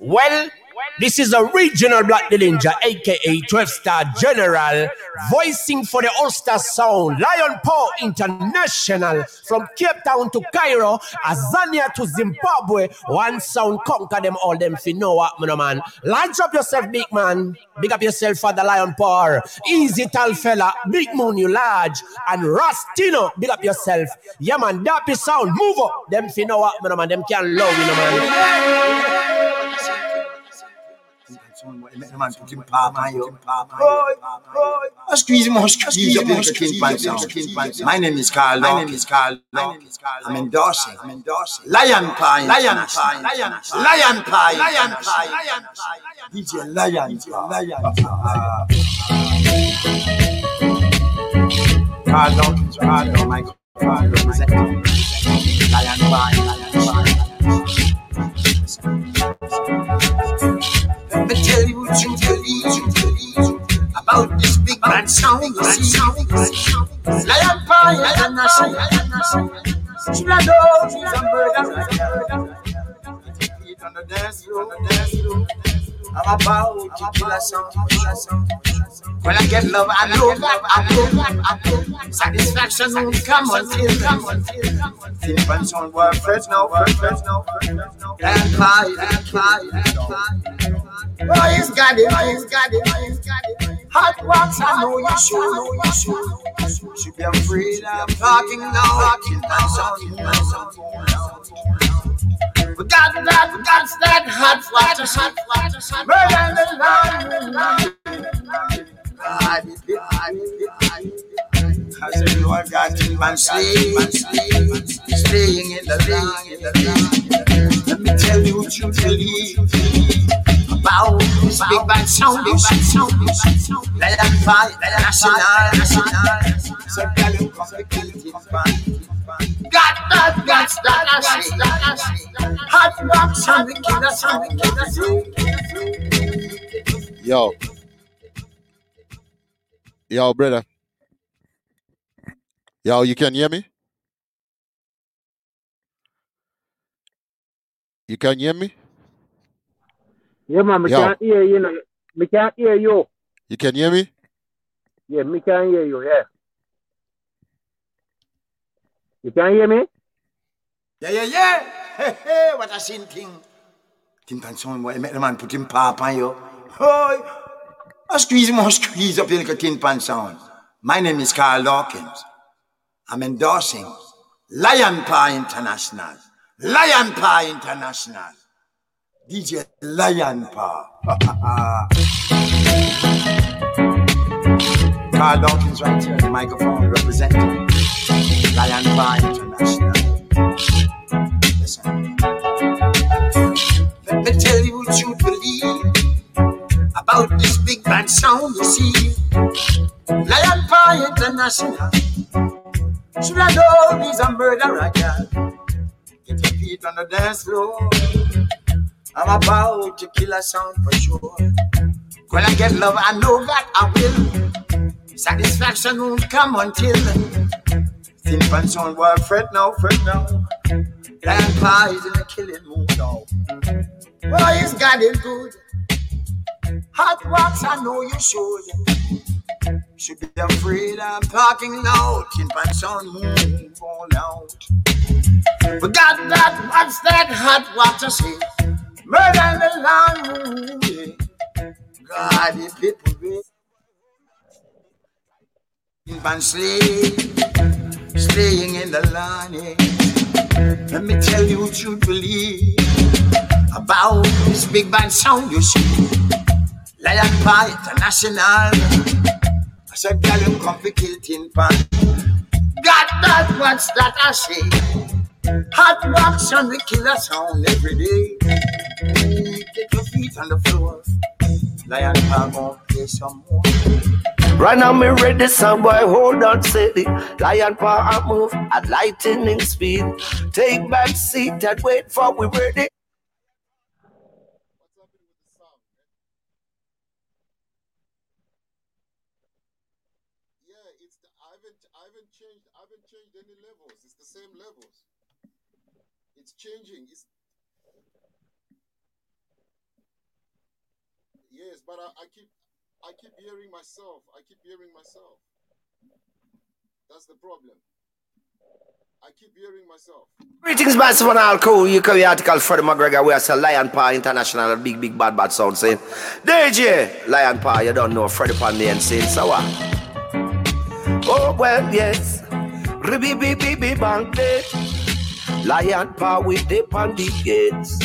Well, this is a regional Black Ninja, aka 12 Star General, voicing for the Ulster Sound, Lion Paw International, from Cape Town to Cairo, Azania to Zimbabwe. One sound conquer them all, them fi know what, man. Launch up yourself, big man. Big up yourself for the Lion Paw. Easy tall fella, big moon you large, and Rastino, big up yourself. Yeah, man, Dappy Sound, move up. Them fi know what, man. man. Them can love you, man. Man put papa yo. Squeeze him, squeeze up into King Pants. My name is Carl. My name is Carl. I'm endorsing. I'm endorsing. Lion Paw. Lion Paw. Lion Paw. Lion Paw. Lion Paw. Lion Paw. DJ Lion. Lion Carl Dawkins. Carl Dawkins. Michael. Carl representing. Lion Paw. Lion Me tell you truthfully, truthfully about this big bad sound. You Lion Paw International. Should I know she's a murderer? On the dance floor, on the dance floor. I'm about to kill a song. When I get love, I know I know I know. Satisfaction won't come until, come until. Depends on what first now, first now, and cry, and cry, and cry. Oh, he's got it, he's got it, he's got it. Hot wax, I know you should, know you should. Should be afraid I'm talking now, talking now, talking now, talking now. We got that, we got that hot water, hot water, hot water. Murder the I said, Lord God, keep on staying, staying in the lane, in the lane. Let me tell you what you believe about this big bad sound, bad sound, big bad sound. Let them fight. So tell him come to kill it, Got that, I see. Hot box on the killer, on the killer. Yo. Yo, brother. Yo, you can hear me? You can hear me? Yeah, man, me Yo. can't hear you. Know. Me can't hear you. You can hear me? Yeah, me can't hear you. Yeah. You can hear me? Yeah, yeah, yeah. Hey, hey, what a sin thing. Tin pan son, boy, make the man put him pop on you. Oh, I squeeze him, I squeeze up in the tin pan sound. My name is Carl Dawkins. I'm endorsing Lion Paw International. Lion Paw International. DJ Lion Paw. Carl Dawkins right here, the microphone representing Lion Paw International. Listen. Let me tell you what you believe about this big band sound you see. Lion Paw International. Should I know he's a murderer, girl? Get your feet on the dance floor. I'm about to kill a sound for sure. When I get love, I know that I will. Satisfaction won't come until. Thin pants on, boy, fret now, fret now. Lion is in a killing mood now. Boy, he's got it good. Hot wax, I know you should. Should be afraid I'm talking loud. Tin pants on, move all out. We got that, what's that hot water say? Murder the land, yeah. God, the people be and slay, staying in the land. yeah. Let me tell you what you believe about this big band sound you see. Lion Paw International. I said, girl, you come for kill pan. Got that, what's that I say? Hot box and we kill a sound every day. Get your feet on the floor. Lion Paw gonna play some more. Right now, me ready, some boy, hold on steady. Lion and move at lightning speed. Take back seat and wait for we ready. it's the, I haven't I haven't changed I haven't changed any levels. It's the same levels. It's changing. It's yes, but I, I keep I keep hearing myself. I keep hearing myself. That's the problem. I keep hearing myself. Greetings, massive and all cool. You carry article Freddie McGregor. We are say Lion Paw International, big, big, bad, bad sound saying. DJ, Lion Paw, you don't know Freddie Pan the saying, so what? Oh, well, yes. Ribby, be, be, be, bang, day. Lion Paw with the pan the gates.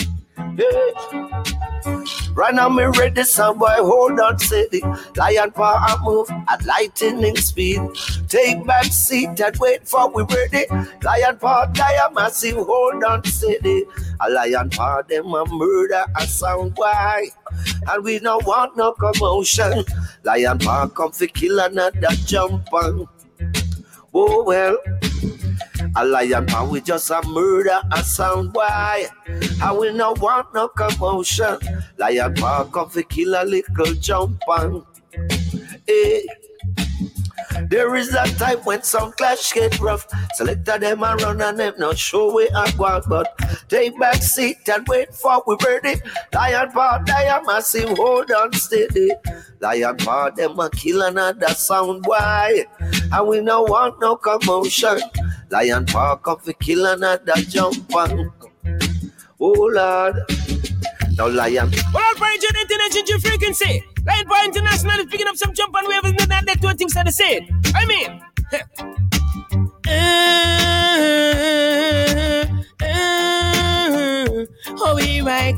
Right now, me ready, some boy, hold on steady. Lion and move at lightning speed. Take back seat and wait for we ready. Lion die a massive, hold on steady. A lion paw, them a murder a sound boy. And we don't want no commotion. Lion paw come for kill another jump on. Oh well. A lion man, we just a murder a sound why? I will not want no commotion. Lion man come fi kill a little jump on. Hey. There is a time when some clash get rough. Selector them a run and them not sure we are going, but take back seat and wait for we ready. Lion paw, lion massive, hold on steady. Lion paw, them a kill another sound boy. And we no want no commotion. Lion paw come fi kill another jump on. Oh Lord. Now lion. Well, all point your international frequency. Lion Paw International is picking up some jump and waves are the same. I mean.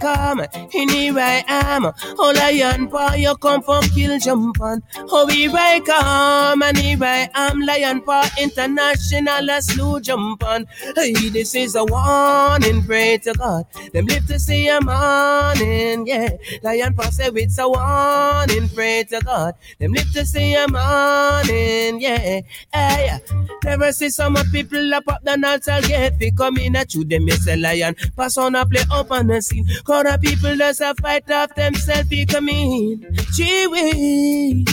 Come, and here I am. Oh, lion paw, you come for kill jump on. Oh, here I come, and here I am. Lion paw international, a slow jump on. Hey, this is a warning, pray to God. Them live to see a morning, yeah. Lion paw say it's a warning, pray to God. Them live to see a morning, yeah. Hey, never see some people up up the nuts I'll get come in at you. Them yes a lion, pass on a play up on the scene. Cause the people just a fight off themselves becoming. whiz.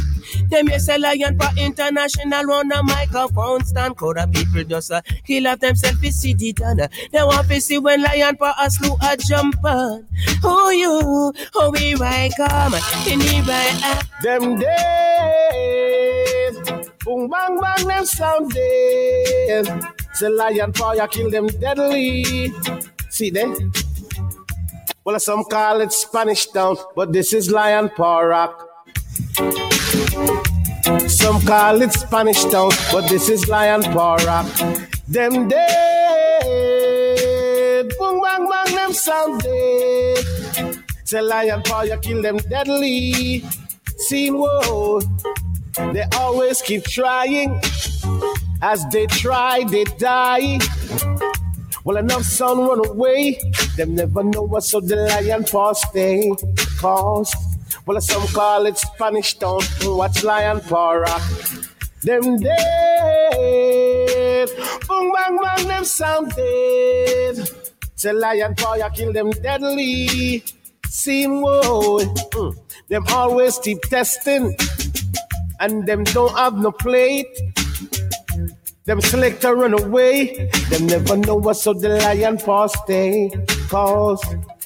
Them yes a lion for international on the microphone stand. Cause the people just a kill off themselves fi see the. They want to see when lion for a slew a jump on. Oh you, oh we I come, in I am. Them days, boom bang bang, them sound days. Say lion fire kill them deadly. See them? Well, some call it Spanish Town, but this is lion paw rock. Some call it Spanish Town, but this is lion paw rock. Them dead, boom bang bang, them sound dead. Say lion paw, you kill them deadly. Seen whoa, they always keep trying. As they try, they die. Well, enough son run away. Them never know what so the lion paw stay. Cause, well, some call it Spanish town. Watch lion paw rock. Them dead. Boom, bang, bang, them sound dead. Say lion paw, you kill them deadly. Seen whoa. Mm. Them always keep testing. And them don't have no plate. Them selector run away. Them never know what so the lion paw stay. Cause,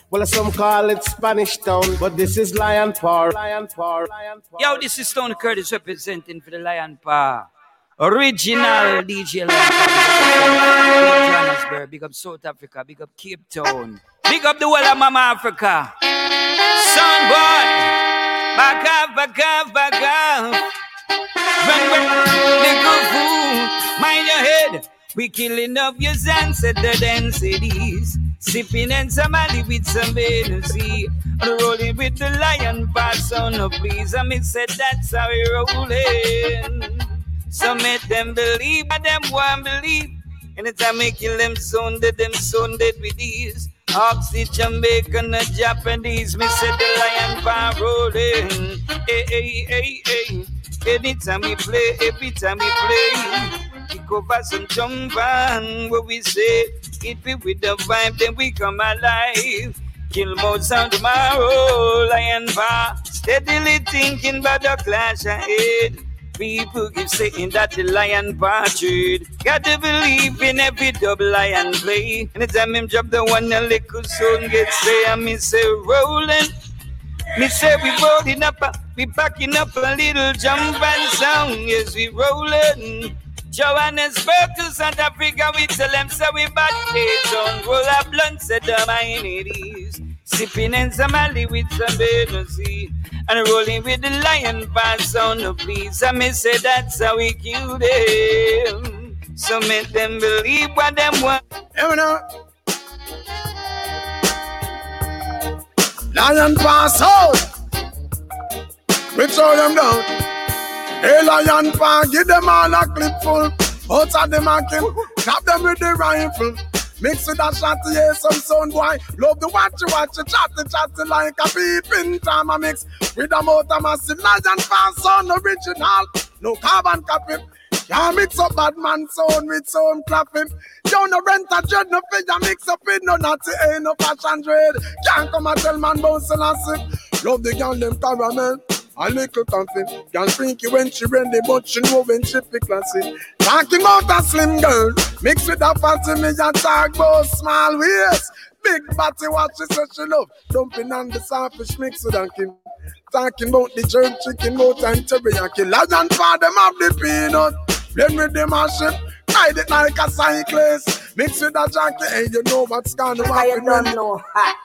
well, some call it Spanish town, but this is lion paw. Lion paw. Lion paw. Yo, this is Stone Curtis representing for the Lion Paw. Original ah. DJ Lion Paw. Big up Johannesburg, big up South Africa, big up Cape Town, big up the whole of Mama Africa. Son boy, back up, back up, back up. Mind your head. We killing up your ancestors densities. Sipping and somebody with some energy. Rolling with the lion pass on no please. I mean said that's how we rolling. So make them believe, but them won't believe. Anytime we kill them sounded, them sounded with ease. Oxygen, Jamaican, the Japanese, me said the lion bar rolling. Hey, hey, hey, hey. Anytime we play, every time we play, we cover some and what we say. It be with the vibe, then we come alive. Kill more sound tomorrow, lion bar. Steadily thinking about the clash ahead. People keep saying that the lion partridge. Got to believe in every double lion play. Anytime him drop the one, the little soul gets say, I mean, say, rolling. Me say we rolling up, uh, we backing up a little jump and sound. Yes, we rolling. Johannesburg to South Africa, we tell them so we back days on. Roll up blunts at the minorities. Sipping in Somali with some Hennessy. And rolling with the lion pass on the please. I may say that's how we kill them. So make them believe what them want. Here. Lion pass out. We throw them down. Hey, lion pass, give them all a clip full. Out of the market, tap them with the rifle. Mix with a shotty, yeah, some sound boy. Love the watch you watch you chatty chatty like a peeping time a mix. With a motor massive lion pass on original. No carbon copy. Yeah, mix up bad man sound with sound clapping. You no rent a dread, no figure mix up with no natty, ain't no fashion dread. Can't come and tell man bounce and sip. Love the girl them caramel. A little coffee, girl freaky when she ready, but she know when she fi classy. Talking about a slim girl, mix with a fatty, me a talk about small waist. Big body, what she say she love. Dumping on the sawfish mix with king. Talking about the jerk chicken, goat and teriyaki. Lion for them have the peanut. Then with the mashup, ride it like a cyclist. Mix with a jockey, and you know what's gonna happen. I don't know. Ha.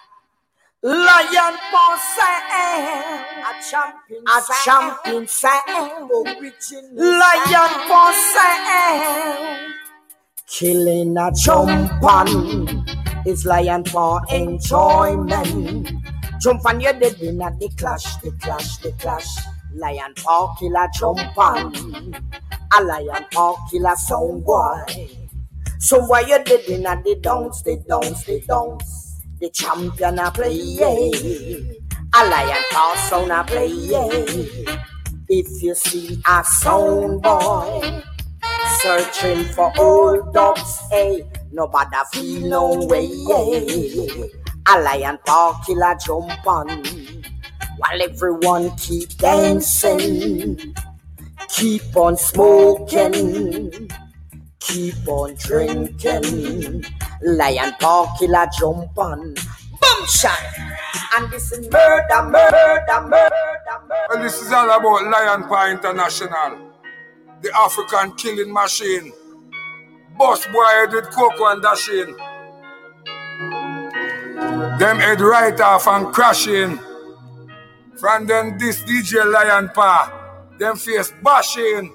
Lion for sound, a champion, a champion sound, original Lion for sound, killing a jump on is lion for enjoyment. Jump on your dead in at the clash, the clash, the clash. Lion for killer jump on, a lion for killer sound boy. So why you dead in at the downs, the downs, the downs. The champion a play, a lion toss on a play. If you see a sound boy searching for old dogs, hey, nobody feel no way. A lion paw killer jump on while everyone keep dancing, keep on smoking. Keep on drinking. Lion paw killer jump on. Boom shot. And this is murder, murder, murder, murder. Well, this is all about Lion Paw International, the African killing machine. Boss boy with Coco and Dashing. Them head right off and crashing. From them, this DJ Lion Paw, them face bashing.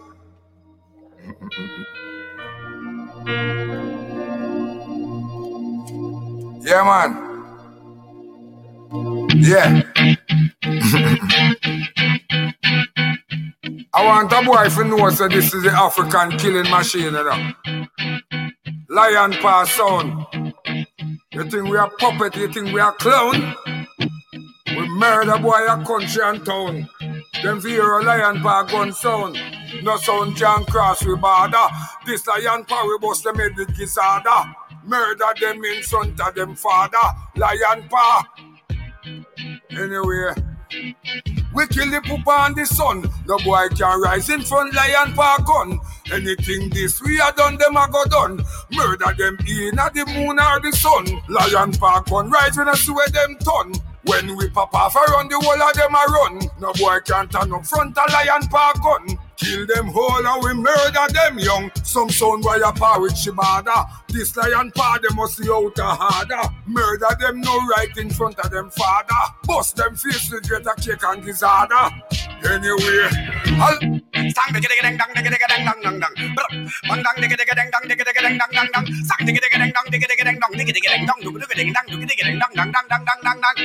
Yeah, man. Yeah. I want a boy to know this is the African killing machine, you know. Lion pass sound. You think we are puppet? You think we are clown? We murder boy a country and town. Them a lion paw gun sound. No sound can cross we border. This lion paw we bust them head with gizzarda. Murder them in front of them father. Lion paw. Anyway. We kill the poop and the sun. No boy can rise in front lion paw gun. Anything this we a done, them a go done. Murder them in at the moon or the sun. Lion paw gun rise when I swear them ton. When we pop off around the whole of them a run. No boy can't turn up front a lion park gun. Kill them whole and we murder them young. Some sound boy a with shibada. This lion paw them must see out a harder. Murder them no right in front of them father. Bust them face with greater cake and disorder. Anyway, I'll Sang digga dang dang dang dang dang dang. Bang dang dang dang dang dang dang dang. Sang dang dang dang dang dang dang dang dang dang dang dang dang dang.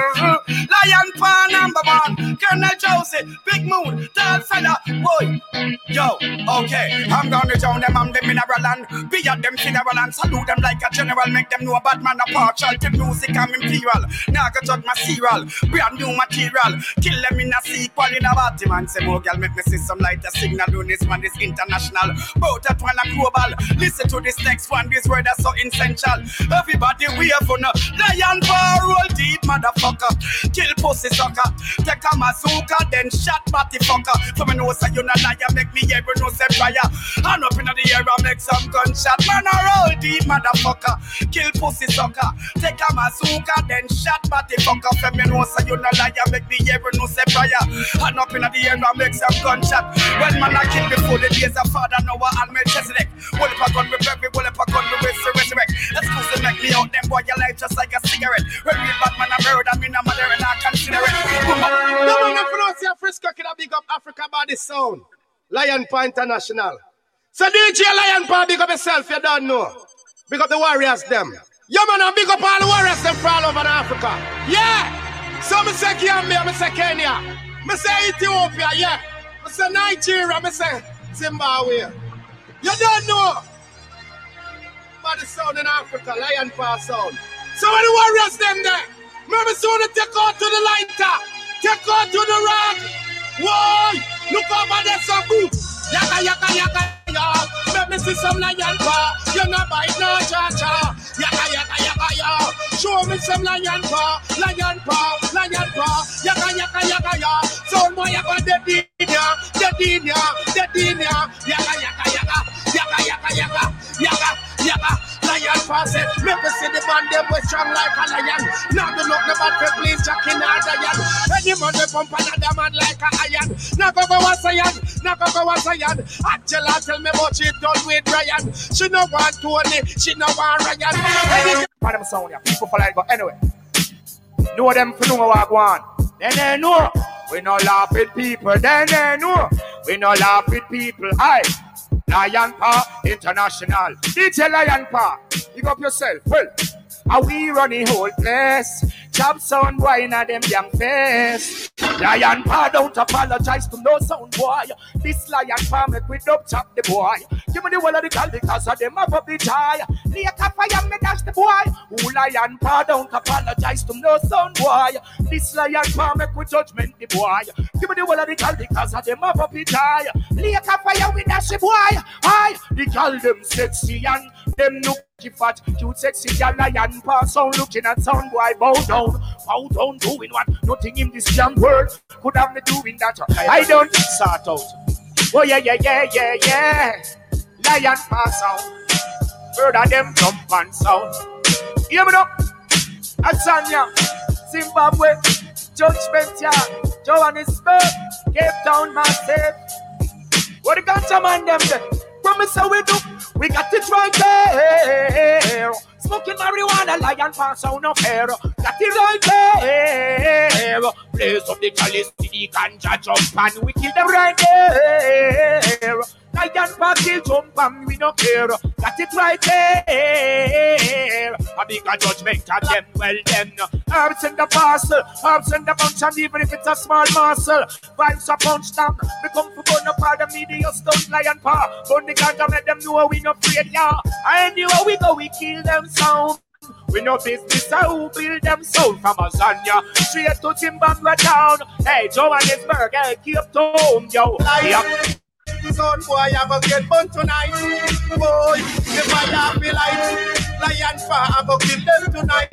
Lion paw number one. Colonel Josie, Big Moon, Tall Fella, boy. Yo, okay, I'm gonna drown them on the mineral and be at them funeral and salute them like a general. Make them know a bad man a partial to music I'm imperial. Now I go judge my serial, brand new material. Kill them in a sequel in a party man. Say more girl make me see some light a signal on this man is international. Both that one a global. Listen to this next one, this word is so essential. Everybody we have fun. Lion bar roll deep, motherfucker. Kill pussy sucker. Take a mazooka, then shot body fucker. So me know say you not liar, make me ever know say fire. Hand up in the air and make some gunshot. Man a roll deep, motherfucker. Kill pussy sucker. Take a mazooka, then shot body fucker. So me know say you not liar, make me ever know say fire. Hand up in the air and make some gunshot. When man I kill before the days of father Noah and Melchizedek. Well, if I gun with every, if I gun with resurrect. To make me out them boy, your life just like a cigarette. When we bad man a murder, me no mother and I consider it. No man, if you don't see a Frisco, can I big up Africa by the sound. Lion Paw International. So DJ Lion Paw, big up yourself, you don't know. Big up the warriors, them. Yeah, man, I big up all the warriors, them from all over Africa. Yeah! So me say Gambia, me say Kenya, me say Ethiopia, yeah. Me say Nigeria, me say Zimbabwe. You don't know about the sound in Africa, Lion Paw sound. So when the warriors them there, remember soon take out to the lighter, take out to the rock. Whoa, look over there some boots. Yaka yaka yaka ya. Let me see some lion paw. You not bite no cha cha. Yaka yaka yaka ya. Show me some lion paw, lion paw, lion paw. Yaka yaka yaka ya. Sound boy yaka dead in ya, dead in ya, dead in ya. Yaka yaka yaka, yaka yaka yaka, yaka yaka. Lion pass it. Make me see the band them we strong like a lion. Now do look the bad for please Jack in our lion. Any man we pump another man like a iron. Now go a yan, now go a yan. Angela tell me what she done with Ryan. She no want Tony, she no want Ryan. Any them sound, yeah. People like, but anyway. Know them for know what I want. Then they know. We no laugh with people, then they know. We no laugh with people. Aye. Lion Paw International. DJ Lion Paw. Pick up yourself. Well, are we running whole place? Chop sound wine at them young face. Lion Paw don't apologize to no sound boy. This Lion Paw make we dub chop the boy. Give me the whole of the call because of them up of the tie. Lay a fire me dash the boy. Who Lion Paw don't apologize to no sound boy. This Lion Paw make we judgment the boy. Give me the whole of the call because of them up of the tie. Lay a fire we dash the boy. Aye, the call them sexy and them look fat, cute, sexy, gal, lion pass on looking at sound boy bow down, bow down, doing what nothing in this young world could have me doing that. I don't start out. Oh yeah, yeah, yeah, yeah, yeah. Lion pass out. Heard of them jump and sound. Hear me up. Azania, Zimbabwe, Judgment Yard, Johannesburg, Cape Town, massive. What the ganja man them there? Promise how we do. We got it right there. Smoking marijuana, lion pass sound of air. Got it right there. Blaze up the chalice, the ganja jump and we kill them right there. Lion kill jump and we no care. Got it right there. A bigger judgment of them, well then. Herbs in the parcel, herbs in the bunch, and even if it's a small muscle, vibes a punch down. We come for gun up all the media stunt lion paw. But the ganja make them know we no afraid, yeah. Anywhere we go, we kill them sound. We no business how we build them sound from Azania straight to Zimbabwe town. Hey, Johannesburg, hey, Cape Town, yo. Yeah. Son boy, I go get burnt tonight. Boy, if I have be light, lion paw, I go kill them tonight.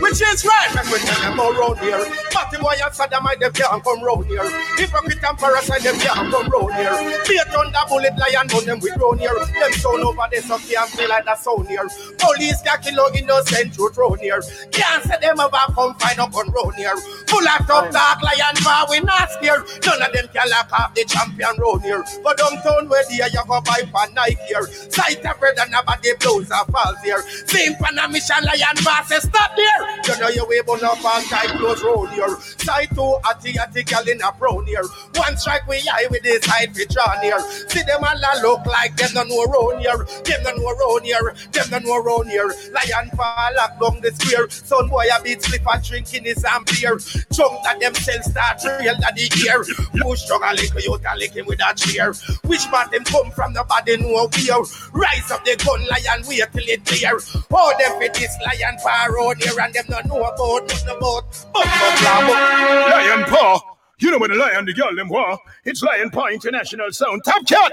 Which is right, man, we tell them all round here. The boy and Saddamite, them can't come round here. Hypocrite and parasite, them can't come round here. Be a thunder bullet, lion, on them we round here. Them sound over there, so can't feel like that sound here. Police can kill innocent truth round here. Can't say them ever come find up on round here. Full of tough talk, lion paw, we not scared. None of them can lock off the champion round here. But downtown where they you go buy for Nike here. Sight of bread and nobody blows a falls here. Same pan a mission, lion boss eh, stop there. You know your way, but up and tight close road here. Side two, atty atty gal in a brown here. One strike we eye with this side we draw near. See them all a look like them no know round here. Them no know round here. Them no know round here. Lion fall lock down the square. Son boy a beat slip and drinking his beer. Jump that themselves start real at the ear. Push dog a lick you can lick him with a chair. Which part them come from nobody know where. Rise up the gun lion wait till it clear. Oh them fit this lion far round here and them no know about nothing about. Bum, bum, blah. Lion Paw. You know when the lion, the girl, them war. It's Lion Paw International Sound. Top Cat.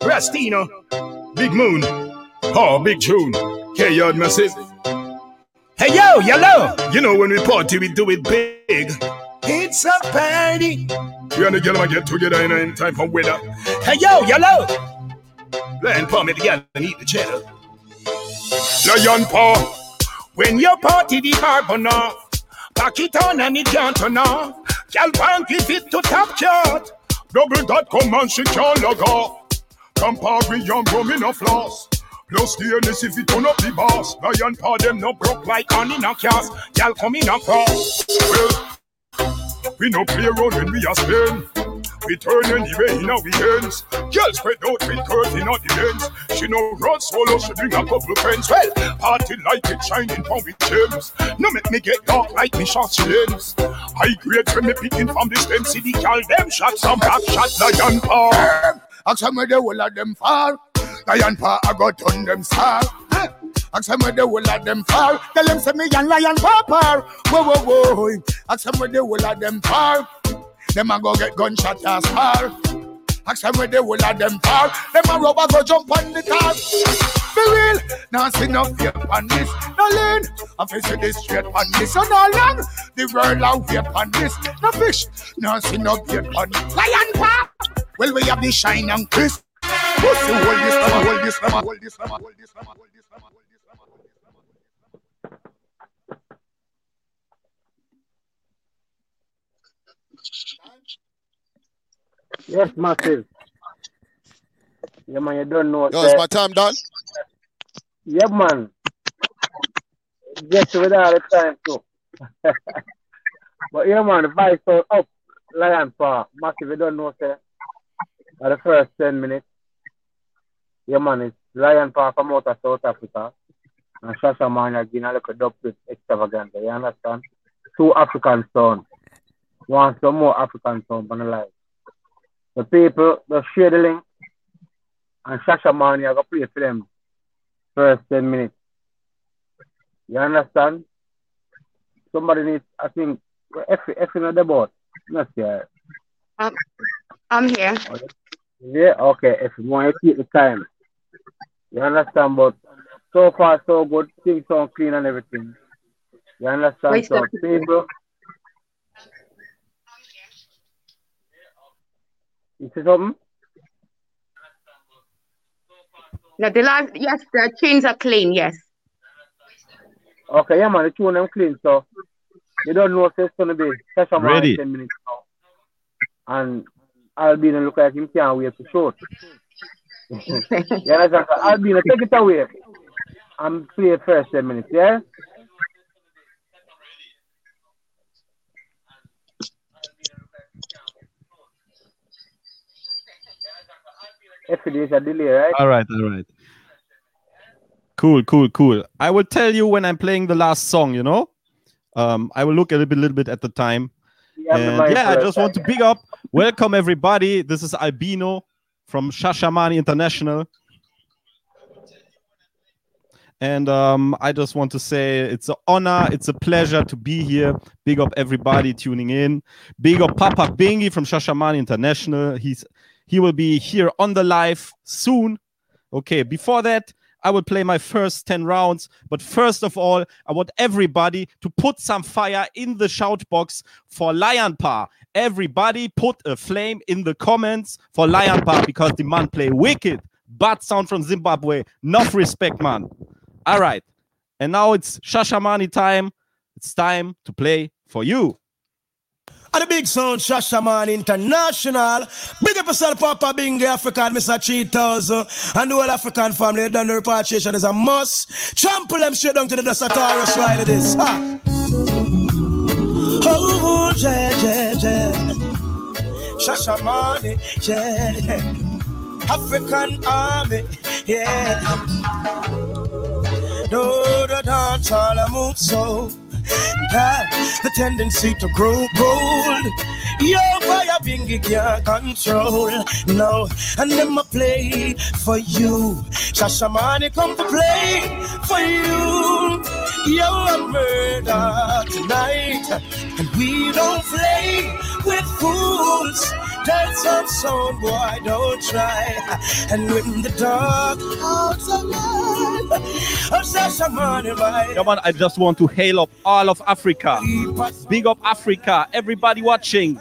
Rastino. Big Moon. Oh, Big Tune. K-Yard Massive. Hey, yo, yellow. You know when we party, we do it big. It's a party. You and the girl, get together in, in time for weather. Hey yo, yellow. Lion Paw, me the girl, and eat the cheddar. Lion Paw. When your party, the bar burn off. Pack it on and it can't turn off. Girl, bank it fit to top chart. Double dot come and she can't log off. Come party, young rum in a floss. Plus the earnest if it turn up the boss. Lion paw them no broke like on in a cast. Girl come in a cross. Well, we no play around when we are spin. We turn anyway in our weekends. Girl spread out with curtain on the ends. She no run solo, she bring a couple friends. Well, party like it shining from with gems. No make me get dark like me shot lens. I great when me picking from the stem. See the girl them shot some back shot lion paw. Ask them where the whole of them fall. Lion paw, I got on them star. Ask them where the whole of them fall. Tell them say me and lion paw par. Whoa, whoa, whoa. Ask them where the whole of them fall. Them a go get gunshot as far. Ask them where the whole of them fall. Them a rubber go jump on the car. Be real, now see no fear on this. No lean, I say this straight on this. So no long, the world out here on this. No fish, now see no fear on this. Lion paw. Well, we have the shine and crisp. Pussy, hold this, hold this, hold this, hold this, hold this, hold number, hold this, number. Yes, massive. Yeah, man, you don't know. Yo, is my time done? Yeah, man. Get with all the time too. but yeah, man, the vice so up. Lion Paw. Massive, you don't know, sir. At the first 10 minutes. Yeah, man, it's Lion Paw from out of South Africa. And Shashamane has been a little dub with extravaganza. You understand? Two African sound. Want some more African sound on the. The people, share the link. And Shashamane, I got to play for them first 10 minutes. You understand? Somebody needs, I think, F, F in the boat. Not here. Um, I'm here. Yeah, okay. If you want to keep the time. You understand? But so far, so good. Things sound clean and everything. You understand? Wait, so, people. You see something? No, the last, yes, the chains are clean, yes. Okay, yeah, man. The tune them clean. So, you don't know if it's going to be session man Ready. in 10 minutes now. And Albino look like him can't wait to shoot. you understand? So Albino, take it away. I'm play first 10 minutes, yeah? If it is a delay, right? All right, all right. Cool, cool, cool. I will tell you when I'm playing the last song, you know? Um, I will look a little bit, little bit at the time. And yeah, I just want to big up. Welcome, everybody. This is Albino from Shashamane International. And um, I just want to say it's an honor, it's a pleasure to be here. Big up everybody tuning in. Big up Papa Bingi from Shashamane International. He's he will be here on the live soon. Okay, before that, I will play my first 10 rounds. But first of all, I want everybody to put some fire in the shout box for Lion Paw. Everybody put a flame in the comments for Lion Paw because the man play wicked. Bad sound from Zimbabwe. Enough respect, man. All right. And now it's Shashamane time. It's time to play for you. And the big sound, Shashamane International. Big up yourself, Papa Bingy, African, Mr. Cheetos. Uh, and the whole African family, done the repatriation is a must. Trample them straight down to the dust of Taurus ride of this. Ha. Oh, yeah, yeah, yeah. Shashamane, yeah. African army, yeah. No, the dance all I move so. Have the tendency to grow cold. Your fire bingy can't control. No, and them a play for you. Shashamane come to play for you. You're a murder tonight, and we don't play with fools. That's some sound, boy, don't try. And when the dark clouds are light, Shashamane, right? Come on, I just want to hail up all of Africa. Big up Africa. Everybody watching.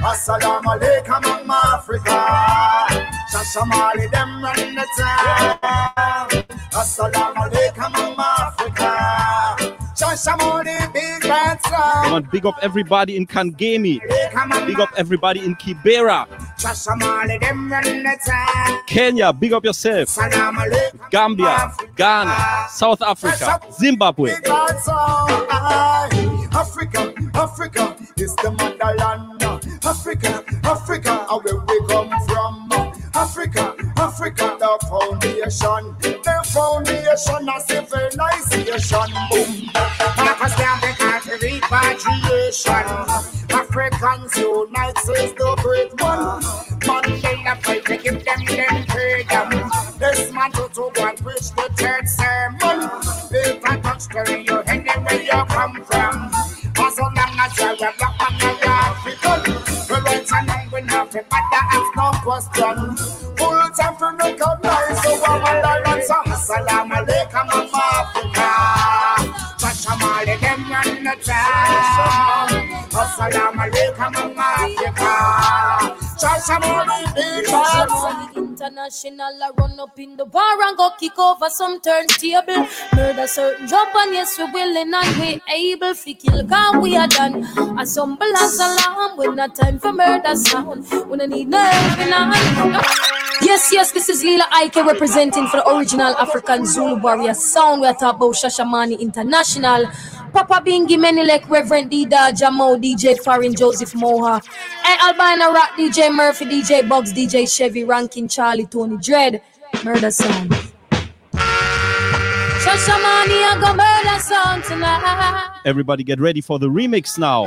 Assalamu alaikum, I'm Africa. Shashamane, them run the town. Assalamu alaikum, I'm Africa. Shashamane, big bad Come on, big up everybody in Kangemi. Big up everybody in Kibera. Shashamane, them run the town. Kenya, big up yourself. Gambia, Ghana, South Africa, Zimbabwe. Big bad song. Aye. Africa, Africa is the motherland. Africa, Africa, where we come from. Africa, Africa, the foundation. The foundation of civilization. Boom. Pakistan, they can't repatriation. Africans unite, says the great one. Mandela fight to give them them freedom. This man to to go preach the third sermon. If I touch the you anywhere you come from. As long as you're a black man you're African, and wrong we have to matter ask no question. Full time to recognize so our motherland. So assalamu alaikum, I'm Africa. Shashamane them run the town. Assalamu alaikum, I'm Africa. International, I run up in the bar and go kick over some turntable. Murder certain job, and yes, we willing and we able to kill, cause we are done. Assemble as alarm, when not time for murder sound. When I need no help in. Yes, yes, this is Lila Ike representing for the original African Zulu warrior sound. We are talking about Shashamane International. Papa Bingi Menilek, Reverend Dida, Jamo, DJ Farin, Joseph Moha, and Albina Rock, DJ Murphy, DJ Bugs, DJ Chevy, Rankin, Charlie, Tony Dread, Murder Sound. Shashamane, I go murder sound tonight. Everybody get ready for the remix now.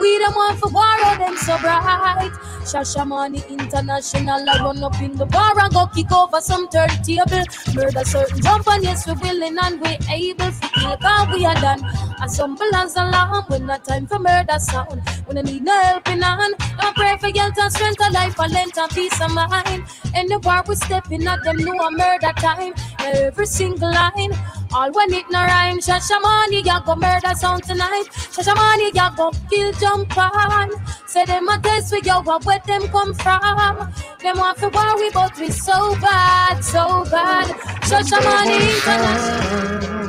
We them want for war, oh, them so bright. Shashamane International, I run up in the bar and go kick over some turntable. Murder certain jump and yes, we willing and we able to kill cause we are done. Assemble as alarm when not time for murder sound. When I need no helping hand, I pray for health and strength of life and length and peace of mind. And the war we stepping at them know a murder time. Every single line. All when it no rhyme, Shashamane, ya go murder sound tonight. Shashamane, ya go kill jump on. Say them a test we go, but where them come from? Them want to worry, but we so bad, so bad. Shashamane International.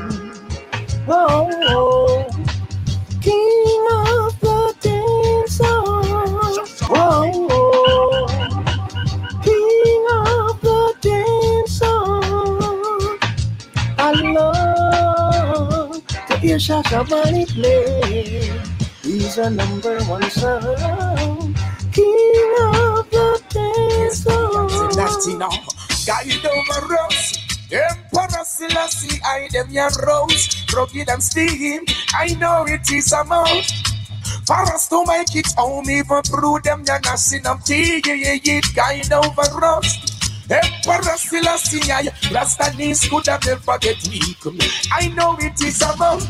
Oh, oh, oh. King of the dance Oh, I love to hear Shasha Bunny play. He's a number one song. King of the dance now. Guide over us. Emperor Selassie, I them your rose. Rugged and steam. I know it is a mouth. For us to make it home, even through them, you're not yeah, yeah. Guide over us. Emperor Selassie, I Rasta knees could have never get weak. I know it is a mouth.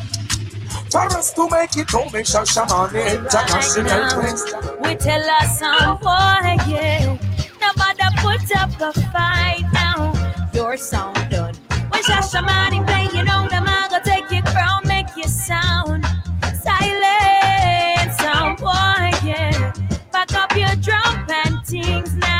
For us to make it home, make sure Shaman International Prince. We tell us some boy, yeah. Nobody put up a fight now. Your sound done. When Shashamane play, you know them I go take your crown, make you sound silent. Sound boy, yeah. Back up your drum and things now.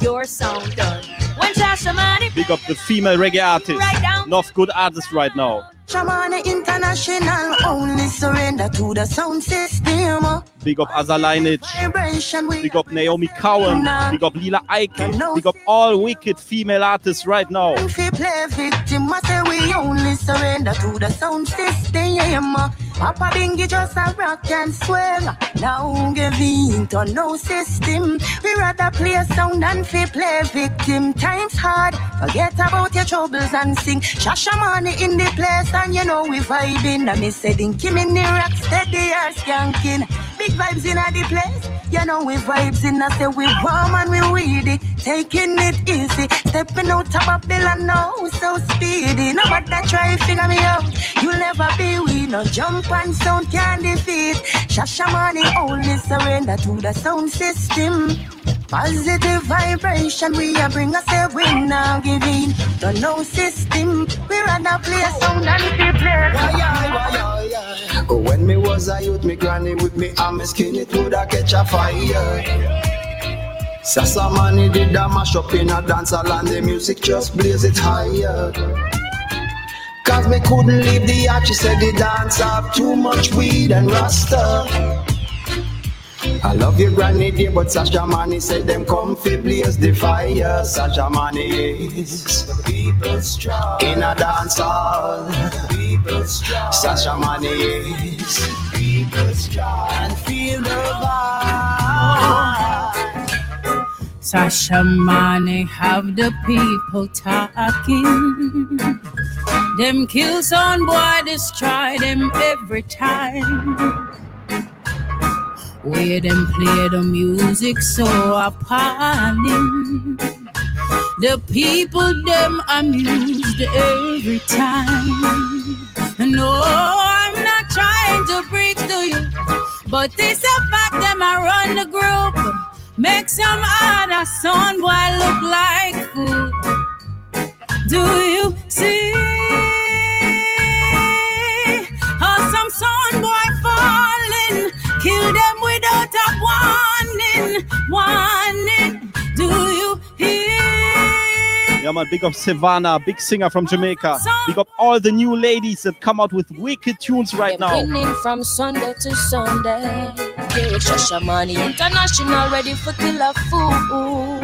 Your sound done. When Shashamane Big up the female reggae artist. Right. Enough good artists right now. Shamani International only surrender to the sound system. Big up Azalainage. Big up Naomi Cowan. Big up Lila Ike. Big up all wicked female artists right now. If we play victim, I say we only surrender to the sound system. Papa Bingy just a rock and swing. Now give in to no system. We rather play sound than fi play victim. Times hard. Forget about your troubles and sing. Shashamane in the place and you know we vibing. And me say me near rock steady or skanking. Big vibes in the place. You know we vibes in. I say we warm and we weedy. Taking it easy. Stepping out of Babylon now. So speedy. Nobody try figure me out. You'll never be we. No jump and sound can defeat. Shashamane only surrender to the sound system. Positive vibration, we a bring us a win now giving the no system. We rather play sound and than we play. When me was a youth, me granny with me and me skin it would a catch a fire. Sasa money did a mash up in a dance hall and the music just blaze it higher. Cause me couldn't leave the art, she said the dance have too much weed and rasta. I love your granny dear, but Shashamane said them come fi blaze the fire. Shashamane is people strong in a dance hall. People strong. Shashamane is people strong and feel the vibe. Shashamane have the people talking. Them kill son boy destroy them every time. Where them play the music so appalling. The people them amused every time. No, I'm not trying to preach to you, but it's a fact them I run the group. Make some other son boy look like fool. Do you see how some son boy falling? Kill them without a warning, warning. Do you hear? Yeah, man, big up Sevana, big singer from Jamaica. Big up all the new ladies that come out with wicked tunes right now. From Sunday to Sunday. Yeah, Shashamane International ready for killer fool.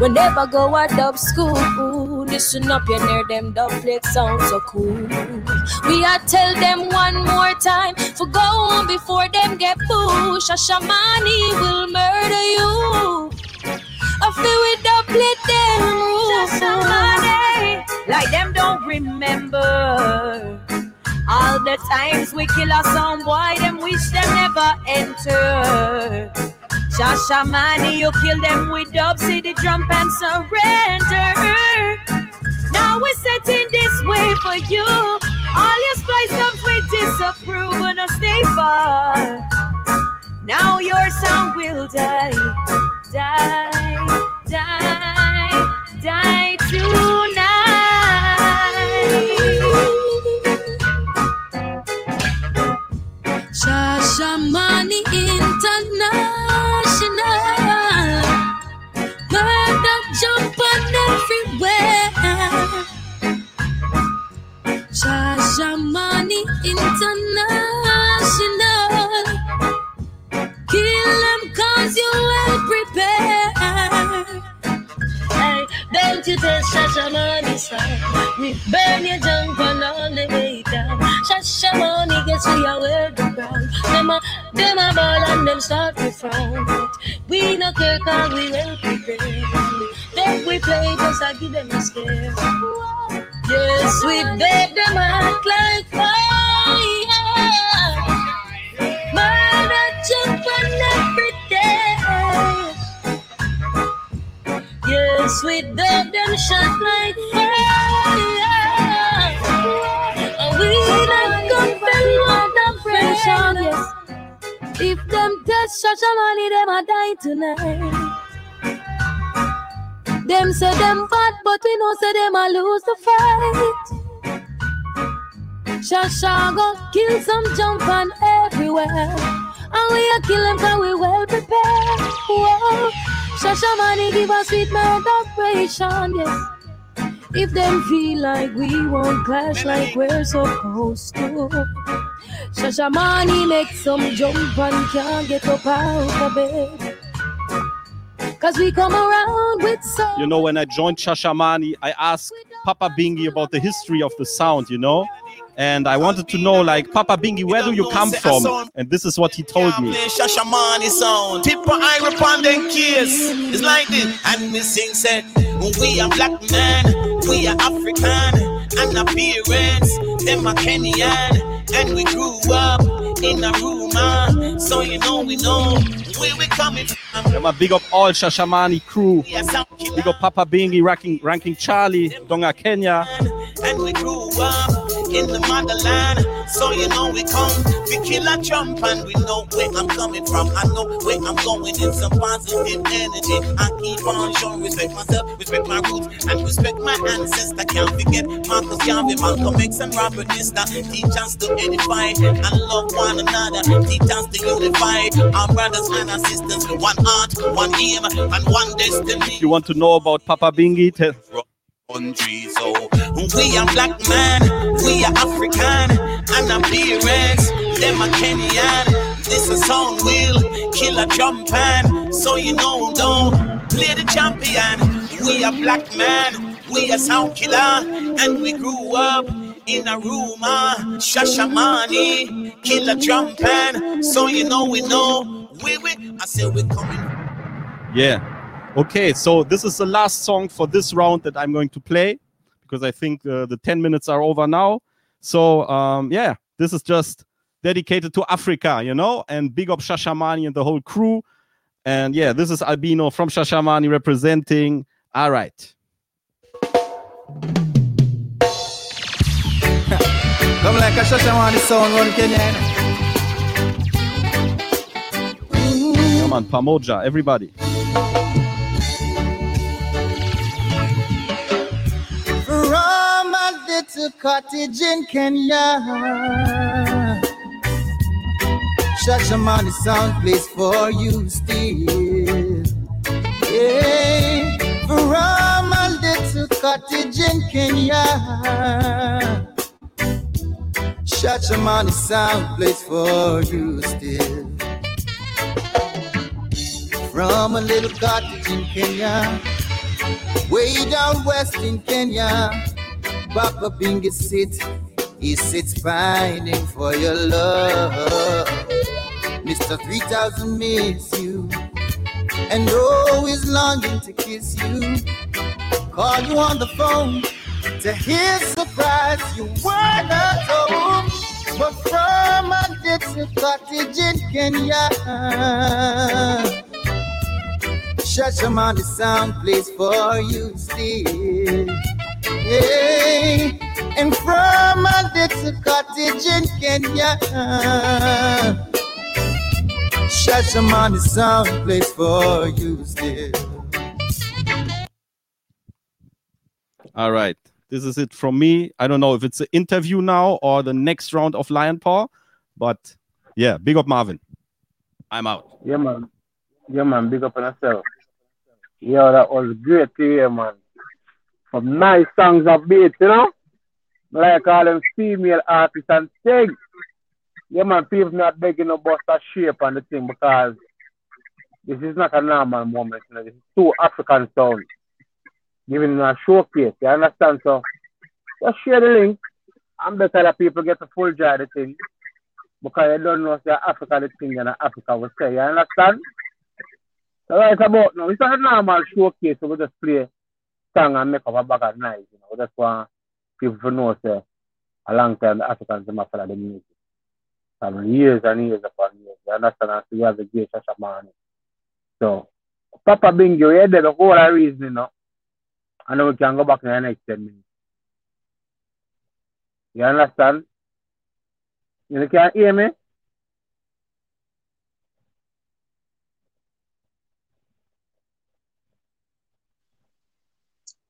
We never go a dub school. Listen up, you near them dub plate sound so cool. We are tell them one more time for go on before them get pushed. Shashamane will murder you. I feel with the plate them rule. money. Like them don't remember all the times we kill a some boy, them wish them never enter. Shashamane, you kill them with dub, the drum and surrender. Now we're setting this way for you. All your spice comes with disapprove and stay far. Now your song will die, die, die, die tonight. Shasha International. Murder jumping everywhere. Shasha International. Cause you. Hey, don't you tell Shashamane side. We burn your junk on all the way down. Shashamane gets we are wear the ground. Them a, them a ball and them start to frown. But we no care cause we well prepared. Then we play just I give them a scare. Yes, we beg them act like fire. Murder jump on every day. We dub them shot like fire. And we not one of Pressure, yes. If them test Shashamane, them a die tonight. Them say them bad, but we know say them a lose the fight. Shasha go kill some jump on everywhere. And we a kill them cause we well prepared. Whoa. Shashamane give us sweet murder operation, yes. If them feel like we won't clash like we're supposed to. Shashamane make some jump and can't get up out of bed. Cause we come around with some. You know, when I joined Shashamane, I asked Papa Bingi about the history of the sound, you know? And I wanted to know, like, Papa Bingi, where do you come from? And this is what he told me. It's like this. And me sing said, we are black man, we are African, and appearance, them are Kenyan. And we grew up in a room, so you know we know where we coming from. Yeah, man, big up all Shashamane crew. Big up Papa Bingi, ranking, ranking Charlie, Donga Kenya. And we grew up in the motherland, so you know we come. We kill a jump and we know where I'm coming from. I know where I'm going in some positive energy. I keep on showing respect myself, respect my roots, and respect my ancestor. Can't forget Marcus Garvey, Malcolm X, and Robert Nesta. Teach us to edify and love one another. Teach us to unify our brothers and our sisters with one heart, one aim, and one destiny. You want to know about Papa Bingi, tell, country. So we are black man, we are African, and appearance, them are Kenyan. This a song will kill a drum pan. So you know, don't play the champion. We are black man, we are sound killer, and we grew up in a room, ah, Shashamane, kill a drum pan. So you know, we know, we we. I say we're coming. Yeah. Okay, so this is the last song for this round that I'm going to play because I think uh, the 10 minutes are over now. So, um, yeah, this is just dedicated to Africa, you know, and big up Shashamane and the whole crew. And yeah, this is Albino from Shashamane representing. All right. Come like a Shashamane sound run Kenya. Come on, Pamoja, everybody. From a little cottage in Kenya. Shashamane sound plays for you still. Yeah. From a little cottage in Kenya. Shashamane sound plays for you still. From a little cottage in Kenya, way down west in Kenya, Papa Bingi sits, he sits pining for your love. Mr. 3000 miss you, and always longing to kiss you. Call you on the phone to his surprise, you were not home. But from a little cottage in Kenya, Shashamane sound plays for you still. Yeah. And from a little cottage in Kenya, Shashamane sound plays for you still. All right. This is it from me. I don't know if it's an interview now or the next round of Lion Paw, but yeah, big up Marvin. I'm out. Yeah, man. Yeah, man. Big up on yourself. Yeah, that was great to hear, man. Some nice songs of beats, you know? Like all them female artists and things. Yeah, man, people not begging no bust a shape on the thing because this is not a normal moment. You know? This is two African sounds giving a showcase. You understand? So just share the link and better that people get a full joy of the thing because you don't know you're Africa the thing and Africa will say. You understand? So right about now, it's not a normal showcase, so we just play song and make up a bag of nice. You know, we just want people to know say a long time the Africans them follow the music. And years and years upon years. You understand? And so you have the great Shashamane. So Papa Bingi, you did the whole reason, you know. And then we can go back in the next 10 minutes. You understand? You can hear me?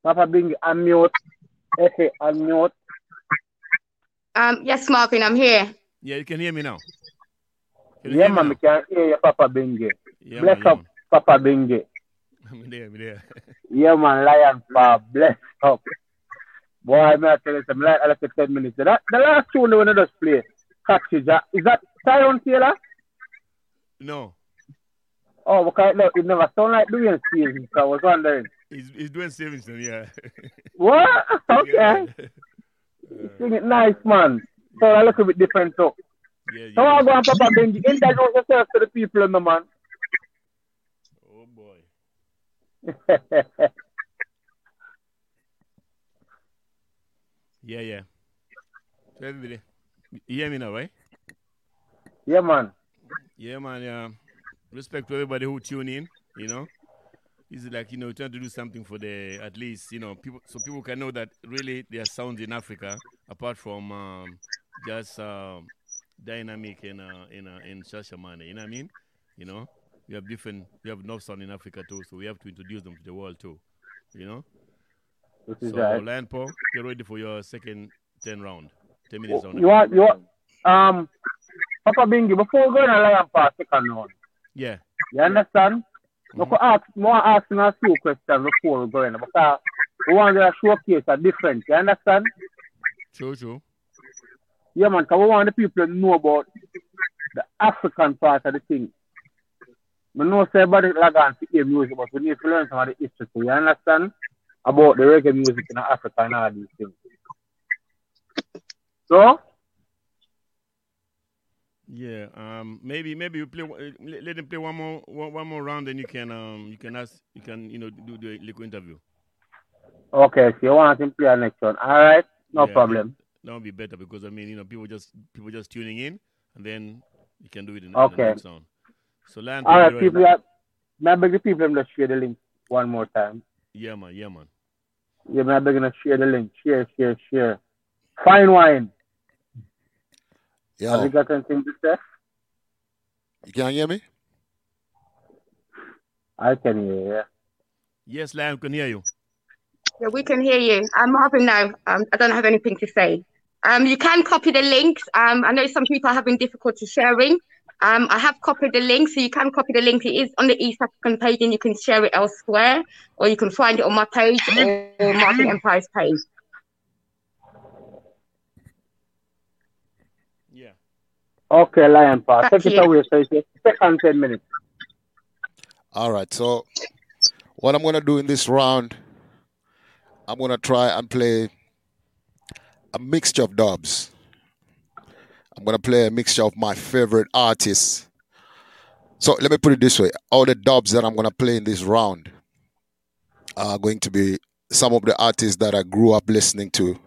Papa Bingi, unmute. Efe, unmute. Um, yes, Marvin, I'm here. Yeah, you can hear me now. Can you Yeah, hear man, we can hear you, Papa Bingi. Yeah, Bless man, yeah, up, Papa Bingi. I'm there, I'm there. Yeah, man, Lion Paw, bless up. Boy, may I tell you something, like I left 10 minutes. That, the last tune when I just play, Catches, is that Tyrone Taylor? No. Oh, okay, no, it never sound like Duane Stephenson, so I was wondering. He's, he's Duane Stephenson, yeah. What? Okay. Sing it nice, man. So I look a little bit different, so. Yeah, So I go and Papa Bingi, introduce yourself to the people, no man. Oh boy. Yeah, yeah. So everybody, you hear me now, right? yeah, man. Yeah, man. Yeah. Respect to everybody who tune in. You know, it's like you know trying to do something for the at least you know people so people can know that really there are sounds in Africa apart from um, just um, dynamic in uh, in uh, in Shashamane. You know what I mean? You know, we have different we have North sound in Africa too, so we have to introduce them to the world too. You know. Is So right. Lion Paw, get ready for your second ten round. Ten minutes on. You want, you want, um, Papa Bingi, before we go a lion park second round, Yeah. you understand? We could ask, more asking a few questions before we go in, because we want to showcase a difference, you understand? True, true. Yeah, man, because we want the people to know about the African part of the thing. We know say everybody log on to hear music, but we need to learn some of the history too, you understand? About the reggae music in Africa and all these things. So, Yeah, um, maybe maybe you play. uh, Let them play one more one, more round, then you can um you can ask you can you know do the little interview. okay, so you want him to play next one. All right, no Yeah, problem. That would be better because I mean you know people just people just tuning in, and then you can do it in, Okay. the next round. So Lion, All right, you ready? people, yeah, may I beg the people to share the link one more time? Yeah, man. Yeah, man. Yeah, may I beg gonna share the link. Share, share, share. Fine wine. Yeah. Have you Yo, got anything to say? you can hear me? I can hear you. Yes, Lion can hear you. Yeah, we can hear you. I'm Marvin now. Um, I don't have anything to say. Um, you can copy the links. Um, I know some people are having difficulty sharing. Um, I have copied the link, so you can copy the link. It is on the East African page, and you can share it elsewhere, or you can find it on my page or Marvin Empire's page. Yeah. Okay, Lion Pass. Back Take it you. away, so it's your second 10 minutes. All right. So, what I'm going to do in this round, I'm going to try and play a mixture of dubs. I'm to play a mixture of my favorite artists. So, let me put it this way all the dubs that I'm to play in this round are going to be some of the artists that I grew up listening to.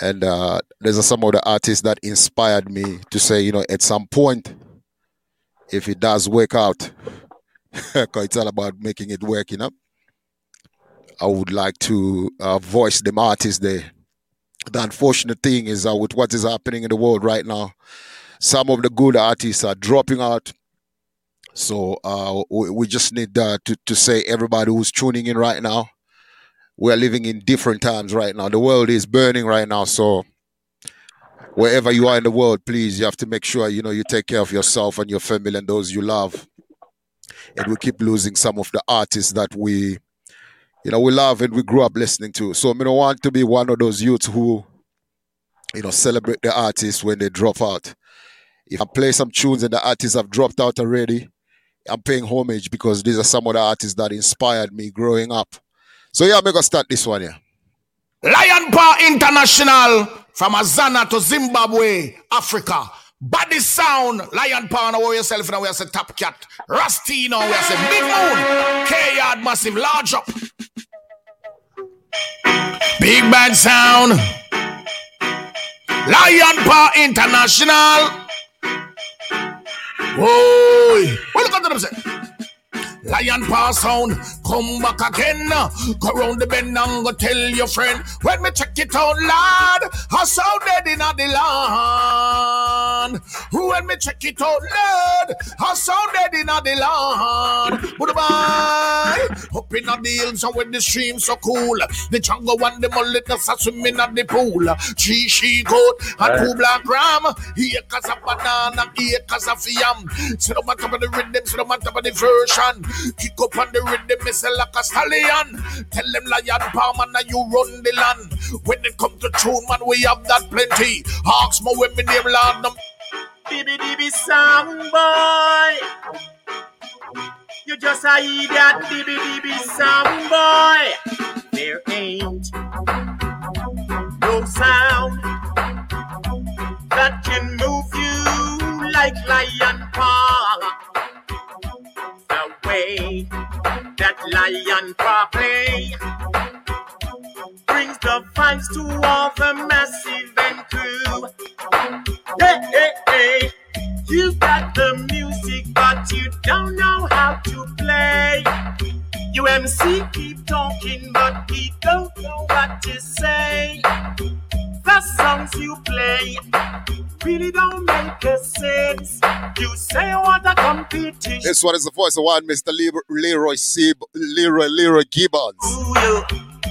And uh, there's some of the artists that inspired me to say, you know, at some point, if it does work out, because it's all about making it work, you know. I would like to uh, voice them artists there. The unfortunate thing is uh, with what is happening in the world right now, some of the good artists are dropping out. So uh, we, we just need uh, to, to say everybody who's tuning in right now, we're living in different times right now. The world is burning right now. So wherever you are in the world, please, you have to make sure, you know, you take care of yourself and your family and those you love and we keep losing some of the artists that we you know we love and we grew up listening to so i don't want to be one of those youths who you know celebrate the artists when they drop out if i play some tunes and the artists have dropped out already i'm paying homage because these are some of the artists that inspired me growing up so yeah i'm gonna start this one here Lion Paw International from Azania to Zimbabwe, Africa. Body sound, Lion Paw, now yourself, now we say Top Cat. Rusty, now we say Big Moon. K Yard Massive, large up. Big Band Sound. Lion Paw International. Whoa. What look at them say? Lion pass Sound, come back again. Go round the bend and go tell your friend. When me check it out, lad, I sound dead in the land. When me check it out, Lord, I sound dead in the land. Goodbye. Up in the hills and when the streams so cool. The jungle one, the mullet, the swimming at the pool. Three she goat and two black ram. Acres of banana, acres of yam. Sit on top of the rhythm, sit on top of the version. Kick up on the rhythm, me say like a stallion. Tell them lion palm and you run the land. When it come to tune, man, we have that plenty. Ask my women name land them. Dibby dibby song boy. You just a idiot, dibby dibby song boy. There ain't no sound that can move you like lion paw. Way that lion play brings the vibes to all the massive and crew. Hey, hey, hey. You got the music, but you don't know how to play. You MC keep talking, but he don't know what to say. The songs you play really don't make a sense. You say want a competition. This one is the voice of one Mr. Leroy, Leroy, Sib, Leroy, Leroy Gibbons. Ooh, you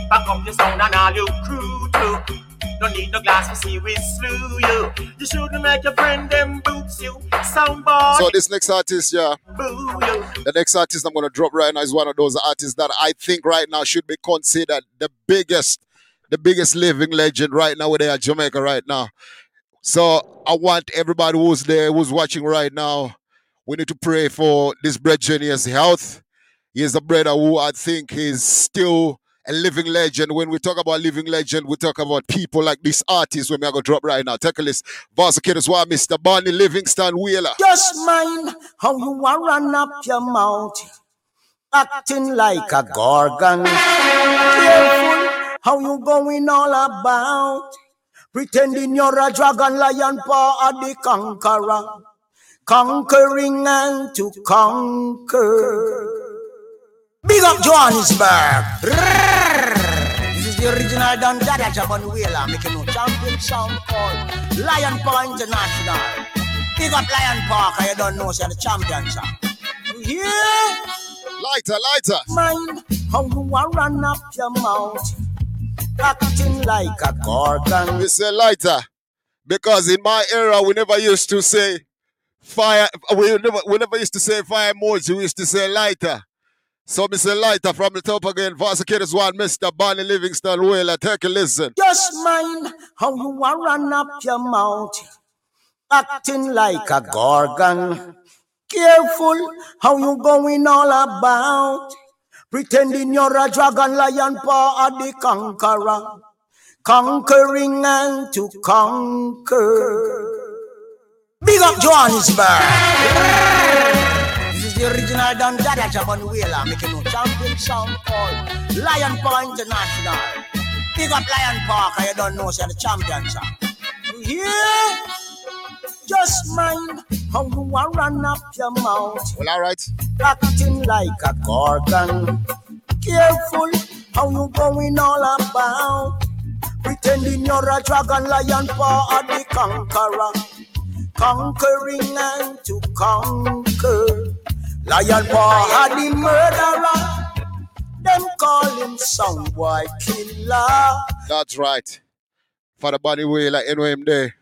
back up your sound and all your crew too. Don't need no glass to see we slew you. You shouldn't make your friend them boots you. Soundboard. So this next artist, yeah, the next artist I'm gonna drop right now is one of those artists that I think right now should be considered the biggest, the biggest living legend right now there at Jamaica right now. So I want everybody who's there, who's watching right now, we need to pray for this brethren, his health. He is a brother who I think is still a living legend. When we talk about living legend, we talk about people like this artist when we are going to drop right now. Take a list. Varsakid why Mr. Bunny Livingston Wailer. Just mind how you are run up your mouth, acting like a gorgon. Careful how you going all about, pretending you're a dragon, lion paw, or the conqueror, conquering and to conquer. Big up Johannesburg. This is the original Don Dada Jabon Wheeler making no champion sound called Lion Paw International. Big up Lion Paw, cause you don't know, say the champion song. Yeah. Lighter, lighter. Mind how you are run up your mouth, acting like a gorgon. We say lighter because in my era we never used to say fire. We never, we never used to say fire emoji. We used to say lighter. So, Mr. Lighter from the top again, is one, Mr. Bunny Livingston Wailer. Take a listen. Just mind how you are run up your mouth, acting like a gorgon. Careful how you going all about, pretending you're a dragon, lion paw, or the conqueror, conquering and to conquer. Big up Johannesburg. This is the original Don Dada Jabon Wheeler making no champion sound called Lion Paw International. Big up Lion Paw, cause you don't know, say the champion song. Yeah. Just mind how you are run up your mouth. Well, all right. Acting like a gorgon. Careful how you going all about. Pretending you're a dragon, lion paw, or the conqueror. Conquering and to conquer. Lion paw the murderer. Them call him some boy killer. That's right. For Father Bunny Wailer, NOM there.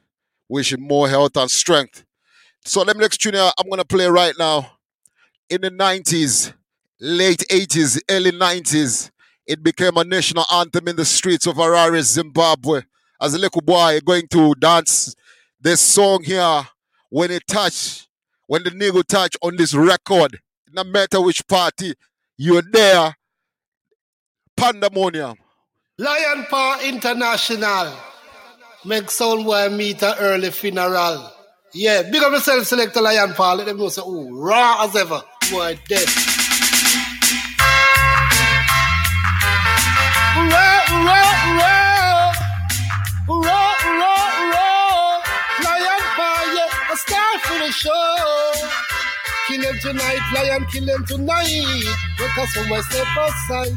Wishing more health and strength. So, them next tune I'm to play right now. In the 90s, late 80s, early 90s, it became a national anthem in the streets of Harare, Zimbabwe. As a little boy going to dance this song here, when it touch, when the nigga touch on this record, no matter which party you're there, pandemonium. Lion Power International. Make boy meet a early funeral. Yeah, big up yourself, select a Lion Paw. Let them know say, oh, raw as ever. Boy, dead. Hurrah, hurrah, hurrah. Lion yeah, a star for the show. Kill tonight, lion, kill him tonight. Let us somewhere step aside.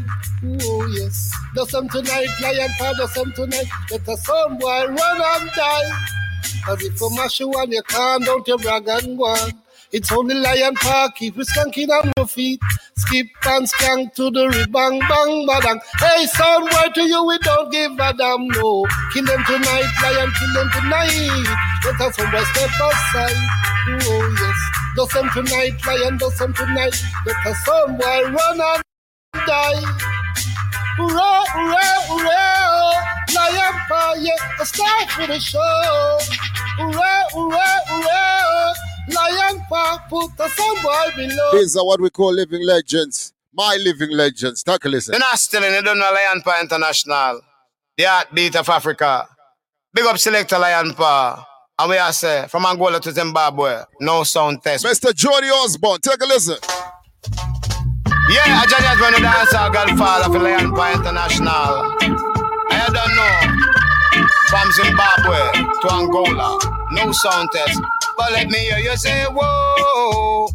Oh, yes. Do some tonight, lion, paw, do some tonight. Let us some boy run and die. Cause if you mash you and you calm down your brag and go. It's only lion park, keep you skanking on your feet. Skip and skank to the ribang bang badang. Hey, son, why to you we don't give a damn no. Kill them tonight, lion, kill them tonight. Let us somewhere step aside. Oh yes, do some tonight, lion, do some tonight. Let us somewhere run and die. Hurrah, hurrah, hurrah! Lion fire, a start for the show. Hurrah, hurrah, hurrah! Lion Park put the sun boy below. These are what we call living legends. My living legends. Take a listen. You're not still in, you don't know Lion Paw International. The heartbeat of Africa. Big up Selector Lion Paw. And we are say, from Angola to Zimbabwe, no sound test. Mr. Johnny Osbourne, take a listen. Yeah, I just had one of the dancer godfather for Lion Paw International. I don't know. From Zimbabwe to Angola, no sound test. But let me hear you say, whoa.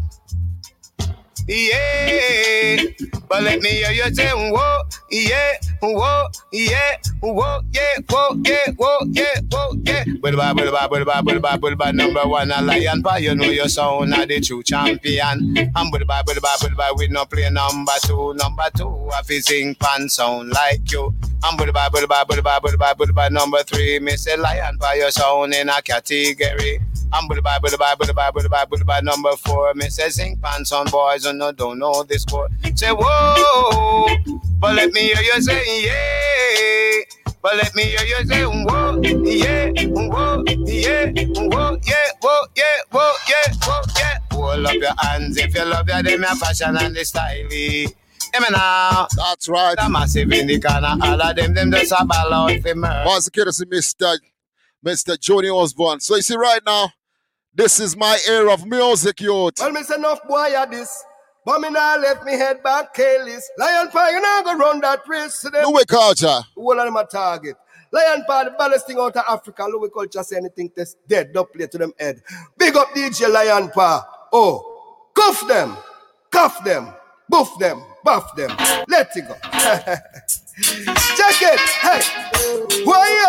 Yeah, but let me hear you say, whoa, yeah, whoa, yeah, whoa, yeah, whoa, yeah, whoa, yeah, whoa, yeah. Bull bye, bull bye, bull bye, bull bye, bull bye, number one, a lion, but you know your sound are the true champion. And bull bye, bull bye, bull bye, we no play number two, number two, I fi sing pan sound like you. And bull bye, bull bye, bull bye, bull bye, bull bye, number three, say lion, but your sound in a category. I'm bull bye, bull bye, bull bye, bull bye, bull bye, number four, me say sing pan sound boys, and no don't know this chord. Say whoa, but let me hear you say yeah. But let me hear you say whoa, yeah, whoa, yeah, whoa, yeah, whoa, yeah, whoa, yeah, whoa, yeah. Hold up your hands if you love your them your fashion and the style. Me now. That's right. The massive in the corner, all of them, them just a ball out for murder. Once again, Mr. Mr. Johnny Osbourne. So you see right now, this is my era of music, youth. Well, me say enough boy at this. But me now left me head back careless. Lion Pie, you now go run that race to them. Louie Culture. Who of them a target? Lion Pie, the baddest thing out of Africa. Louie Culture say anything test dead, don't play to them head. Big up DJ Lion Pie. Oh, cuff them, cuff them, buff them, buff them. Let it go. Check it. Hey. Why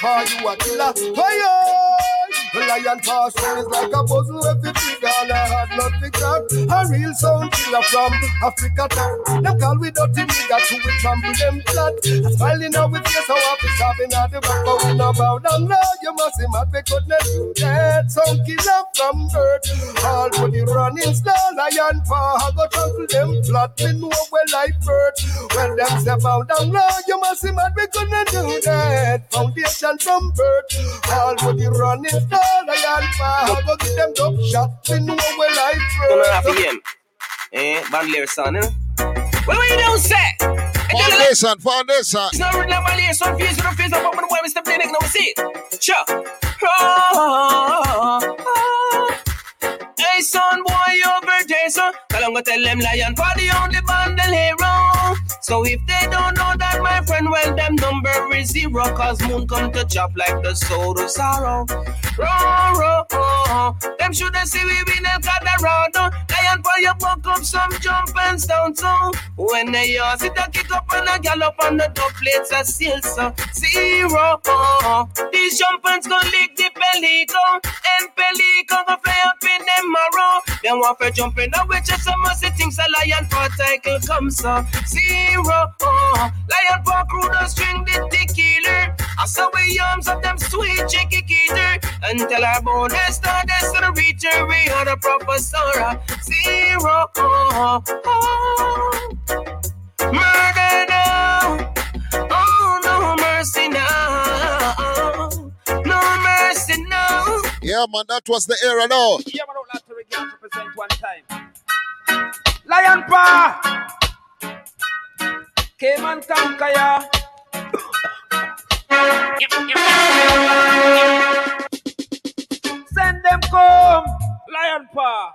Pie, you a killer. Yo? The lion pass is like a puzzle with the trigger and I had nothing crack. A real sound killer from Africa town. Them call we dirty nigga to we trample them flat. A smiling now with face how happy stopping at the back but we no bow down now. You must see mad we couldn't do that. Sound killer from birth. All for the running star lion paw. I go trample them flat. We know where life birth. When them step out down low, you must see mad we couldn't do that. Foundation from birth. All for the running star lion paw. I go get them dumb shot. We know where life Don't know birth. for him. Eh, bandolier son, eh? What will you do, say? Foundation, foundation. It's not really about here, so face with a face up on the way, Mr. Blinick, now see it. Sure. Oh, oh. Hey, son, boy, over there, son. Tell them go tell them lion for the only bundle hero. So if they don't know that, my friend, well, them number is zero. Cause moon come to chop like the soul of sorrow. Row, row, oh, oh. Them shoulda see we win El Colorado. Lion for your buck up some jump and down so when they all sit a kick up and a gallop on the top plates a seal so zero. Oh. oh. These jumpers gon' lick the pelico and pelico go fly up in them marrow. Them want for jumping up with just some mercy things a lion for title come so zero. Oh. Lion for crew the string the tequila. I saw we arms of them sweet chicky keeter until our bonus started to the reacher we are the professor zero. Oh, oh. Murder Yeah, man, that was the era now. Yeah, man, don't like to represent one time. Lion Paw! Came and conquer ya. Send them come. Lion Paw.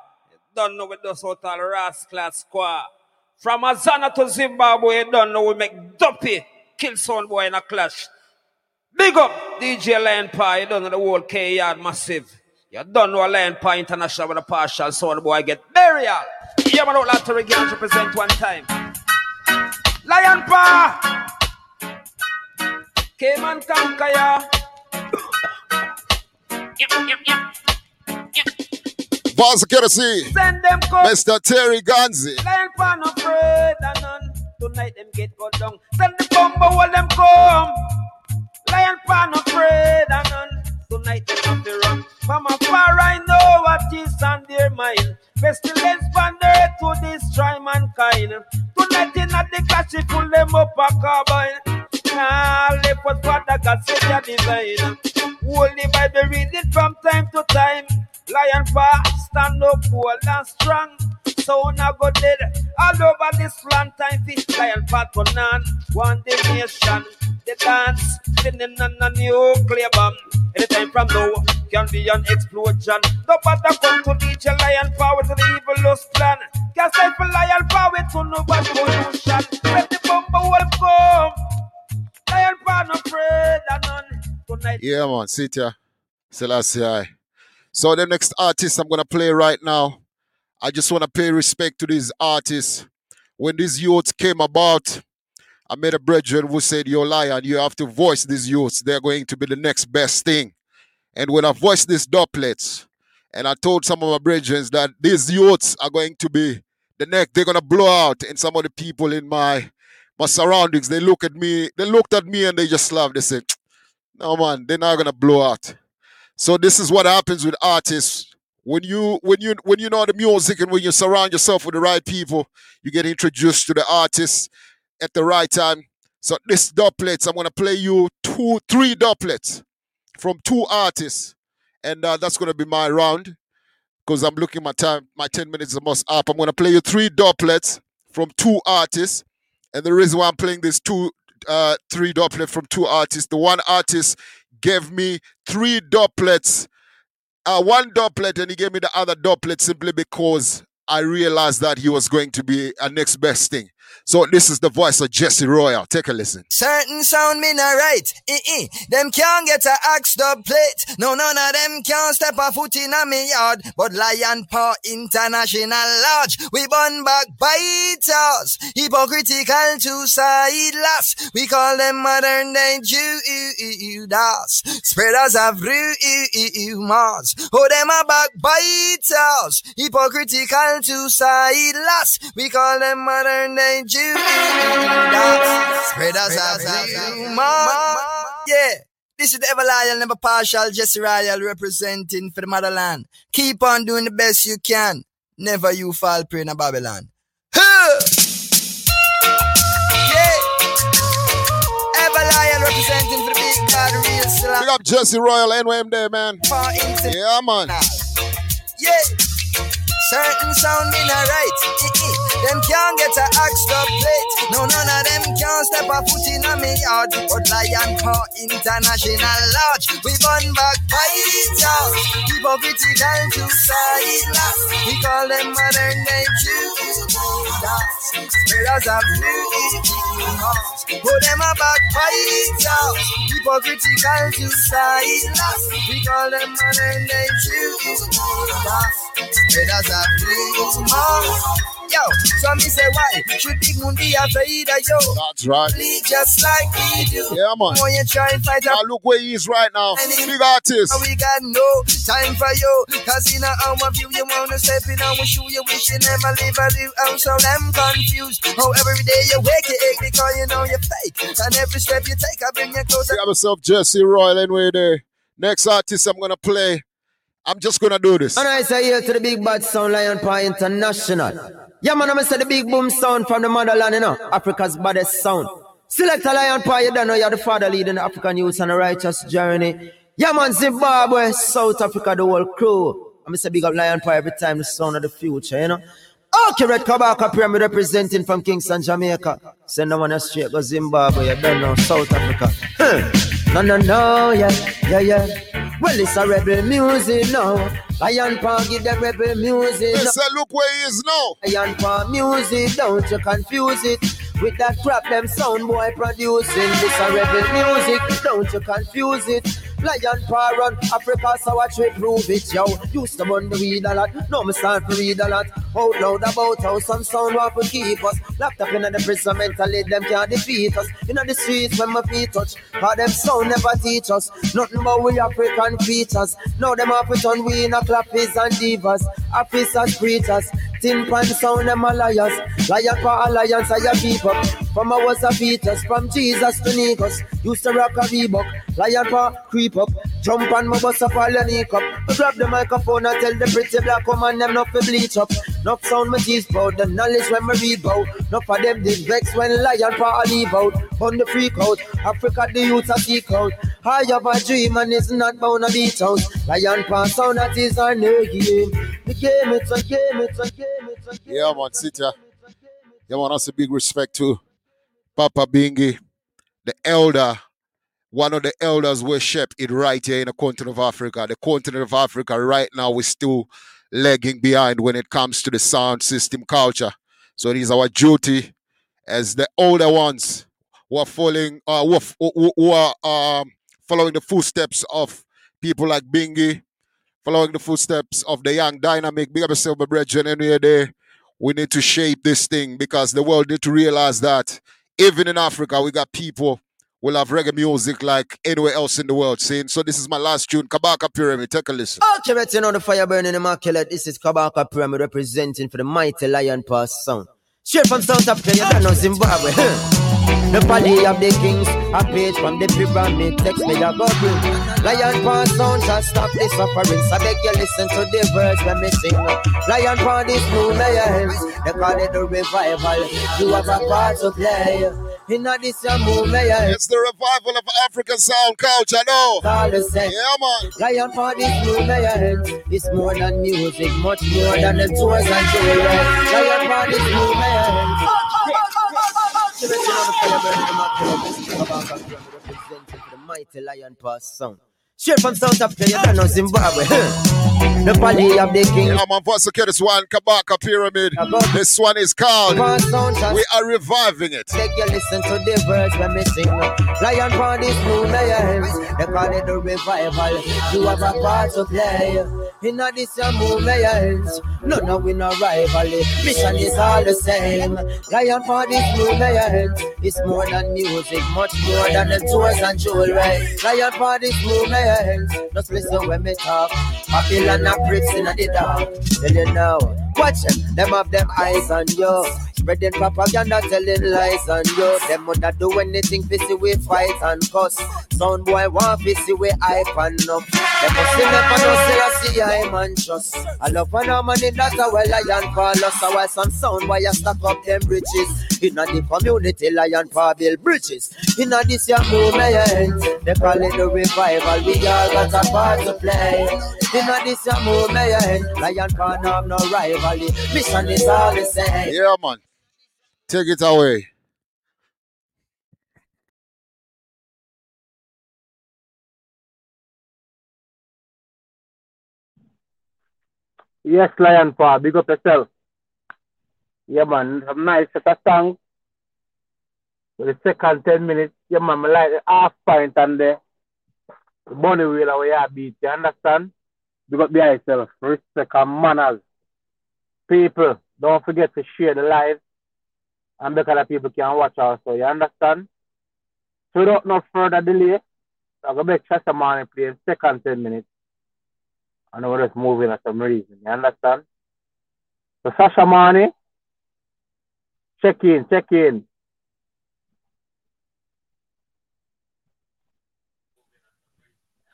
Don't know what those hotel rascal squad. From Azania to Zimbabwe, don't know we make Duppy kill sound boy in a clash. Big up DJ Lion Paw, you don't know the whole K yard massive. You don't know a Lion Paw International with a partial sound boy get burial. Yeah, man, don't like to represent one time. Lion Paw! Came and conquer ya. Boss Courtesy, Send them come. Mr. Terry Ganzie. Lion pan afraid and none. Tonight them get go down. Send the while them come. Lion pan afraid and none. Tonight them have to run. From afar I know what is on their mind. Pestilence pan earth to destroy mankind. Tonight in the clash, it pull them up a carbine. Nah, left what Father God said their design. Holy Bible read it from time to time. Lion paw, stand up bold and strong. So now go dead all over this land time fi lion paw turn on. One the nation, the dance, spinning on a nuclear bomb. Anytime from now can be an explosion. No matter come to DJ lion power to the evil lost plan. Can't say for lion power to no bad pollution. Let the bumper will come. Lion paw no afraid of none. Tonight Yeah, man, sit here. Selassie. I. So the next artist I'm gonna play right now, I just wanna pay respect to these artists. When these youths came about, I met a brethren who said, Yo, lion, you have to voice these youths. They're going to be the next best thing. And when I voiced these dubplates, and I told some of my brethren that these youths are going to be the next, they're gonna blow out. And some of the people in my my surroundings, they look at me, they looked at me and they just laughed. They said, No man, they're not gonna blow out. So this is what happens with artists. When you when you when you know the music and when you surround yourself with the right people, you get introduced to the artists at the right time. So this dubplates, I'm gonna play you two, three dubplates from two artists, and uh, that's gonna be my round because I'm looking my time. My 10 minutes is almost up. I'm gonna play you three dubplates from two artists, and the reason why I'm playing this two, uh, three dubplate from two artists, the one artist gave me three dubplates, uh, one dubplate, and he gave me the other dubplate simply because I realized that he was going to be a next best thing. So this is the voice of Jesse Royal. Take a listen. Certain sound me not right. Eh-eh. Them can't get a axe dub plate. No, none of them can't step a foot in a me yard. But Lion Paw International Lodge, we burn back biters. Hypocritical two-sideless. We call them modern day Judas. Spreaders of rumors. Oh, them a backbiters. Hypocritical to two-sideless. We call them modern day Judas. Spreaders of rumors. Yeah. This is the ever loyal, never partial Jesse Royal representing for the motherland. Keep on doing the best you can. Never you fall prey in a Babylon. Huh! Yeah. Ever loyal representing for the big bad real slap. Big up Jesse Royal, NWM there, man. Yeah, man. Yeah. Certain sound in a right. Them can't get a axe up plate. No, none of them can't step a foot in a me yard. But Lion Paw International Lodge, we burn back fighters. Hypocritical to silence. We call them modern day Judas. Spreaders of rumors. Put them a back fighters. Hypocritical to silence. We call them modern day Judas. Spreaders of rumors. Yo, so me say why should Big Moon be afraid of yo? That's right. Bleed just like we do. Yeah, man. When you try and fight Now look where he is right now. Big artist. we got no time for you. Cause in our view, you wanna step in our shoe, you wish you never live a live out. So I'm confused. How every day you wake your egg because you know you're fake. And every step you take, I bring you closer. We have myself Jesse Royal anyway there. Next artist I'm gonna play. I'm just gonna do this. And I say here to the big bad sound Lion Paw International. Yeah, man, I'm gonna say the big boom sound from the motherland, you know, Africa's baddest sound. Select a Lion Paw, you don't know you're the father leading the African youth on a righteous journey. Yeah, man, Zimbabwe, South Africa, the whole crew. I'm gonna say big up Lion Paw every time the sound of the future, you know. Okay, Red Kabaka Pyramid representing from Kingston, Jamaica. Send them on a straight go Zimbabwe, you don't know, South Africa. Huh. No, no, no, yeah, yeah, yeah. Well, it's a rebel music now. Lion Paw give the rebel music. Yes, sir, look where he is now. Lion Paw music, don't you confuse it. With that crap them sound boy producing. This a rebel music, don't you confuse it. Lion paw run Africa, so watch we prove it, yo. Used to run the weed a lot, no me start to read a lot. Out loud about how some sound want to keep us. Locked up in the prison mentally, them can't defeat us. In the streets when my feet touch, cause them sound never teach us. Nothing but we African creatures. Now them have put on we in a clappies and divas. Officers, preachers, tin pan sound them a liars. Lion for alliance, I keep up. From I was a fetus, from Jesus to Nikos. Used to rock a Reebok. Lion for creep up. Jump on my bus up all your nick up. I grab the microphone and tell the pretty black woman them not to bleach up. Not sound my teeth proud, the knowledge when me read bout. Not for them did vex when lion for a leave out. On the freak out, Africa the youth a seek out. I have a dream and it's not bound to beat out. Lion pass sound that is our new game. The a game, it's a game, it's a game. Yeah, man, sit here. Yeah, man, that's a big respect to Papa Bingi, the elder, one of the elders worship it right here in the continent of Africa. The continent of Africa right now is still lagging behind when it comes to the sound system culture. So it is our duty as the older ones who are following, uh, who, who are um, following the footsteps of people like Bingi, following the footsteps of the young dynamic. Big up yourself, my brethren, anywhere there. We need to shape this thing because the world need to realize that even in Africa, we got people will have reggae music like anywhere else in the world. Saying so, this is my last tune, Kabaka Pyramid. Take a listen. Okay, let's know the fire burning immaculate. This is Kabaka Pyramid representing for the mighty Lion Pass sound. Straight from South Africa, you know Zimbabwe. The body of the kings, a page from the pyramid, text me a bring. Lion Pass sound shall stop the suffering. So beg you listen to the words when me sing. Lion Pass this new hands, they call it the revival. You have a part to play. This your movement, It's the revival of African sound culture, no? all the same. Yeah, man. Lion for this movement, it's more than music, much more than the tours and jewelry. Lion for this Representing for the mighty Lion Pass sound. Straight from South Africa, you don't know Zimbabwe. The body of the king. Yeah, man, first okay, this one, Kabaka Pyramid. This one is called We Are Reviving It. Take you listen to the words when me sing. Lion for this movement, they call it the revival. You have a part to play. In this your movement, no, no, we no rival. Mission is all the same. Lion for this movement, it's more than music, much more than the tours and jewelry. Lion for this movement, just listen when me talk. Babylon and bricks in the dark. Tell you now, watch them, them have them eyes on you. Spreading propaganda, telling lies on you. Them would not do anything fishy we fight and cuss. Sound boy want fishy we hype and up. Them must see never know say I see I man trust. I love when I'm money that a well lion call us. Why some sound boy you stack up them bridges. In a the community lion for build bridges. In a this young movement, they call it the revival. We all got a part to play. In a this young movement, lion have no rival. Mission is all the same. Yeah, man. Take it away. Yes, Lion Paw, big up yourself. Yeah, man, some nice set of song. For the second 10 minutes, yeah, man, I like the half point and the, the money wheel away you beat, you understand? Big up yourself, respect and manners. People, don't forget to share the live and because the people can watch also, you understand? So without no further delay, I'm going to make Shashamane play in second 10 minutes. And we're just moving for some reason. You understand? So Shashamane, eh? check in, check in.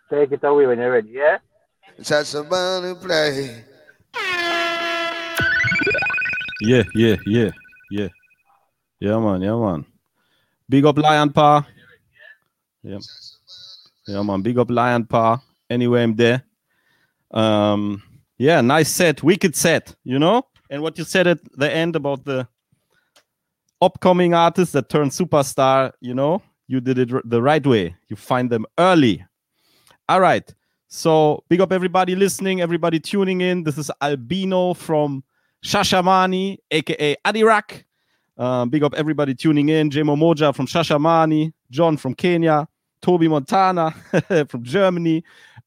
Take it away when you're ready, yeah? Shashamane play. Yeah, yeah, yeah, yeah. Yeah, man, yeah, man. Big up Lion Paw. Yeah. Yeah, man. Big up Lion Paw. Anyway, I'm there. Um, yeah, nice set, wicked set, you know? And what you said at the end about the upcoming artists that turn superstar, you know, you did it the right way. You find them early. All right. So big up everybody listening, everybody tuning in. This is Albino from Shashamane, aka Adirak. Um, big up everybody tuning in. Jamo Moja from Shashamane, John from Kenya, Toby Montana from Germany,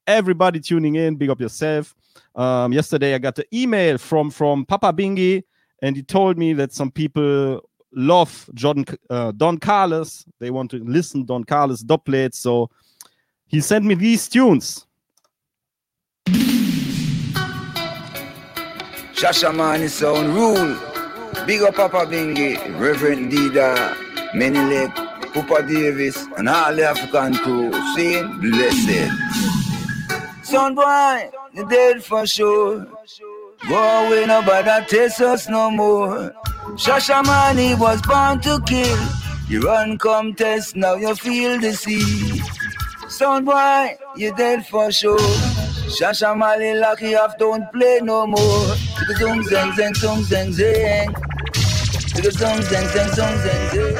everybody tuning in. Big up yourself. Um, yesterday I got an email from from Papa Bingi, and he told me that some people love John uh, Don Carlos. They want to listen Don Carlos dubplate, so he sent me these tunes. Shashamane sound rule. Big up Papa Bingi, Reverend Dida, Menilek, Papa Davis, and all the African crew. Saying blessed. Son boy, you dead for sure. Go away, nobody taste us no more. Shashamane was born to kill. You run, come test, now you feel the sea. Son boy, you dead for sure. Shashamane lucky off, don't play no more. Tika zoom zeng zeng zoom zeng zeng. Tika zoom zeng zeng zoom zeng zeng.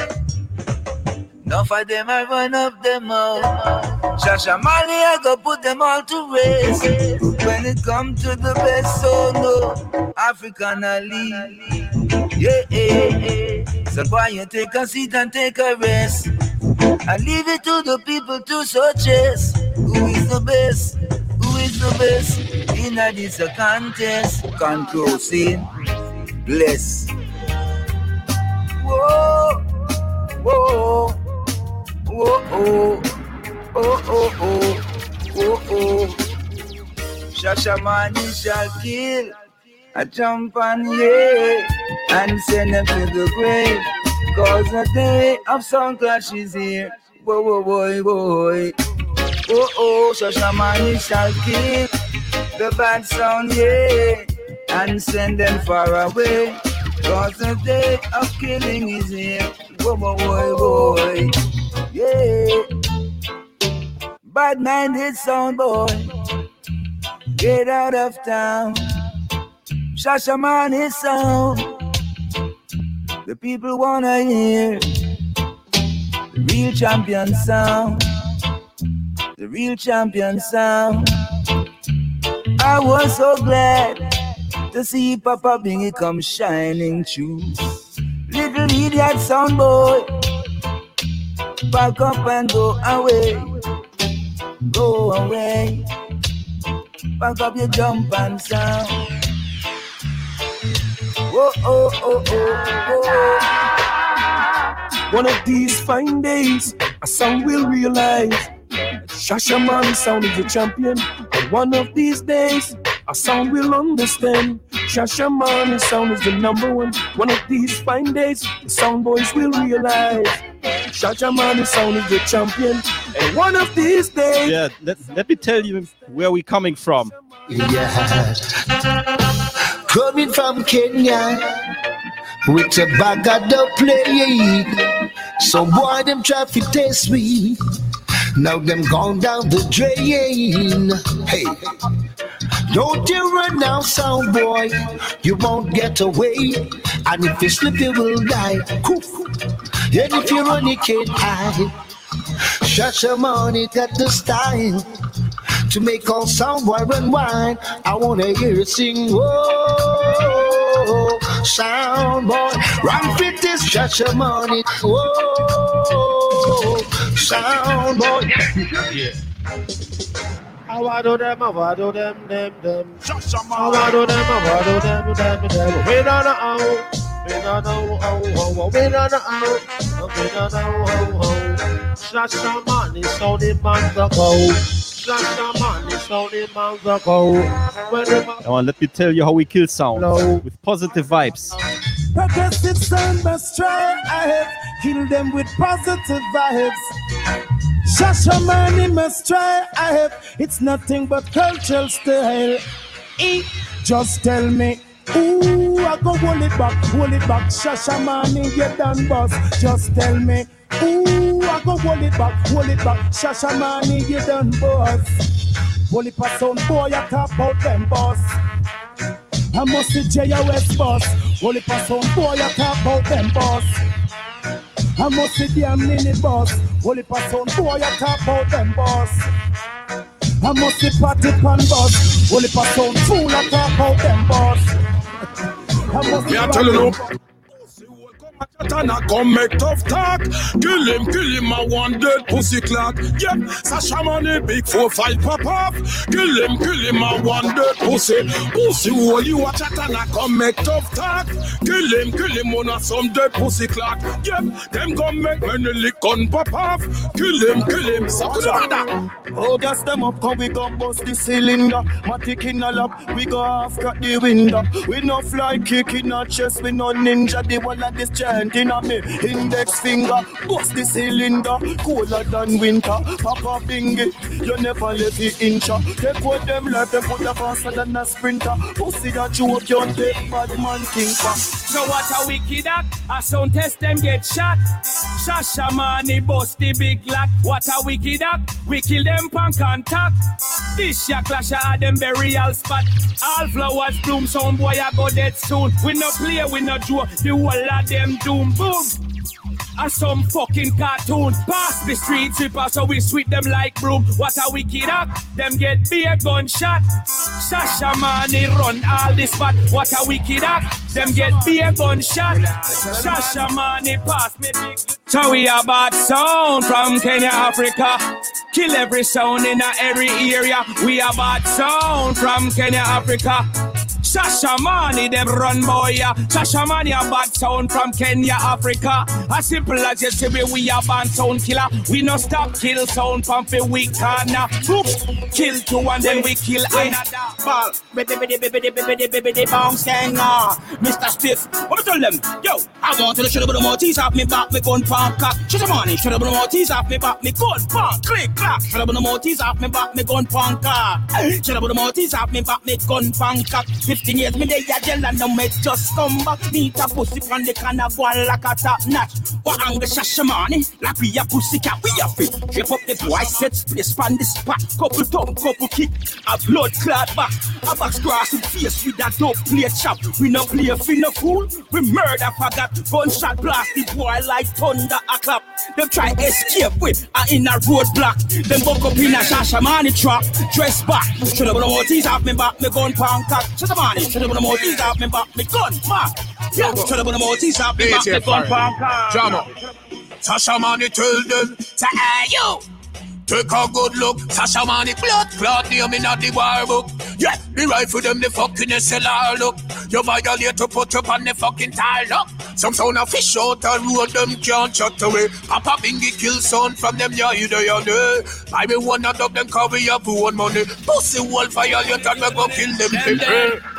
Enough of them, I run up them all. Shashamane, I go put them all to rest. When it come to the best, so no. African Ali. Yeah, yeah, yeah. So you take a seat and take a rest? I leave it to the people to suggest who is the best, best in a this a contest. Control scene, bless. Whoa, whoa, whoa, oh, oh, oh, oh, oh, oh. Shashamane shall kill. I jump on yeah and send them to the grave. Cause the day of sound clash is here. Whoa, whoa, boy, boy. Oh, oh, Shashamane shall kill the bad sound, yeah, and send them far away. Cause the day of killing is here. Whoa, boy, boy. Yeah. Bad minded sound boy. Get out of town. Shashamane sound. The people wanna hear the real champion sound. The real champion sound. I was so glad to see Papa Bingi come shining through. Little idiot sound boy, back up and go away, go away. Back up your jump and sound. Whoa, oh, oh, oh, oh. oh. One of these fine days, a song will realize Shashamane sound is the champion. And one of these days, a sound will understand Shashamane sound is the number one. One of these fine days, the sound boys will realize Shashamane sound is the champion. And one of these days, Yeah, let, let me tell you where we're coming from. Yeah. Coming from Kenya with a bag of the play. So boy, them traffic test me. Now them gone down the drain. Hey, don't you run now, sound boy. You won't get away. And if you slip, you will die. And if you run, you can't hide. Shut your money, got the style to make all sound boy run wine. I wanna hear you sing. Whoa, sound boy, run fit this, shut your money. Whoa, sound boy. Yeah. How I do them, how I do them, them, them. How I do them, how I do them, them, them. We don't know, we don't know, how, how, we don't know, we don't know, how, how. Shasha man is so the man to go. Shasha man is so the man to go. Whenever let me tell you how we kill sound with positive vibes. Progressive sound must try. I killed them with positive vibes. Shashamane must try. I have. It's nothing but cultural style. E, just tell me. Ooh, I go hold it back, hold it back. Shashamane get done, boss. Just tell me. Ooh, I go hold it back, hold it back. Shashamane get done, boss. Hold it pass on, boy. I talk about them, boss. I must be JOS boss. Only pass on boy, I talk about them boss. I must be damn mini boss. Only pass on boy, I talk about them boss. I must be party pan boss. Only pass on fool, I talk about them boss. I must Me I tell you. Tana come make tough talk. Kill him, kill him, I want dead pussy clock. Yep, Shashamane, big four five pop off. Kill him, kill him, I want dead pussy. Pussy wall, you and I come make tough talk. Kill him, kill him, on a some dead pussy clock. Yep, them come make many lick gun pop off. Kill him, kill him, Sakura. Oh, gas them up, come we gon' bust the cylinder. Matic in a lap, we go off cut the window. We no fly kick in our chest, we no ninja. The one of this giant in a me index finger. Bust the cylinder, cooler than winter. Papa Bingi, you never let the incha. Take what them left, them put the faster than a sprinter. Pussy that you up, you take bad man thinker. So what a wicked act, a sound test them get shot. Shashamane bust the big lock. What a wicked act, we kill them pan contact. This ya clash of them burial spot. All flowers bloom, some boy I go dead soon. We no play, we no draw, the whole of them doom boom. A some fucking cartoon. Pass the street sweeper, so we sweep them like broom. What a wicked act, them get beer gunshot. Shashamane run all this spot. What a wicked act, them get beer gunshot. Shashamane pass me big. So we are bad sound from Kenya, Africa. Kill every sound in a every area. We are bad sound from Kenya, Africa. Shashamane, them run boy. yeah. Shashamane, a bad sound from Kenya, Africa. As simple as you see me, we a band sound killer. We no stop kill sound from the weak corner. Kill two and then we kill another. Ball, baby, baby, baby, baby, baby, baby, baby, bounce gang ah. Mr. Stiff, what me tell them? Yo, I go to the shut up the Maltese off me back, me gun palm cock. Money, shut up the Maltese off me back, me gun palm click clack. Shut up the Maltese off me back, me gun palm cock. Shut up the Maltese off me back, me gun palm cock. Fifteen years me dey a and no mates just come back. Meet a pussy from the one like a top notch. What angle Shashamane? Like we a pussy cat, we a fit. Shape up the boy set space pan the spot. Couple thumb, couple kick, a blood clot back. A box grass and face with a dope play chop. We no play for no fool. We murder for that. Gunshot blast the boy like thunder a clap. Them try escape with a in a roadblock. Them buck up in a Shashamane trap. Dress back. Should have been more teeth off me back. Me gun pound cock. Shut up money. Should have been more teeth off me back. Me gun back. Yeah. Should have been more teeth off me back. Me gun cock. Drama. Shashamane tell them, Say, hey, you. take a good look. Shashamane blood clot name in the war book. Yeah, the rifle them the fucking SLR look. You violate to put up on the fucking tile look. Some sound of fish out and road them can't shut away. Papa Bingi kill son from them yeah you there you there. I be one of them cover up one money. Pussy wall violate and we go kill them people.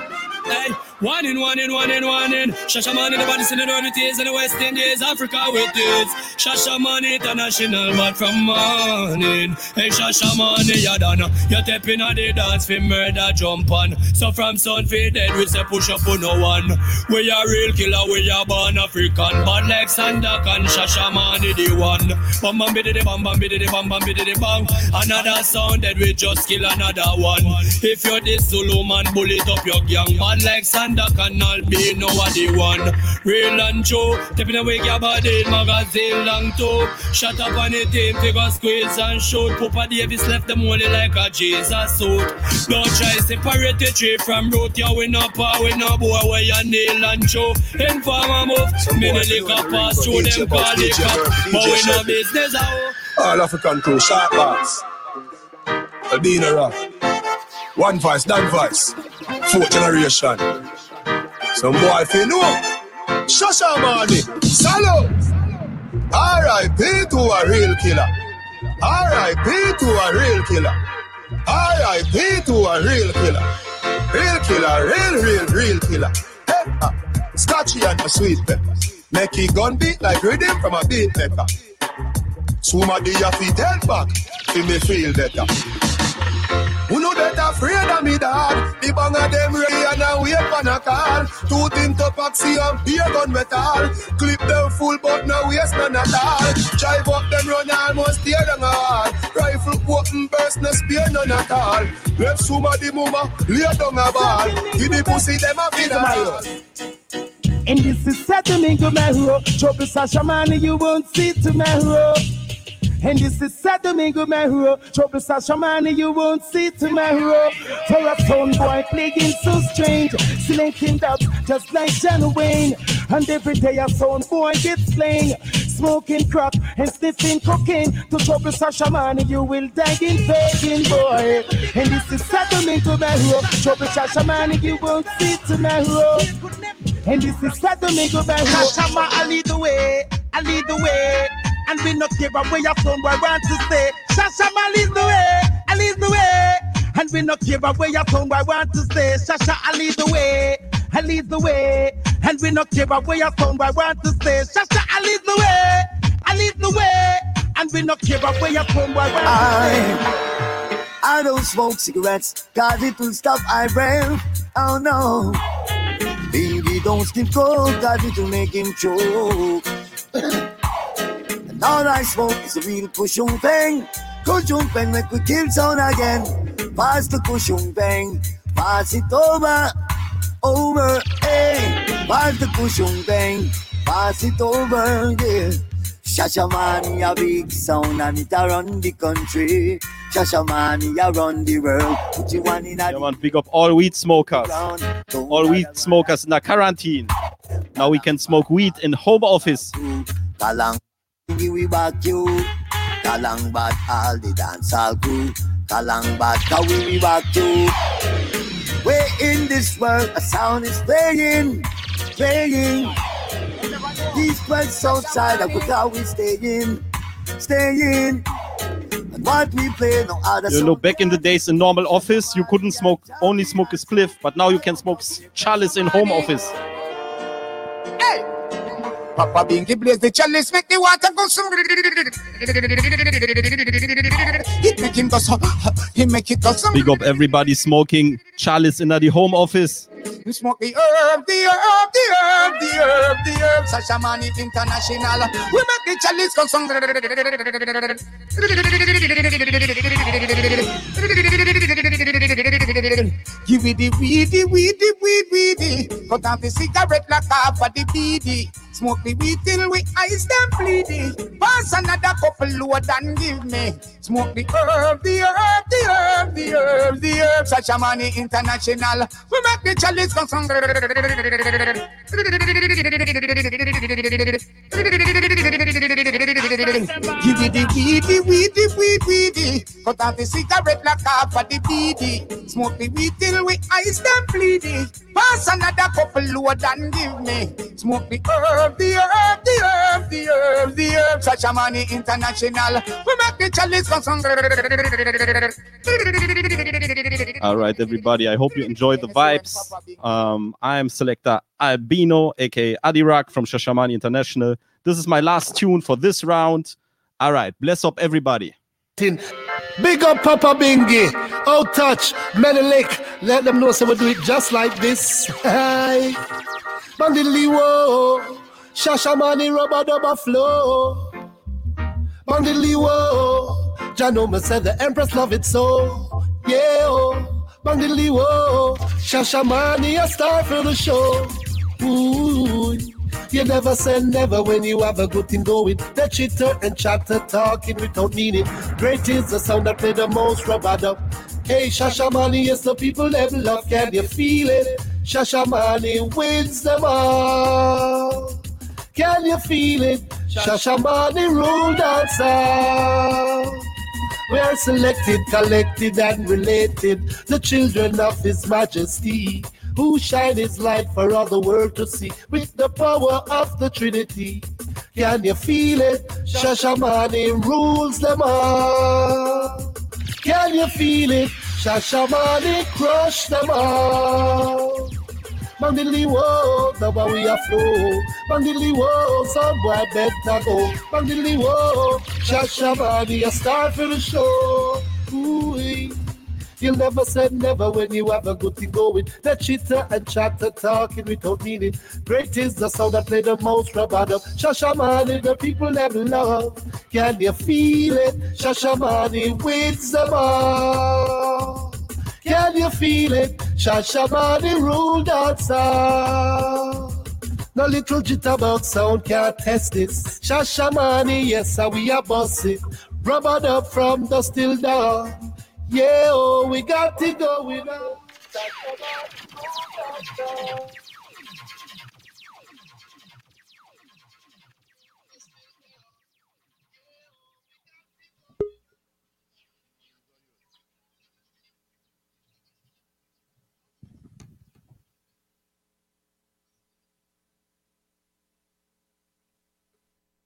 Hey, one in, one in, one in, one in. Shashamane, the bodies in the dirty tears in the West Indies, Africa with this. Shashamane International, but from morning. Hey, Shashamane, you done. You tapping on the dance for murder jump on. So from sun for dead, we say push up on no one. We are real killer, we are born African. But like Sandak and Shashamane, the one. Bam bam biddy bam bam biddy bam bam biddy bam. Another sound that we just kill another one. If you're this Zulu man, bullet up your gang. Bad like And I'll be no one the one. Real and true, tapping away your body, magazine long too. Shut up on the team, a squeeze and shoot. Papa Davis left them only like a Jesus suit. Don't try separate the tree from root. You win up, we no boy where you nail and show. Informer move, many liquor pass through them call it up. But we no business out. All African crew, sharp bars. Adina Rock. One voice, done voice. Fourth generation. Some boy if you know. Shashamane. Salute. R.I.P. to a real killer. R.I.P. to a real killer. R.I.P. to a real killer. Real killer, real, real, real killer. Hey, ah. Scotchy and a sweet pepper. Make it gun beat like rhythm from a beat maker. Somebody have to tell back to me feel better. Who know that afraid of me dad? The bang of them ready and a wait on a call. Two tin to paxi and beer gun metal. Clip them full but no waste none at all. Drive up them run almost tear down a wall. Rifle open burst no spear none at all. Left somebody mama lay down a ball. Give the pussy them a bit And this is settling to my hero. Trouble Shashamane, you won't see to my hero. And this is sad Domingo Mahuro. Trouble Shashamane, you won't see tomorrow. For a stone boy playing so strange. Slinking up just like John Wayne. And every day a sound boy gets slain. Smoking crack and sniffing cocaine. To trouble Shashamane, you will die in begging boy. And this is sad Domingo Mahuro. Trouble Shashamane, you won't see tomorrow. And this is sad Domingo. Sasha Ma, I lead the way. I lead the way. And we not give away your phone boy want to stay. Shasha Ma lead the way. I lead the way. And we not give away your phone boy want to stay. Shasha I lead the way. I lead the way. And we not give away your phone boy want to stay. Shasha I lead the way. I lead the way. And we not give away your phone boy want to stay. I don't smoke cigarettes, cause it will stop I breath. Oh no. Biggie don't skip coke, cause it will make him choke. All I smoke is a real kushung peng. Kushung peng make we kill sound again. Pass the kushung peng, pass it over, over, hey. Pass the kushung peng, pass it over, yeah. Shashamane a big sound and it a run the country. Shashamane a run the world. Put you one in a Yeah, man, big up all weed smokers. All weed smokers in the quarantine. Now we can smoke weed in home office. Kalang we back you. Kalang bat all the dance all crew. Kalang bat how we back you. Where in this world a sound is playing, playing. These birds outside of how we staying, staying. And what we play no other You know, back in the days in normal office, you couldn't smoke, only smoke a spliff, but now you can smoke chalice in home office. Papa Bingi blaze the chalice, make the water go so. It make him go so. He make it go so. Big up everybody smoking chalice in the home office. We smoke the herb, the herb, the herb, the herb, the herb. Shashamane International. We make the chalice go song. Give it the weedy, weedy, weed, weedy. Cut off the cigarette like half of the beady. Smoke the weed till we eyes them bleedy. Pass another couple load and give me. Smoke the herb, the herb, the herb, the herb, the herb. Shashamane International. We make the chalice go song. Give it the weedy, weedy, weed, weedy. Cut off the cigarette like half of the beady. Smoke the weed till we eyes them bleedy. Pass another couple load and give me. Smoke the herb, the herb, the herb, the herb, the herb. Such a money international. We make the chalice go song. All right, everybody. I hope you enjoy the vibes. Um, I am selector Albino, aka Adirak from Shashamane International. This is my last tune for this round. All right, bless up everybody. Big up Papa Bingi. Out touch. Menelik. Let them know so we do it just like this. Hey. Bandili wo. Shashamane rubber dubber flow. Bandili wo. Janoma said the Empress love it so. Yeah. Oh. Bandili wo. Shashamane a star for the show. Ooh. You never say never when you have a good thing going. The chitter and chatter talking without meaning. Great is the sound that play the most rabada. Hey, Shashamane, yes, the people them love. Can you feel it? Shashamane wins them all. Can you feel it? Shashamane rule dancer. We are selected, collected, and related. The children of His Majesty who shine his light for all the world to see with the power of the Trinity. Can you feel it? Shashamane rules them all. Can you feel it? Shashamane crush them all. Bandili wo, the way we are flow. Bandili wo, some boy better go. Bandili wo, Shashamane a star for the show. Ooh-wee. You'll never say never when you have a good thing going. The chitter and chatter talking without meaning. Great is the sound that play the most rabado. Shashamane, the people them love. Can you feel it? Shashamane wins them all. Can you feel it? Shashamane rule dancer. No little jitterbug sound can't test this. Shashamane, yes, we are bossing. Rubber up from the still dawn. Yeah, oh, we got to go without.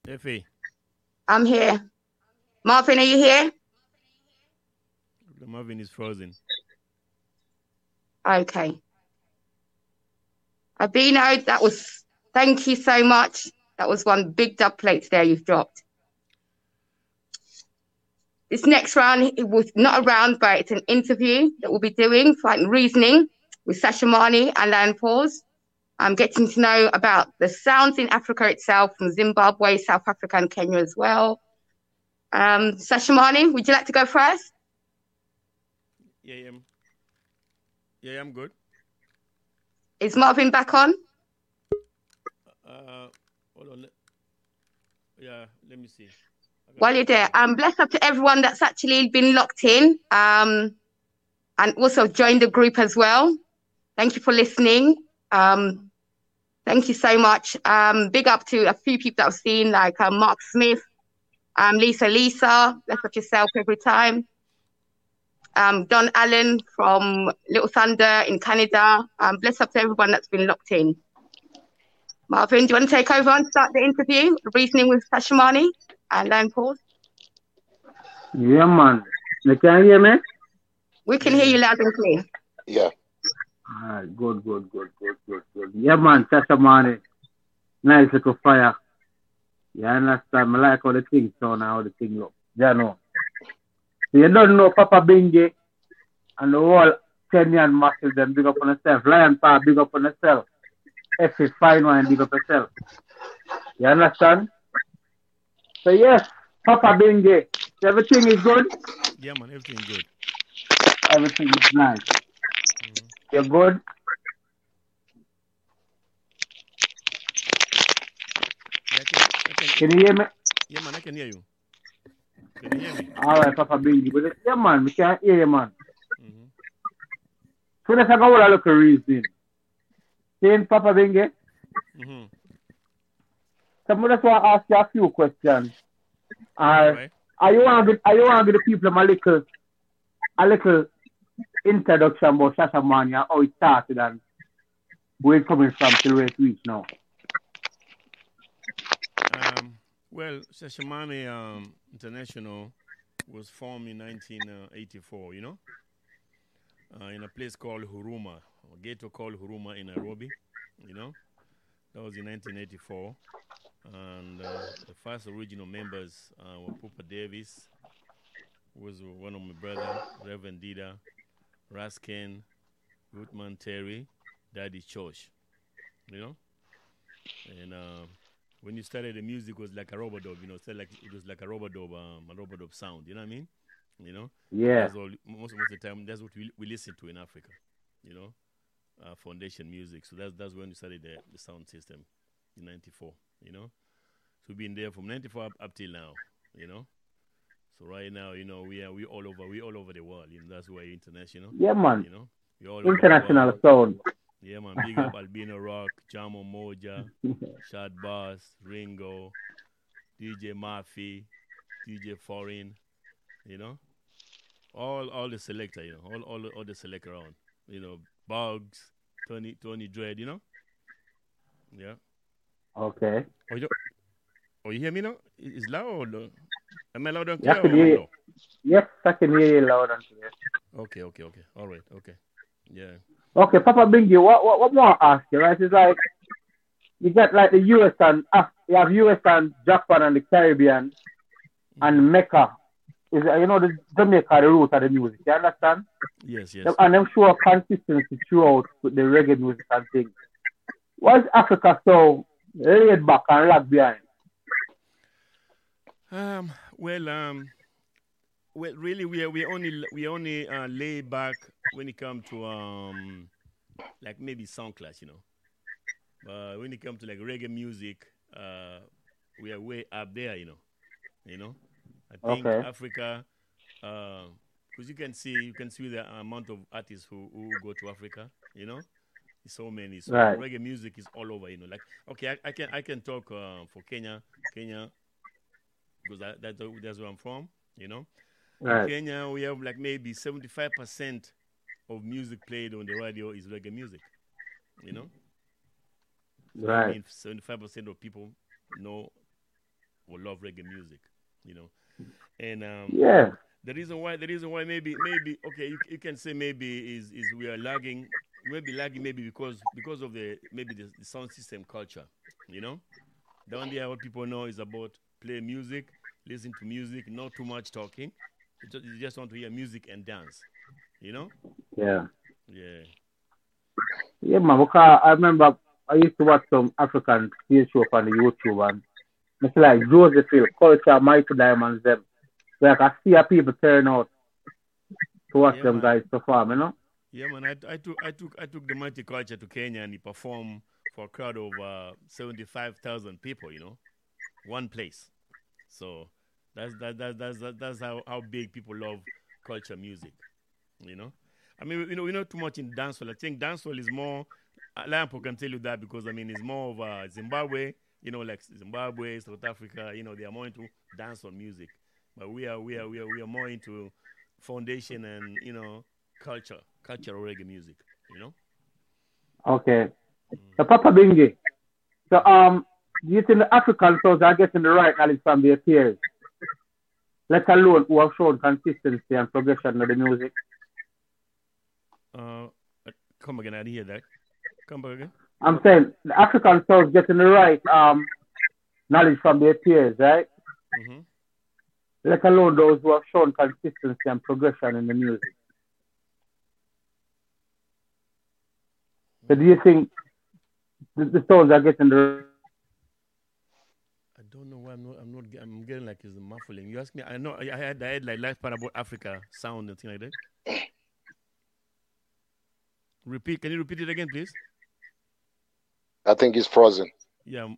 Effie, I'm here. Marvin, are you here? Marvin is frozen. Okay. Abino, that was thank you so much. That was one big dub plate there you've dropped. This next round it was not a round, but it's an interview that we'll be doing, fighting reasoning with Shashamane and Lan Pause. I'm getting to know about the sounds in Africa itself, from Zimbabwe, South Africa, and Kenya as well. Um, Shashamane, would you like to go first? Yeah, yeah. Yeah, I'm good. Is Marvin back on? Uh, hold on. Yeah, let me see. While you're there, um, bless up to everyone that's actually been locked in, um, and also joined the group as well. Thank you for listening. Um, thank you so much. Um, big up to a few people that I've seen, like uh, Mark Smith, um, Lisa Lisa, bless up yourself every time. Um, Don Allen from Little Thunder in Canada. Um, bless up to everyone that's been locked in. Marvin, do you want to take over and start the interview? Reasoning with Shashamane and Lan Pause. Yeah, man. Can you can hear me? We can hear you loud and clear. Yeah. Alright, good, good, good, good, good, good. Yeah, man, Shashamane. Nice little fire. You understand? I like how the thing sound and how the thing look. Yeah, know. You don't know Papa Bingi and the whole Kenyan muscle them big up on yourself. Lion Power big up on. F is fine one big up yourself. You understand? So yes, Papa Bingi. Everything is good. Yeah, man, everything good. Everything is nice. You're good. Can you hear me? Yeah, man, I can hear you. Can you hear me? All right, Papa Bingi. But yeah, man, we can't hear you, man. So let's go with a look at reason. Saying Papa Bingi, Mm-hmm. so I just want to ask you a few questions. Uh, Are you want to give, are you want to give the people a little, a little introduction about Shasha Mania, how it started and where it's coming from till where it reached now? Um, well, Shashamane um, International was formed in 1984, you know, uh, in a place called Huruma, a ghetto called Huruma in Nairobi, you know. That was in 1984. And uh, the first original members uh, were Pupa Davis, who was one of my brother, Reverend Dida, Raskin, Ruthman Terry, Daddy Chosh, you know. And uh, when you started, the music was like a rubber dub, you know, so like it was like a rubber dub, um, a rubber dub sound. You know what I mean? You know. Yeah. That's all. Most most of the time, that's what we we listen to in Africa. You know, uh, foundation music. So that's that's when we started the, the sound system in '94. You know, so we've been there from '94 up, up till now. You know. So right now, you know, we are we all over we all over the world. You know, that's why international. Yeah, man. You know, we all over the International sound. Yeah, man. Big up Albino Rock, Jamo Moja, Shad Bass, Ringo, DJ Murphy, DJ Foreign, you know. All all the selector, you know, all all, all the select around. You know, Bugs, Tony Tony Dread, you know? Yeah. Okay. Oh you Oh you hear me now? It- It's loud. Am I loud and Yeah, clear? I can or hear no? Yes, I can hear you loud and clear. Okay, okay, okay. All right, okay. Yeah. Okay, Papa Bingy, what what what more I ask you, right? It's like you got like the US and Af- you have US and Japan and the Caribbean and Mecca. Is you know the Jamaica the root of the music, you understand? Yes, yes. And show a consistency throughout the reggae music and things. Why is Africa so laid back and lag behind? Um. Well. Um. Well, really, we are, we only we only uh, lay back when it comes to um, like maybe sound class, you know. But when it comes to like reggae music, uh, we are way up there, you know. You know, I think Okay. Africa, because you can see you can see the amount of artists who, who go to Africa. You know, so many. So Right. reggae music is all over. You know, like okay, I, I can I can talk uh, for Kenya, Kenya, because that, that's that's where I'm from. You know, In Kenya we have like maybe seventy five percent of music played on the radio is reggae music. You know. Right. seventy-five percent of people know or love reggae music. You know, and um, Yeah. the reason why the reason why maybe maybe okay you, you can say maybe is is we are lagging maybe lagging maybe because because of the maybe the, the sound system culture. You know, down there what people know is about play music, listen to music, not too much talking. They just, want to hear music and dance. You know. Yeah. Yeah. Yeah, man. Because I remember I used to watch some African stage show on the YouTube and it's like Josephine, Culture, Mighty Diamonds, them. Like I see a people turn out to watch Yeah, them man. guys perform, you know? Yeah, man. I, I took I took I took the mighty culture to Kenya and he performed for a crowd of uh, seventy five thousand people. You know, one place. So that's that, that that's that, that's how, how big people love culture music. You know, I mean, you know, we're not too much in dancehall. I think dancehall is more. uh, Lampo can tell you that because I mean, it's more of uh, Zimbabwe. You know, like Zimbabwe, South Africa. You know, they are more into dancehall music, but we are we are we are we are more into foundation and you know culture, cultural reggae music. You know. Okay. So Papa Bingi. So um do you think the African souls are getting the right knowledge from their peers? Let alone who have shown consistency and progression of the music. Uh, come again. I didn't hear that. Come back again. I'm saying the African souls getting the right um knowledge from their peers, right? hmm Let alone those who have shown consistency and progression in the music. So do you think the, the souls are getting the don't know why I'm not. I'm not. I'm getting like it's muffling. You ask me. I know. I I had. I had like life part about Africa sound and thing like that. Repeat. Can you repeat it again, please? I think he's frozen. Yeah.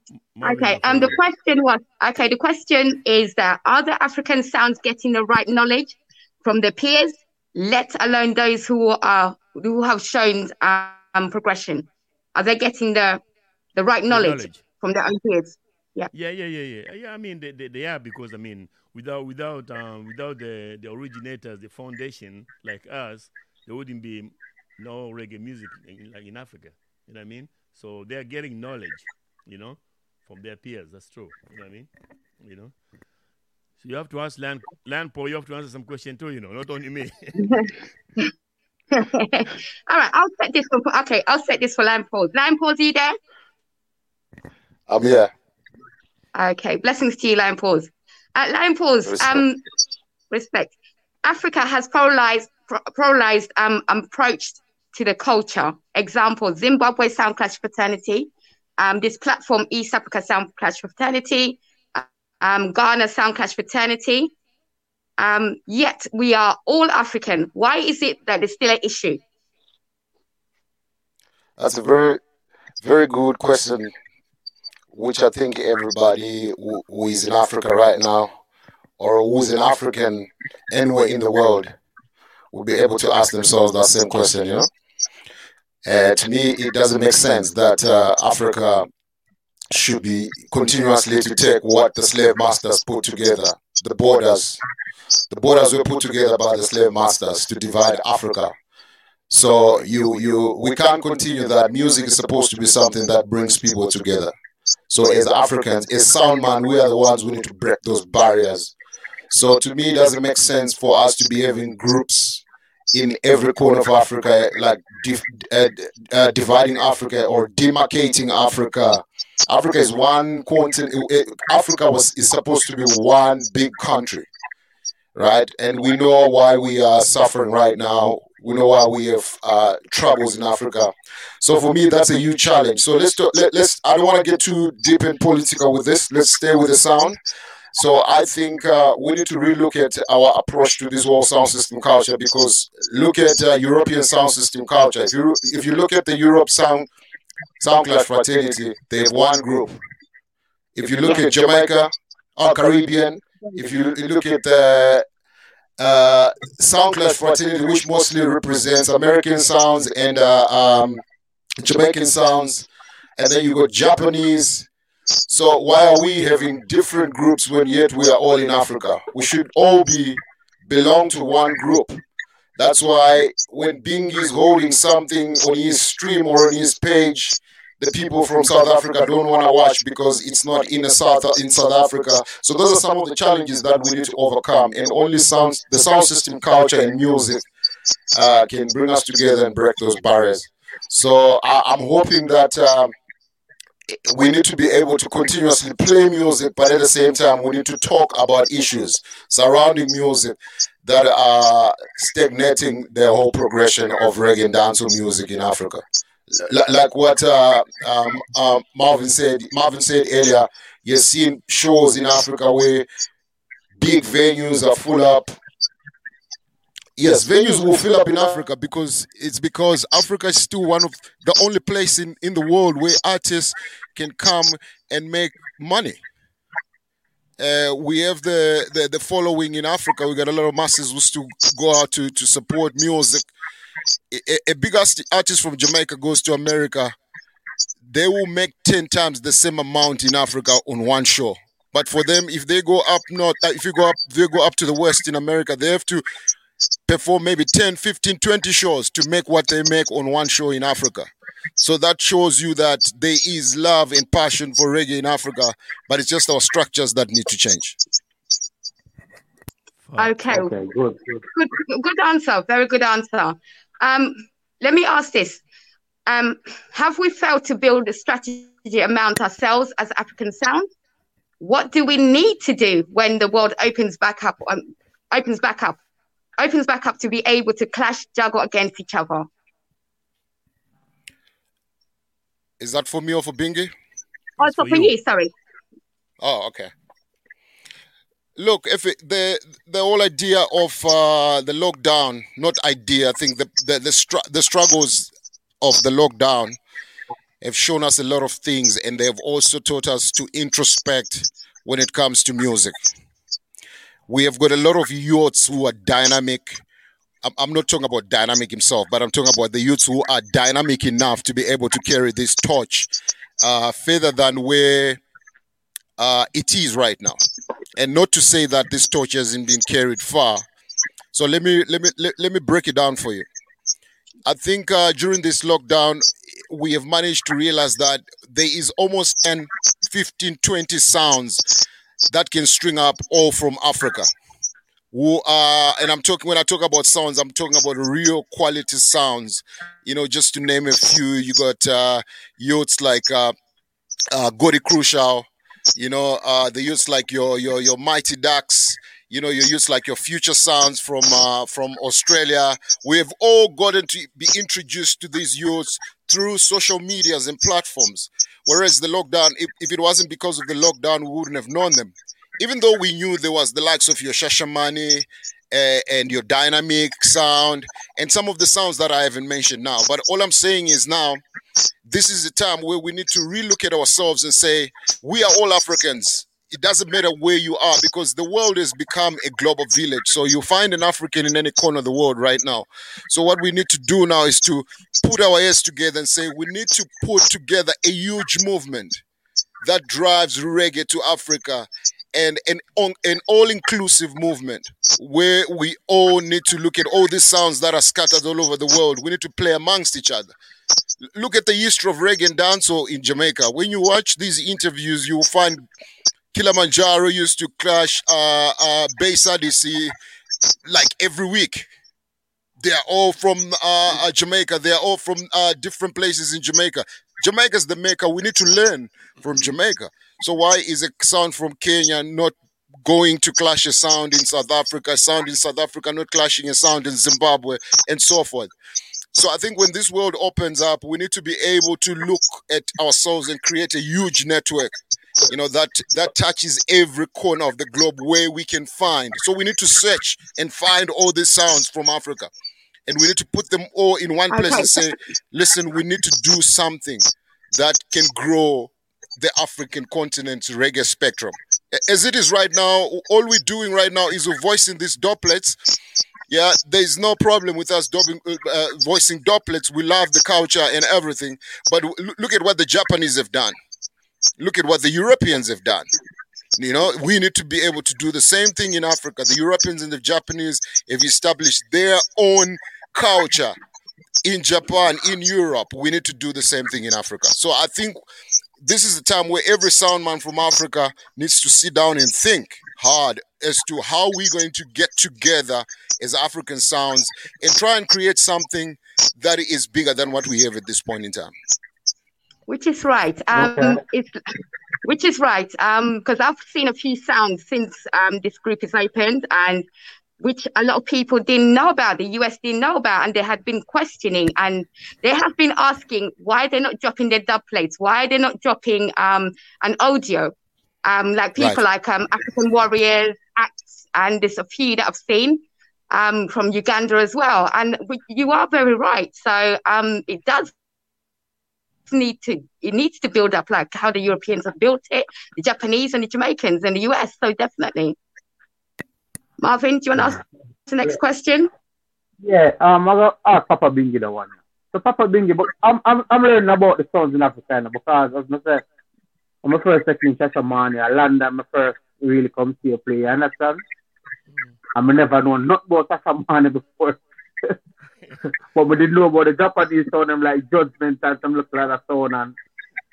Okay. Um, the question was okay. The question is that are the African sounds getting the right knowledge from their peers, let alone those who are who have shown um progression? Are they getting the the right The knowledge, knowledge. from their own peers? Yeah. Yeah, yeah, yeah, yeah. Yeah, I mean they, they, they are because I mean without without um without the the originators, the foundation like us, there wouldn't be no reggae music in, like in Africa. You know what I mean? So they are getting knowledge, you know, from their peers. That's true. You know what I mean? You know. So you have to ask Land Land Paul, you have to answer some question too, you know, not only me. All right. I'll set this for okay. I'll set this for land Pause. Land Pause, are you there? I'm here. Okay, blessings to you, Lion Paws. Uh, Lion Paws, Respect. um, respect. Africa has polarized, polarized um, approach to the culture. Example: Zimbabwe Sound Clash Fraternity, um, this platform East Africa Sound Clash Fraternity, um, Ghana Sound Clash Fraternity. Um, yet we are all African. Why is it that it's still an issue? That's a very, very good question, which I think everybody who, who is in Africa right now, or who's an African anywhere in the world, will be able to ask themselves that same question. You know, uh, to me, it doesn't make sense that uh, Africa should be continuously to take what the slave masters put together, the borders, the borders were put together by the slave masters to divide Africa. So you you we can't continue that. Music is supposed to be something that brings people together. So as Africans, as sound man, we are the ones who need to break those barriers. So to me, it doesn't make sense for us to be having groups in every corner of Africa, like dif- uh, uh, dividing Africa or demarcating Africa. Africa is one continent. Africa was is supposed to be one big country, right? And we know why we are suffering right now. We know why we have uh, troubles in Africa. So for me, that's a huge challenge. So let's talk, let, let's. I don't want to get too deep and political with this. Let's stay with the sound. So I think uh, we need to relook at our approach to this whole sound system culture because look at uh, European sound system culture. If you if you look at the Europe sound sound clash fraternity, they have one group. If you look at Jamaica or Caribbean, if you look at the uh, Sound Clash Fraternity, which mostly represents American sounds and uh, um, Jamaican sounds, and then you got Japanese. So why are we having different groups when yet we are all in Africa? We should all be belong to one group. That's why when Bing is holding something on his stream or on his page, the people from South Africa don't want to watch because it's not in South in South Africa. So those are some of the challenges that we need to overcome, and only sound the sound system, culture, and music uh, can bring us together and break those barriers. So I, am hoping that. Um, we need to be able to continuously play music, but at the same time, we need to talk about issues surrounding music that are stagnating the whole progression of reggae and dancehall music in Africa. L- like what uh, um, uh, Marvin said, Marvin said earlier, you're seeing shows in Africa where big venues are full up. Yes, venues will fill up in Africa because it's because Africa is still one of the only place in, in the world where artists can come and make money. Uh, we have the, the, the following in Africa. We got a lot of masses who still go out to, to support music. A, a big artist from Jamaica goes to America, they will make 10 times the same amount in Africa on one show. But for them, if they go up north, uh, if you go up, they go up to the west in America, they have to perform maybe 10, 15, 20 shows to make what they make on one show in Africa. So that shows you that there is love and passion for reggae in Africa, but it's just our structures that need to change. Okay. Okay, good, good. Good, good answer. Very good answer. Um, let me ask this: um, Have we failed to build a strategy around ourselves as African sound? What do we need to do when the world opens back up? Um, opens back up, opens back up to be able to clash, juggle against each other. Is that for me or for Bingi? Oh, so for you. you, sorry. Oh, okay. Look, if it, the the whole idea of uh, the lockdown, not idea, I think the the the, str- the struggles of the lockdown have shown us a lot of things, and they have also taught us to introspect when it comes to music. We have got a lot of youths who are dynamic. I'm, I'm not talking about dynamic himself, but I'm talking about the youths who are dynamic enough to be able to carry this torch uh, further than where uh, it is right now. And not to say that this torch hasn't been carried far. So let me let me let, let me break it down for you. I think uh, during this lockdown, we have managed to realize that there is almost 10, 15, 20 sounds that can string up all from Africa. Who are, and I'm talking when I talk about sounds, I'm talking about real quality sounds. You know, just to name a few, you got uh, youths like uh, uh, Crucial, you know, uh, the youths like your your your Mighty Ducks, you know, you use like your Future Sounds from uh, from Australia. We have all gotten to be introduced to these youths through social medias and platforms. Whereas the lockdown, if, if it wasn't because of the lockdown, we wouldn't have known them. Even though we knew there was the likes of your Shashamane, uh, and your dynamic sound and some of the sounds that I haven't mentioned now. But all I'm saying is now, this is the time where we need to relook at ourselves and say, we are all Africans. It doesn't matter where you are because the world has become a global village. So you find an African in any corner of the world right now. So what we need to do now is to put our heads together and say we need to put together a huge movement that drives reggae to Africa and an, an all-inclusive movement where we all need to look at all these sounds that are scattered all over the world. We need to play amongst each other. Look at the history of reggae and dancehall in Jamaica. When you watch these interviews, you will find Kilimanjaro used to clash uh, uh, Bass Odyssey like every week. They are all from uh, uh Jamaica. They are all from uh, different places in Jamaica. Jamaica's the maker. We need to learn from Jamaica. So why is a sound from Kenya not going to clash a sound in South Africa, sound in South Africa not clashing a sound in Zimbabwe, and so forth? So I think when this world opens up, we need to be able to look at ourselves and create a huge network. You know that that touches every corner of the globe where we can find. So we need to search and find all these sounds from Africa, and we need to put them all in one place and say, "Listen, we need to do something that can grow the African continent's reggae spectrum. as it is right now, all we're doing right now is voicing these dubplates. Yeah, there's no problem with us dubbing, uh, uh, voicing dubplates. We love the culture and everything. But look at what the Japanese have done. Look at what the Europeans have done. You know, we need to be able to do the same thing in Africa. The Europeans and the Japanese have established their own culture in Japan, in Europe. We need to do the same thing in Africa. So I think this is the time where every sound man from Africa needs to sit down and think hard as to how we're going to get together as African sounds and try and create something that is bigger than what we have at this point in time. Which is right. Um, Okay. it's, which is right. Um, because I've seen a few sounds since um this group is opened, and which a lot of people didn't know about. The US didn't know about, and they had been questioning, and they have been asking why they're not dropping their dub plates, why they're not dropping um an audio, um like people Right. like um African Warriors, Acts, and there's a few that I've seen um from Uganda as well. And we- you are very right. So um it does need to it needs to build up like how the Europeans have built it, the Japanese and the Jamaicans and the US. So definitely. Marvin, do you want to ask the next question? Yeah, um, I got ask Papa Bingi the one. So Papa Bingi, but I'm I'm I'm learning about the sounds in Africa now because as I said, I'm my first second Shashamania, London, my first really come see a play, you understand? And I never know not about Shashamania before. but we didn't know about the Japanese sound, them like Judgment and some look like that sound and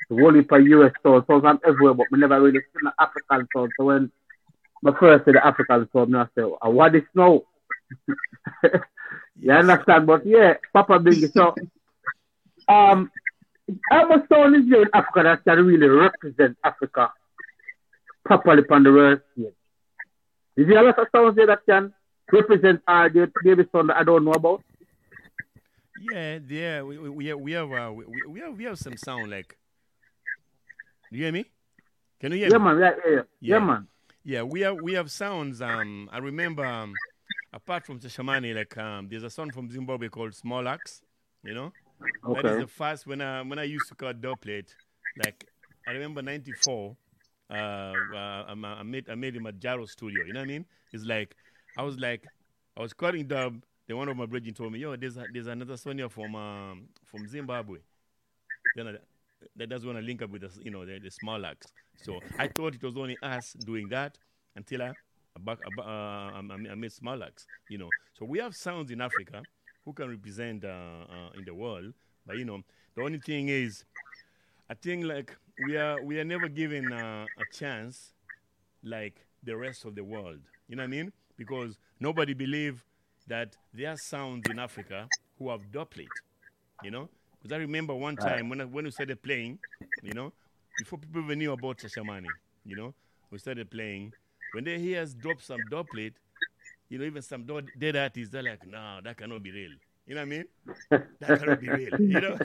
the whole heap of US sound, sounds I'm everywhere, but we never really seen the African sound. So when my first the African sound, I say, "Ah, what is now? you understand? But yeah, Papa Bingi. So, um, how much is there in Africa that can really represent Africa properly on the world stage? Is there a lot of sounds there that can represent uh, the baby sound that I don't know about? Yeah, yeah, we, we, we have we have, uh, we, we have we have some sound like. You hear me? Can you hear Yeah, me? man. Yeah, yeah, yeah. Yeah, man. Yeah, we have we have sounds. Um, I remember um, apart from Shamani, like um, there's a song from Zimbabwe called Small Axe. You know, that is the first when I when I used to cut dubplate. Like I remember '94. Uh, uh, I, I made I made him at Jaro Studio. You know what I mean? It's like I was like I was cutting dub. Then one of my brethren told me, "Yo, there's a, there's another song here from um, from Zimbabwe." Then I, that, doesn't want to link up with the you know the, the Small Axe. So I thought it was only us doing that until I back, uh, I, made Small Axe. You know, so we have sounds in Africa who can represent uh, uh, in the world. But you know, the only thing is, I think like we are we are never given uh, a chance like the rest of the world. You know what I mean? Because nobody believe that there are sounds in Africa who have dubplate. You know? Because I remember one time when I, when we started playing, you know, before people even knew about Shashamane, you know, we started playing. When they hear us drop some dubplate, you know, even some dead artists, they're like, no, that cannot be real. You know what I mean? That cannot be real. You know?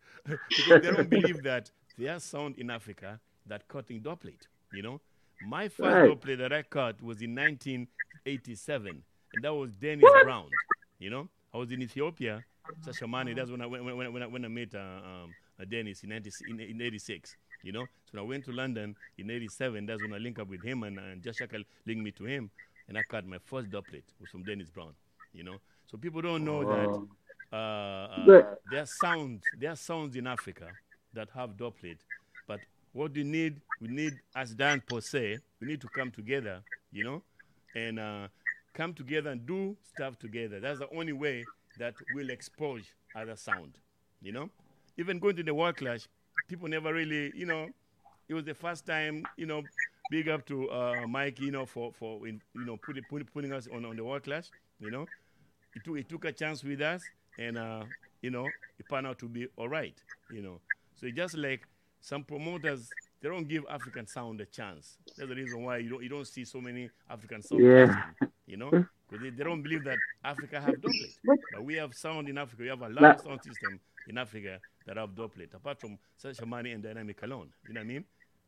because they don't believe that there are sound in Africa that cutting dubplate, you know? My first Right. dubplate that I cut was in 1987, and that was Dennis What? Brown, you know? I was in Ethiopia, Shashamane, that's when I, when, when, when I, when I met uh, um, uh, Dennis in, 90, in, in 86, you know? So when I went to London in 87, that's when I linked up with him, and, and Josh linked me to him, and I cut my first dubplate was from Dennis Brown, you know? So people don't know that uh, uh, there are sounds, there are sounds in Africa that have dubplate, but what we need, we need, as Dan per se, we need to come together, you know, and uh, come together and do stuff together. That's the only way that will expose other sound, you know. Even going to the World Clash, people never really, you know, it was the first time, you know, big up to uh, Mike, you know, for for in, you know putting put, putting us on, on the World Clash, you know. He took he took a chance with us, and uh, you know, it turned out to be all right, you know. So it's just like some promoters, they don't give African sound a chance. That's the reason why you don't you don't see so many African sound, Yeah. you know, they, they don't believe that Africa have dubplate. But we have sound in Africa. We have a lot Nah. of sound system in Africa that have dubplate, apart from Shashamane and Dynamic alone. You know what I mean?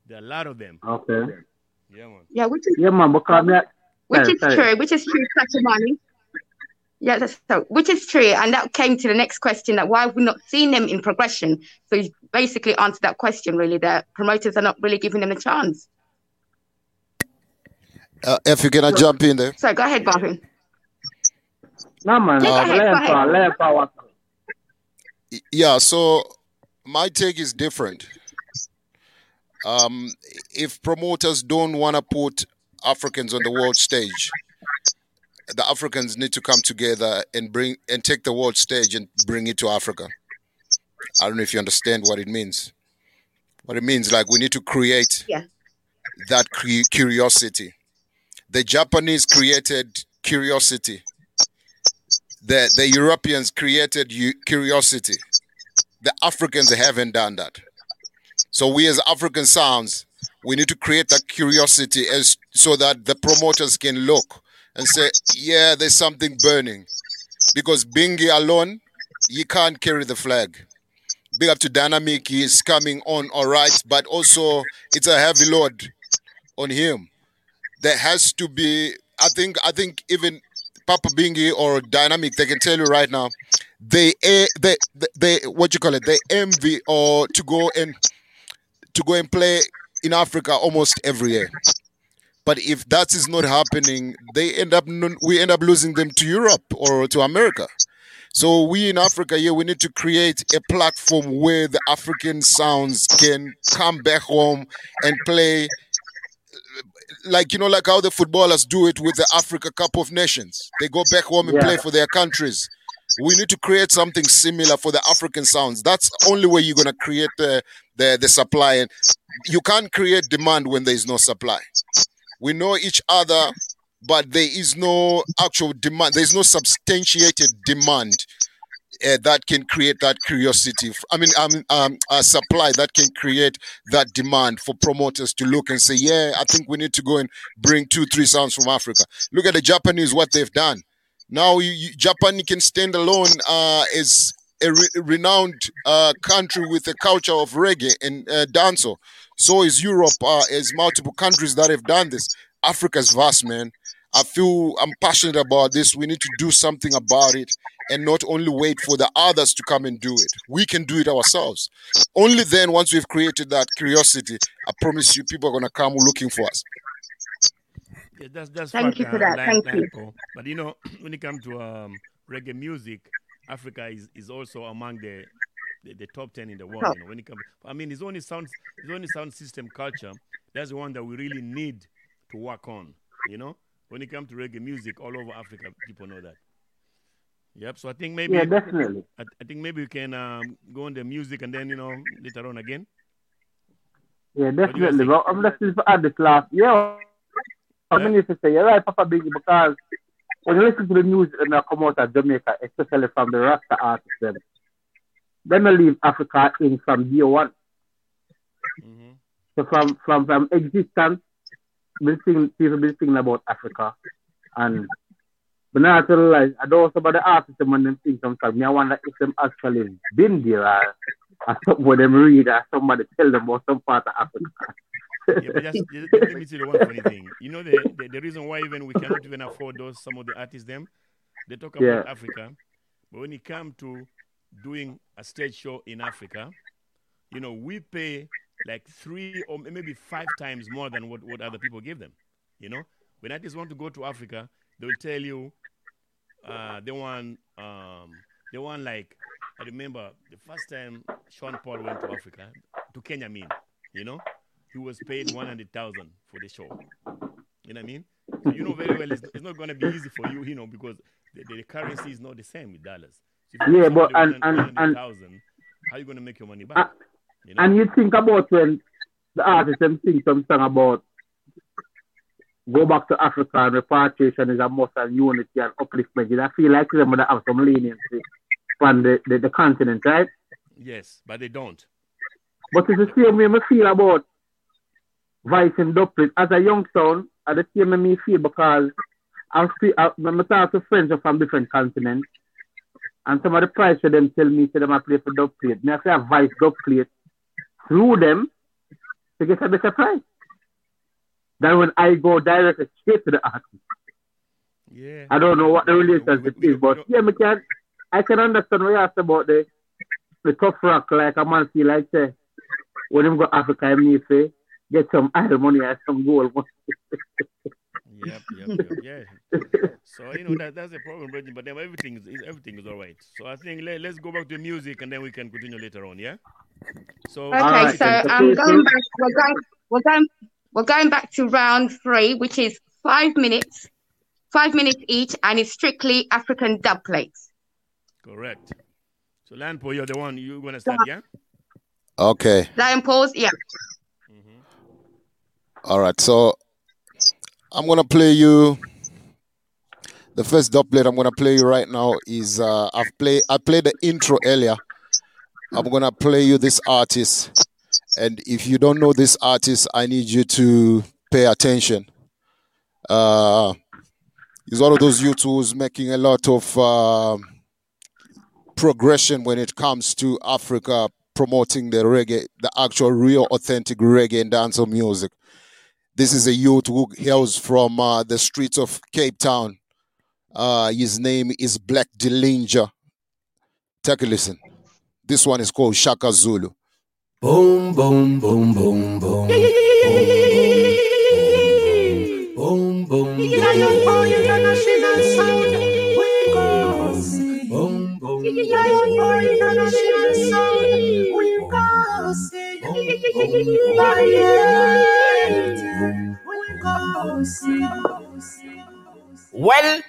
There are a lot of them. Okay. Yeah, man. Yeah, which is Yeah, man, because me, which is sorry. true, which is true, Sakamani. Yeah, that's so which is true, and that came to the next question that why have we not seen them in progression? So you basically answered that question really that promoters are not really giving them a chance. Uh, if you cannot jump in there. So go ahead, Barry. No, man. Yeah, go uh, ahead, go ahead. Power, Lion Paw. Yeah, so my take is different. Um, if promoters don't want to put Africans on the world stage, the Africans need to come together and bring and take the world stage and bring it to Africa. I don't know if you understand what it means. What it means, like we need to create Yeah. that cu- curiosity. The Japanese created curiosity. The the Europeans created curiosity. The Africans haven't done that. So we as African sounds, we need to create that curiosity as so that the promoters can look and say, yeah, there's something burning. Because Bingi alone, he can't carry the flag. Big up to Dynamic, he's coming on all right, but also it's a heavy load on him. There has to be, I think, I think even Papa or Dynamic, they can tell you right now, they, eh, they, they, what you call it, they envy or to go and to go and play in Africa almost every year. But if that is not happening, they end up we end up losing them to Europe or to America. So we in Africa here we need to create a platform where the African sounds can come back home and play like you know like how the footballers do it with the Africa Cup of Nations. They go back home and Yeah. play for their countries. We need to create something similar for the African sounds. That's only way you're gonna create the the, the supply and you can't create demand when there is no supply. We know each other, but there is no actual demand. There is no substantiated demand uh, that can create that curiosity. I mean, um, um, a supply that can create that demand for promoters to look and say, yeah, I think we need to go and bring two, three sounds from Africa. Look at the Japanese, what they've done. Now, you, you, Japan can stand alone uh, as a re- renowned uh, country with a culture of reggae and uh, dancehall. So is Europe, uh, as multiple countries that have done this. Africa's vast, man. I feel I'm passionate about this. We need to do something about it and not only wait for the others to come and do it. We can do it ourselves. Only then, once we've created that curiosity, I promise you, people are going to come looking for us. Yeah, that's that's Thank what, you for uh, that. Lion- Thank Lion you. Paul. But you know, when it comes to um, reggae music, Africa is, is also among the, the the top ten in the world. Top. You know, when it comes, I mean, it's only sound, it's only sound system culture. That's the one that we really need to work on. You know, when it comes to reggae music, all over Africa, people know that. Yep. So I think maybe Yeah, definitely. I, I think maybe we can um, go on the music and then you know later on again. Yeah, do you guys definitely. But I'm listening to add this last. Yeah, I mean, if you say you're right, Papa Bingi, because when you listen to the music that may come out of Jamaica, especially from the Rasta artists, them, they may leave Africa in from day one. So from from from existence, sing, people been singing about Africa, and but now I realize I don't some of the artists when them sing sometimes. Me I wonder if them actually been there or, or something where them read or somebody tell them about some part of Africa. yeah, but just, just- let me tell you one funny thing. You know the, the the reason why even we cannot even afford those some of the artists them, they talk about Yeah. Africa, but when it comes to doing a stage show in Africa, you know we pay like three or maybe five times more than what, what other people give them. You know, when artists want to go to Africa, they will tell you uh, they want um, they want like I remember the first time Sean Paul went to Africa to Kenya, I mean, you know, he was paid one hundred thousand for the show. You know what I mean? So you know very well it's, it's not going to be easy for you, you know, because the, the currency is not the same with dollars. So Yeah, but- and- and- and- 100,000, how you going to make your money back? You know? And you think about when the artists them sing some song about go back to Africa and repatriation is a must and unity and upliftment. I feel like them would have some leniency from the, the, the continent, right? Yes, but they don't. But it's the same way I feel about Vice and Dublin. As a young son, at the same way me feel because I feel, I, when I talk to friends from different continents, and some of the price for them tell me, say them I play for dub plate. Me I say a Vice dub plate through them to get a better price than when I go directly straight to the artist. Yeah. I don't know what the relationship is, but yeah, me can, I can understand what you asked about the the tough rock, like a man feel like say, when him go Africa, I may say, get some iron money and some gold money. Yep, yep, yep, yeah. So you know that that's the problem, Brendan. But then everything is everything is all right. So I think let, let's go back to music and then we can continue later on. Yeah. So Okay, so um, going back, we're going, we're going, we're going back to round three, which is five minutes, five minutes each, and it's strictly African dub plates. correct. So Lion Paw, you're the one you're gonna start, yeah? Okay. Lion Paws, yeah. All right. So I'm gonna play you. The first dubplate I'm gonna play you right now is uh, I've played I played the intro earlier. I'm gonna play you this artist, and if you don't know this artist, I need you to pay attention. Uh, he's one of those youths who's making a lot of um progression when it comes to Africa, promoting the reggae, the actual, real, authentic reggae and dancehall music. This is a youth who hails from uh, the streets of Cape Town. Uh, his name is Black Dillinger. Take a listen. This one is called Shaka Zulu. Boom, boom, boom, boom, boom. Boom, boom, boom. Lion Boy International Sound. We go see. Boom, boom. International Sound. We go Well,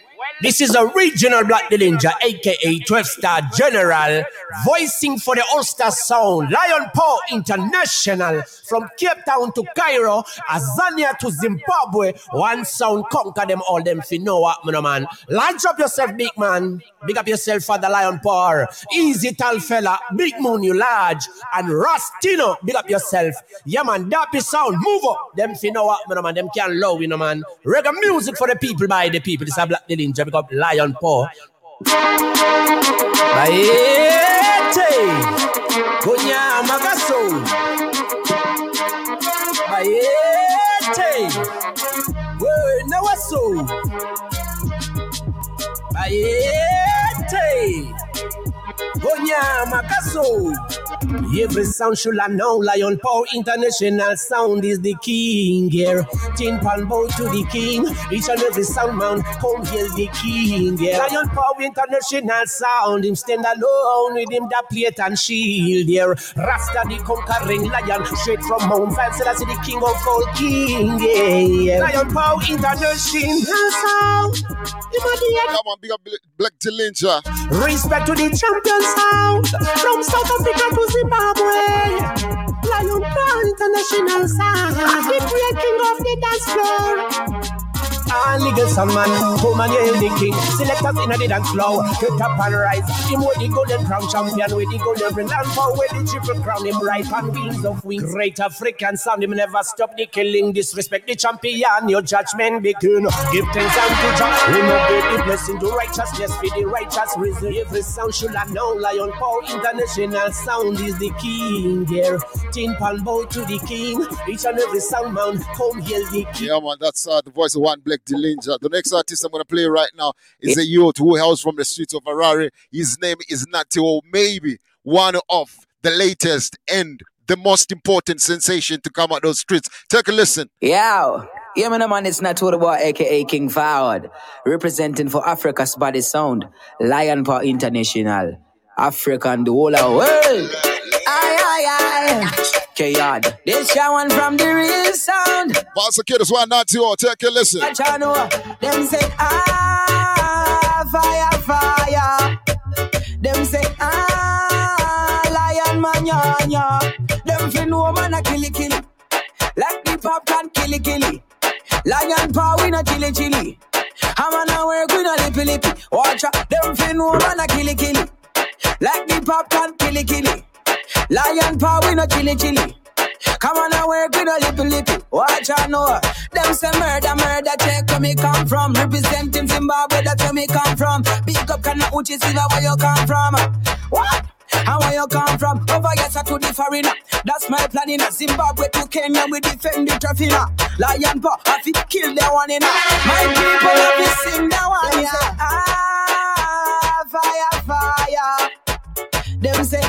this is a regional Black Dillinger, aka 12 Star General, voicing for the Ulster Sound, Lion Paw International, from Cape Town to Cairo, Azania to Zimbabwe. One sound conquer them all, them fi know what, man. Launch up yourself, big man. Big up yourself for the Lion Paw. Easy tall fella, big moon you large, and Rastino, big up yourself. Yeah, man, Dappy Sound, move up. Them fi know what, man. Them can low, you know, man. Reggae music for the people, by the people. This is a Black Dillinger, big up Lion Paw. Baete, Gonya Magaso. We Nawaso. Baete, Gonya Magaso. Every sound should I know. Lion Paw International Sound is the king here. Tin pan bow to the king. Each and every sound man come hail the king here. Lion Paw International Sound. Him stand alone with him that plate and shield here. Rasta the conquering lion. Straight from Mount Zion. Selassie the king of all king. Yeah. Lion Paw International Sound. Come on, big up Black Dillinger. Respect to the Champion Sound. From South Africa to Zimbabwe. Lion International Sound. The great of the dance floor. And legal sound man, and hail the king. Selectors in the dance floor, get up and rise. Him with the golden crown champion, with the golden and power, with the triple crown. Him right on wings of wings. Great African sound, him never stop the killing. Disrespect the champion, your judgment begin. Give thanks and to Jah. Remember the blessing to righteousness, for the righteous reason. Every sound should I know. Lion Paw International Sound is the king here. Tin pan bow to the king. Each and every sound man, come hail the king. Yeah, man, that's uh, the voice of one The next artist I'm going to play right now is a youth who hails from the streets of Harare. His name is Nutty O, maybe one of the latest and the most important sensation to come out those streets. Take a listen. Yo, yeah, man, man, it's about aka King Forward, representing for Africa's body sound, Lion Paw International, African, the whole world. Aye, aye, aye. K-Yard. This your one from the real sound. Pastor Kid, this one Nutty O. Take a listen. Watch out, know. Them say, ah, fire, fire. Them say, ah, lion man, yeah, yeah. Them fi know man a killy killy. Like the popcorn killy killy. Lion paw we no chilly chilly. I'm on a work we no lippy lippy. Watch out, them fi know man a killy killy. Like the popcorn killy killy. Lion paw we no chilly chilly. Come on and work with a lippy lippy. Watch out know. Them say murder, murder, check where me come from. Representing Zimbabwe, that's where me come from. Big up Kana Uchi, see where you come from. What? And where you come from? Over yes, to the foreigner. That's my plan in Zimbabwe to Kenya. We defend the trafina. Lion paw, I fi kill the one in My people have to sing the one, yeah. Ah, fire, fire. Them say,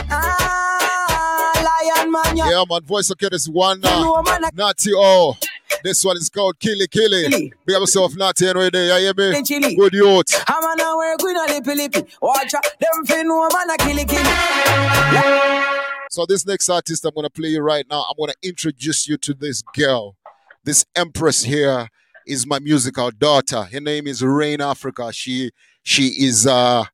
yeah. Yeah, man, voice of Kid is one uh, Nutty O. This one is called Killy Killy. Be yourself here right there. You hear me? Chili. Good youth. I'm on a work with a lippy lippy. Watch out, them fin no man a killy killy. So this next artist I'm gonna play you right now. I'm gonna introduce you to this girl. This empress here is my musical daughter. Her name is Rain Africa. She she is uh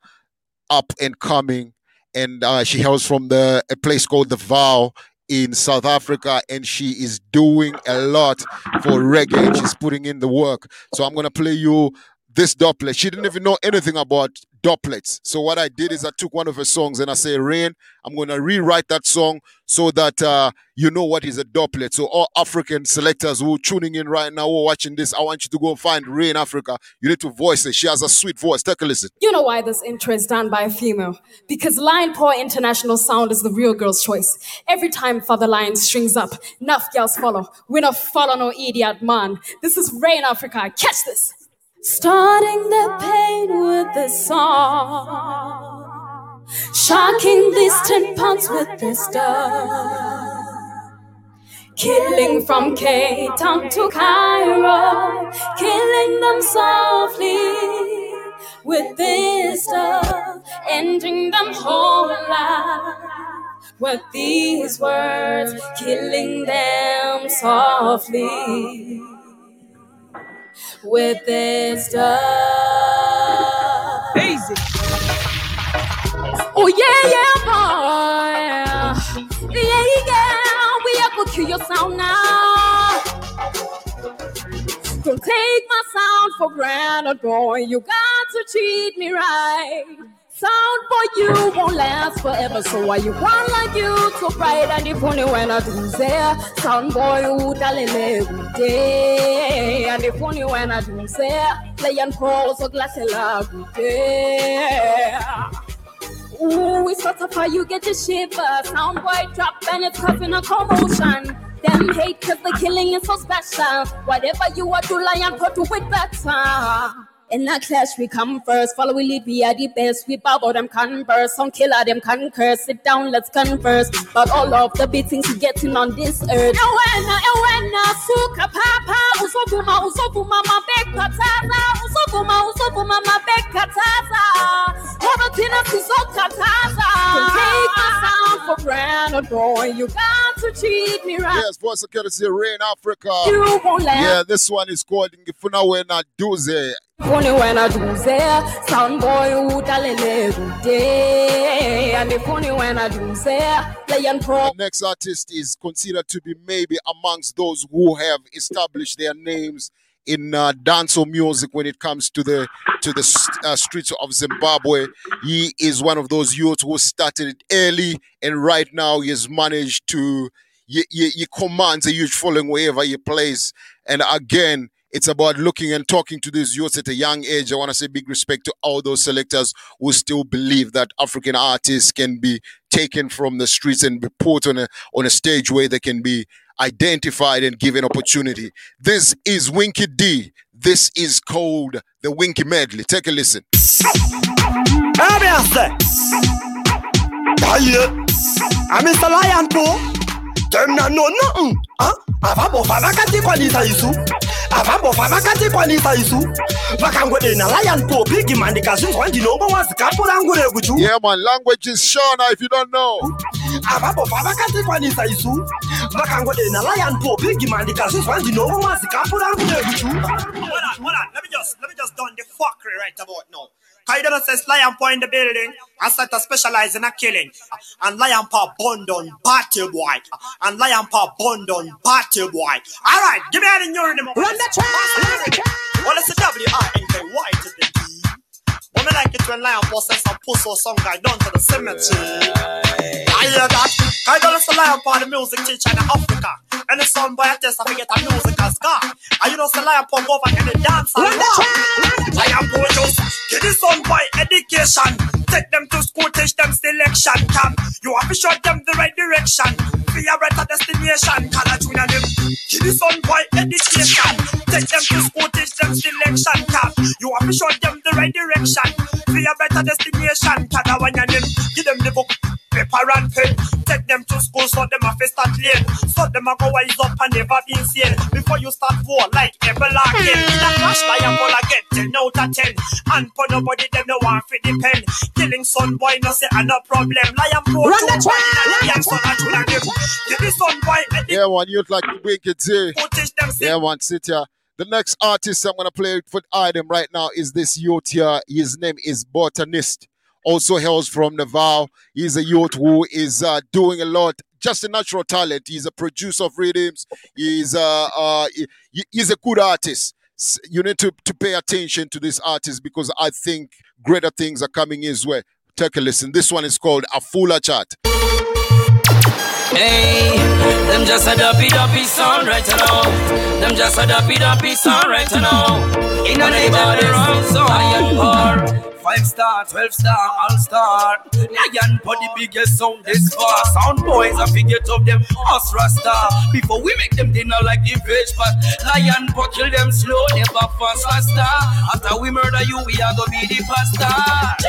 up and coming, and uh, she hails from the a place called the Vaal in South Africa, and she is doing a lot for reggae. She's putting in the work. So I'm gonna play you this dubplate. She didn't even know anything about dubplates. So what I did is I took one of her songs and I say, Rain, I'm gonna rewrite that song so that uh, you know what is a dubplate. So all African selectors who are tuning in right now who are watching this, I want you to go find Rain Africa. You need to voice it. She has a sweet voice. Take a listen. You know why this intro is done by a female? Because Lion Paw International Sound is the real girl's choice. Every time Father Lion strings up, enough girls follow. We not follow no idiot man. This is Rain Africa. Catch this. Starting the pain with the song. Shocking these 10 pounds with this stuff. Killing from Cape Town to Cairo, killing them softly with this stuff, ending them whole life with these words, killing them softly with this stuff. Oh yeah, yeah, boy. Yeah, yeah. We are gonna kill your sound now. Don't take my sound for granted, boy. You got to treat me right. Sound for you won't last forever, so why you want like you so bright and if only when I do say sound boy who dalele day and if only when I do say play and call so glass la Ooh, sort of how you get your shiver. Sound boy drop and it's causing a commotion. Them hate cause the killing is so special. Whatever you are do, lion put to it better. In that clash, we come first. Follow we lead, we are the best. We bow out them converse. Some killer them can curse. Sit down, let's converse. But all of the beatings we getting on this earth. Ewena, ewena, suka papa. Usovuma, usovuma, ma beka taza. Usovuma, usovuma, ma beka taza. Horatina, sisoka taza. Don't take my sound for granted, boy. You got to treat me right. Yes, voice of courtesy Rain Africa. You won't let- Yeah, this one is called Ngifuna Wena Duze. Only when I do say sound boy who dalele and if only when I do say play and pro The next artist is considered to be maybe amongst those who have established their names in uh, dancehall music when it comes to the to the uh, streets of Zimbabwe. He is one of those youths who started early, and right now he has managed to he, he, he commands a huge following wherever he plays. And again, it's about looking and talking to these youths at a young age. I want to say big respect to all those selectors who still believe that African artists can be taken from the streets and be put on a on a stage where they can be identified and given opportunity. This is Winky D. This is called the Winky Medley. Take a listen. I'm Mr. Lion Paw. Them not know nothing. Huh? Avabo fava kati kwa nisa isu. Avabo fava kati kwa nisa isu. Vakangwe Lion Paw. Big man the kazu wanji no one was kapura ngure guchu. Yeah, man. Language is Shona if you don't know. Avabo fava kati kwa isu. Vakangwe Lion Paw. Big man the kazu wanji no one was kapura ngure guchu. Hold on, hold on. Let me just let me just done the fuckery right about now. Kaidana says Lion Paw in the building. I said to specialize in a killing. And Lion Paw bond on party boy. And Lion Paw bond on party boy. Alright, give me any new rhythm. Run the track! Well, it's a W-I-N-K-Y to the me like it when Lion says some puss or some guy down to the cemetery. I hear that. Kaidana is Lion Paw the music teacher in Africa. And the son boy I test I forget a musical scar. And you know say Lion go over and the dance and Lion Paw just give the son boy education. Take them to school, teach them selection camp. You have to show them the right direction. Be a better destination. Call College win them. Give the son boy education. Take them to school, teach them selection camp. You have to show them the right direction. Be a better destination. Kada win them. Give them the book. Paper paper and pen. Take them to school so them a face start learn. So them a go wise up and never be insane. Before you start war like Ebola again. In a flash lion ball get 10 out of 10. And for nobody them no want for the pen. Killing son boy no say a no problem. Lion Paw Run two the boy and the young son a two of them. Give the son boy a Yeah, one youth like to wink it here. Yeah, one sit here. The next artist I'm gonna play for item right now is this youth here. His name is Botanist. Also hails from Naval. He's a youth who is uh, doing a lot. Just a natural talent. He's a producer of rhythms. He's uh, uh he- he's a good artist. You need to, to pay attention to this artist because I think greater things are coming his way. Take a listen. This one is called A Fuller Chat. Hey, them just a duppy duppy sound right now. Them just a duppy duppy sound right now. In a neighborhood around so iron bar. Five star, twelve star, all star. Lion for the biggest sound this far. Sound boys a figure of them us rasta. Before we make them dinner like the veg pot. Lion for kill them slow, never fast rasta. After we murder you, we are gonna be the pasta.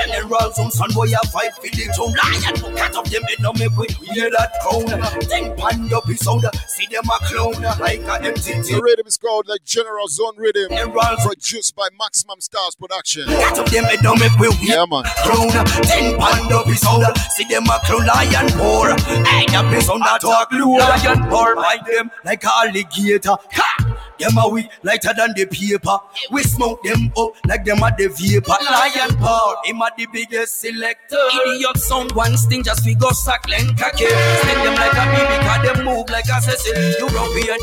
General some son boy a fight for the tone. Lion cut up them head, no make we hear that crown. Then pan up his sound, see them a clown like a MTT. The rhythm is called the General Zone Rhythm. Produced by Maximum Stars Production. Cut up them head, no make we Yeah, man. crown. Ten pound up his sound, see them a clown lion poor. Hey, up his sound that talk low. Lion Paw, bite them like a alligator. Ha! Them a we lighter than the paper. We smoke them up like them a the vapor. Lion power, him a the biggest selector. Idiot sound one sting just we go sack len kake. Sting them like a baby, cause them move like a sissy. European.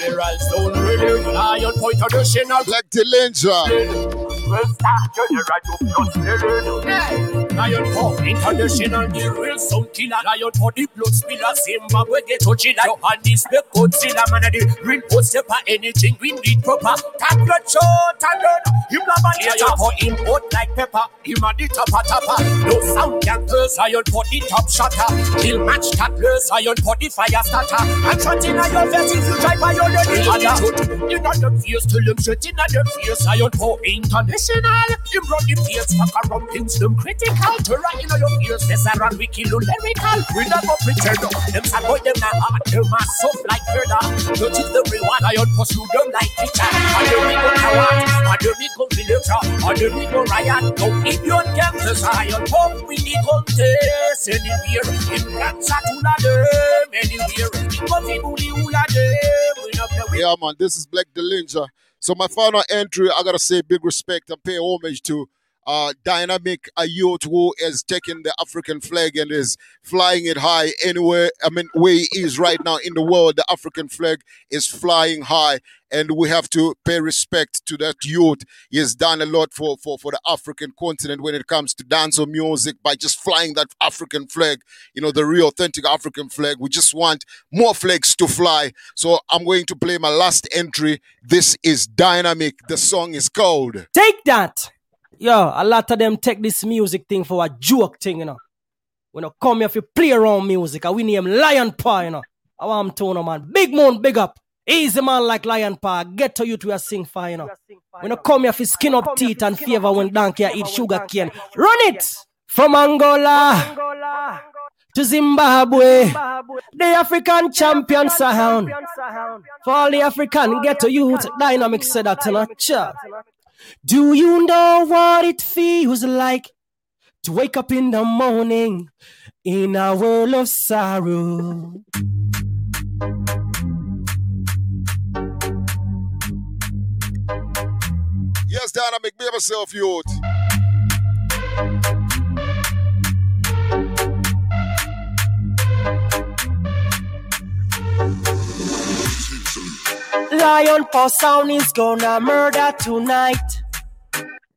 General Stone Lion Point Traditional. Black Dillinger. Well, start General to plus Rhythm. Lion Paw International, real sound killer. Lion for the blood spiller, Zimbabwe get to chiller. Johannes the Godzilla, man the real stepper. Anything we need proper. Tap your short and run. Him love a Lion for import like pepper. Him a the topper topper. No sound gangsters, Lion for the top shotter. Kill match tattlers, Lion for the fire starter. And shot in your vest if you try violate the other. You know the face till him shot in the face. Lion for international. Him run the face, fuck around things them critical. Right in your ears, this a run we lyrical. We never pretend. Them sad boy them not hard, them a soft like feather. Don't is the real one. Lion pursue them like teacher. And then we go coward, and then we go villager, and then we go riot. No idiot gangsters, Lion pump we the contest anywhere. In cancer to la them anywhere. In coffee bully hula them. We not play Yeah, man, this is Black Dillinger. So my final entry, I gotta say big respect and pay homage to uh, dynamic a youth who is taking the African flag and is flying it high anywhere. I mean, where he is right now in the world, the African flag is flying high, and we have to pay respect to that youth. He has done a lot for for for the African continent when it comes to dance or music by just flying that African flag. You know, the real authentic African flag. We just want more flags to fly. So I'm going to play my last entry. This is dynamic. The song is called. Take that. Yo, a lot of them take this music thing for a joke thing, you know. When I come here if you play around music, I win name Lion Paw, you know. I want to know, man. Big moon, big up. Easy man like Lion Paw. Get to you to a sing fire, you know. When I come here if you skin up teeth and fever when donkey eat sugar cane. Run it! From Angola to Zimbabwe. The African champion sound. For all the African get to youth, dynamic said that in a chat. Do you know what it feels like to wake up in the morning in a world of sorrow? Yes, dynamic. Be yourself, youth. Lion Paw sound is gonna murder tonight.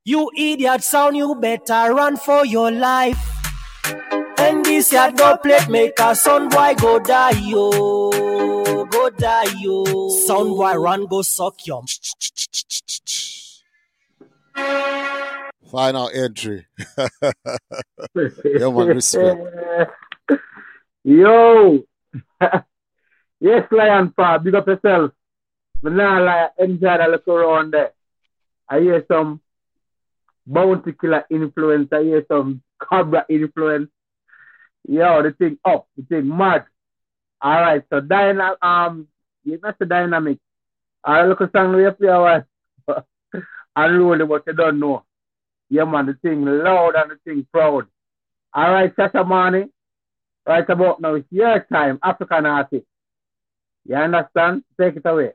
You idiot sound, you better run for your life. And this yard go plate make a son boy go die yo, go die yo. Sound boy run go suck yum. Final entry. yeah, man, respect. Yo! yes, Lion Paw, big up yourself. But now, like, enjoy the look around there. I hear some bounty killer influence. I hear some cobra influence. Yo, the thing up, the thing mad. All right, so dyna um, you not the dynamic. I look at song we play while. Unruly, but you don't know. Yeah, man, the thing loud and the thing proud. All right, Shashamane. Right about now, it's your time, African artist. You understand? Take it away.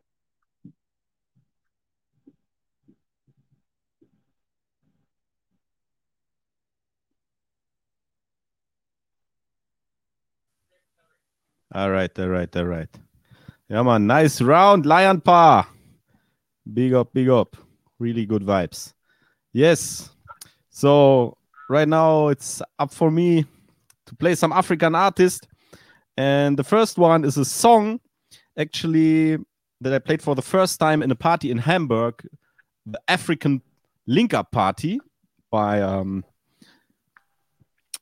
All right, all right, all right. Yeah, man, nice round, Lion Paw. Big up, big up. Really good vibes. Yes. So right now it's up for me to play some African artist, and the first one is a song, actually that I played for the first time in a party in Hamburg, the African Link Up Party by um,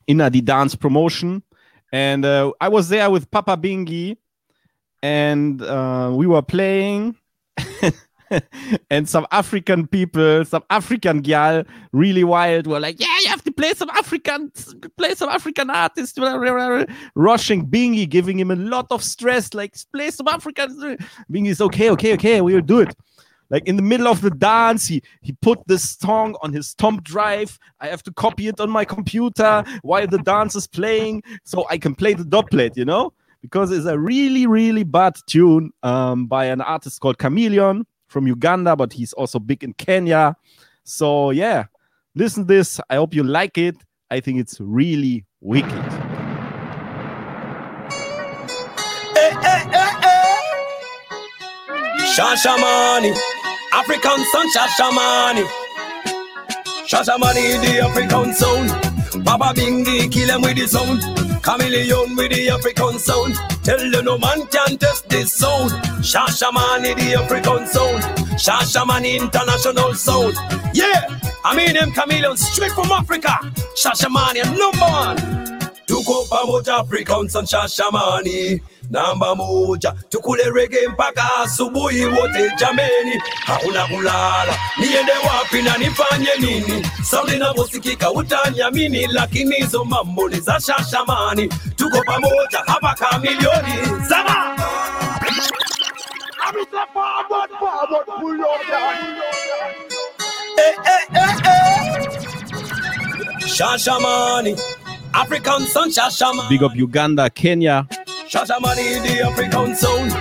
Inna the Dance Promotion. And uh, I was there with Papa Bingi, and uh, we were playing. and some African people, some African gal, really wild, were like, "Yeah, you have to play some African, play some African artists." Rushing Bingi, giving him a lot of stress, like, "Play some African." Bingi's okay, okay, okay, we will do it. Like in the middle of the dance, he he put this song on his thumb drive. I have to copy it on my computer while the dance is playing, so I can play the dubplate, you know, because it's a really really bad tune um, by an artist called Chameleone from Uganda, but he's also big in Kenya. So yeah, listen this. I hope you like it. I think it's really wicked. Shashamane, African son Shashamane. Shashamane, the African sound. Baba Bingi, kill him with the sound. Chameleon with the African sound. Tell you no man can test this sound. Shashamane, the African sound. Shashamane, international sound. Yeah, I mean them chameleons straight from Africa. Shashamane, number one. Tuko pamoja African son Shashamane namba moja, tukule rege mpaka asubuhi wote jameni, hauna kulala. Niende wapi na nifanye nini? Sauti inavyosikika utaniamini, lakini hizo mambo ni za Shashamani. Tuko pamoja hapa kamilioni eh, eh, eh. Shashamani, African son Shashamani. Big up Uganda, Kenya. Shashamane, the African sound.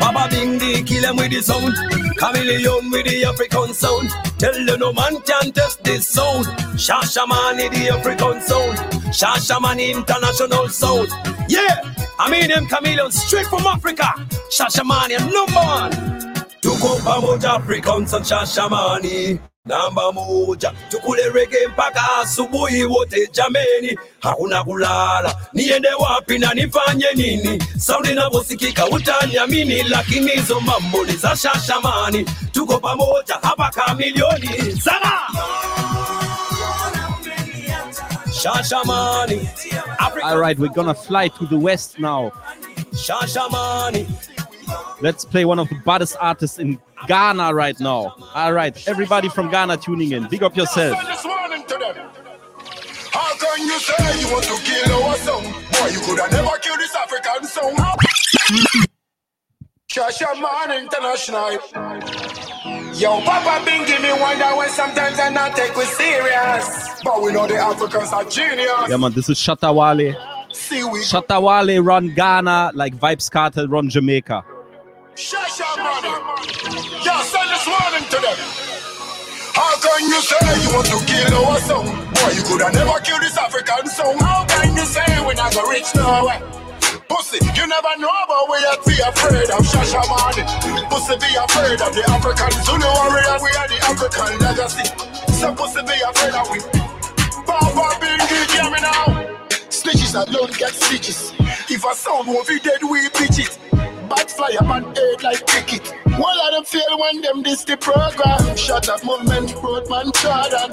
Baba Bingi, kill him with the sound. Chameleone with the African sound. Tell you no man can test this sound. Shashamane, the African sound. Shashamane, international sound. Yeah, I mean them chameleons straight from Africa. Shashamane, number one. Tuko African son Shashamane. Namba moja, tukule rege mpaka asubuhi wote jameni, hakuna kulala. Niende wapi na nifanye nini? Saundi inavyosikika utaniamini, lakini hizo mambo ni za Shashamane. Tuko pamoja hapa kamilioni sana. Shashamane, All right, we're gonna fly to the west now. Shashamane. Let's play one of the baddest artists in Ghana right now. All right, everybody from Ghana tuning in. Big up yourself. This morning to them. How can you say you want to kill our song? Boy, you could have never killed this African song. Shasha Man International. Yo, Papa been give me wonder when sometimes I not take we serious. But we know the Africans are genius. Yeah, man, this is Shatta Wale. See we Shatta Wale run Ghana like Vybz Kartel run Jamaica. Shasha money. Send this warning to them. How can you say you want to kill our song? Boy, you could have never killed this African song. How can you say when I go rich now? Pussy, you never know about where you be afraid of Shasha money. Pussy, be afraid of the African Zulu warrior. We are the African legacy. So pussy, be afraid of we. Baba Bingi, hear me now. Snitches alone get stitches. If a sound won't be dead, we pitch it. Bad fly up and head like cricket. One of them fail when them this the program. Shut up movement, Roadman Jordan.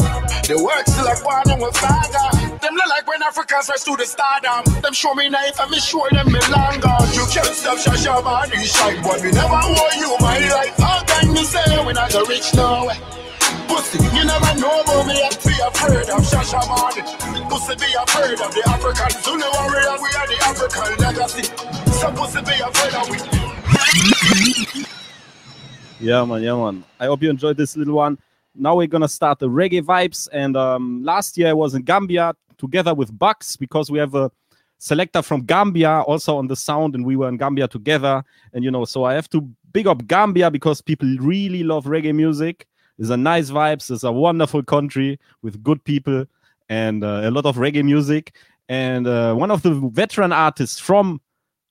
The work still like one and with father. Them look like when Africans rise to the stardom. Them show me knife and me show them me long. You can't stop Shasha man, shine, but me never owe you my life. How can you say when I go rich now? Pussy, you never know about me, I be afraid of Shasha man. pussy be afraid of the African Zulu warrior. We are the African legacy. Some pussy be afraid of we. Yeah, man, yeah, man. I hope you enjoyed this little one. Now we're gonna start the reggae vibes. And um, last year I was in Gambia together with Bucks because we have a selector from Gambia also on the sound, and we were in Gambia together. And you know, so I have to big up Gambia because people really love reggae music. It's a nice vibes. It's a wonderful country with good people and uh, a lot of reggae music. And uh, one of the veteran artists from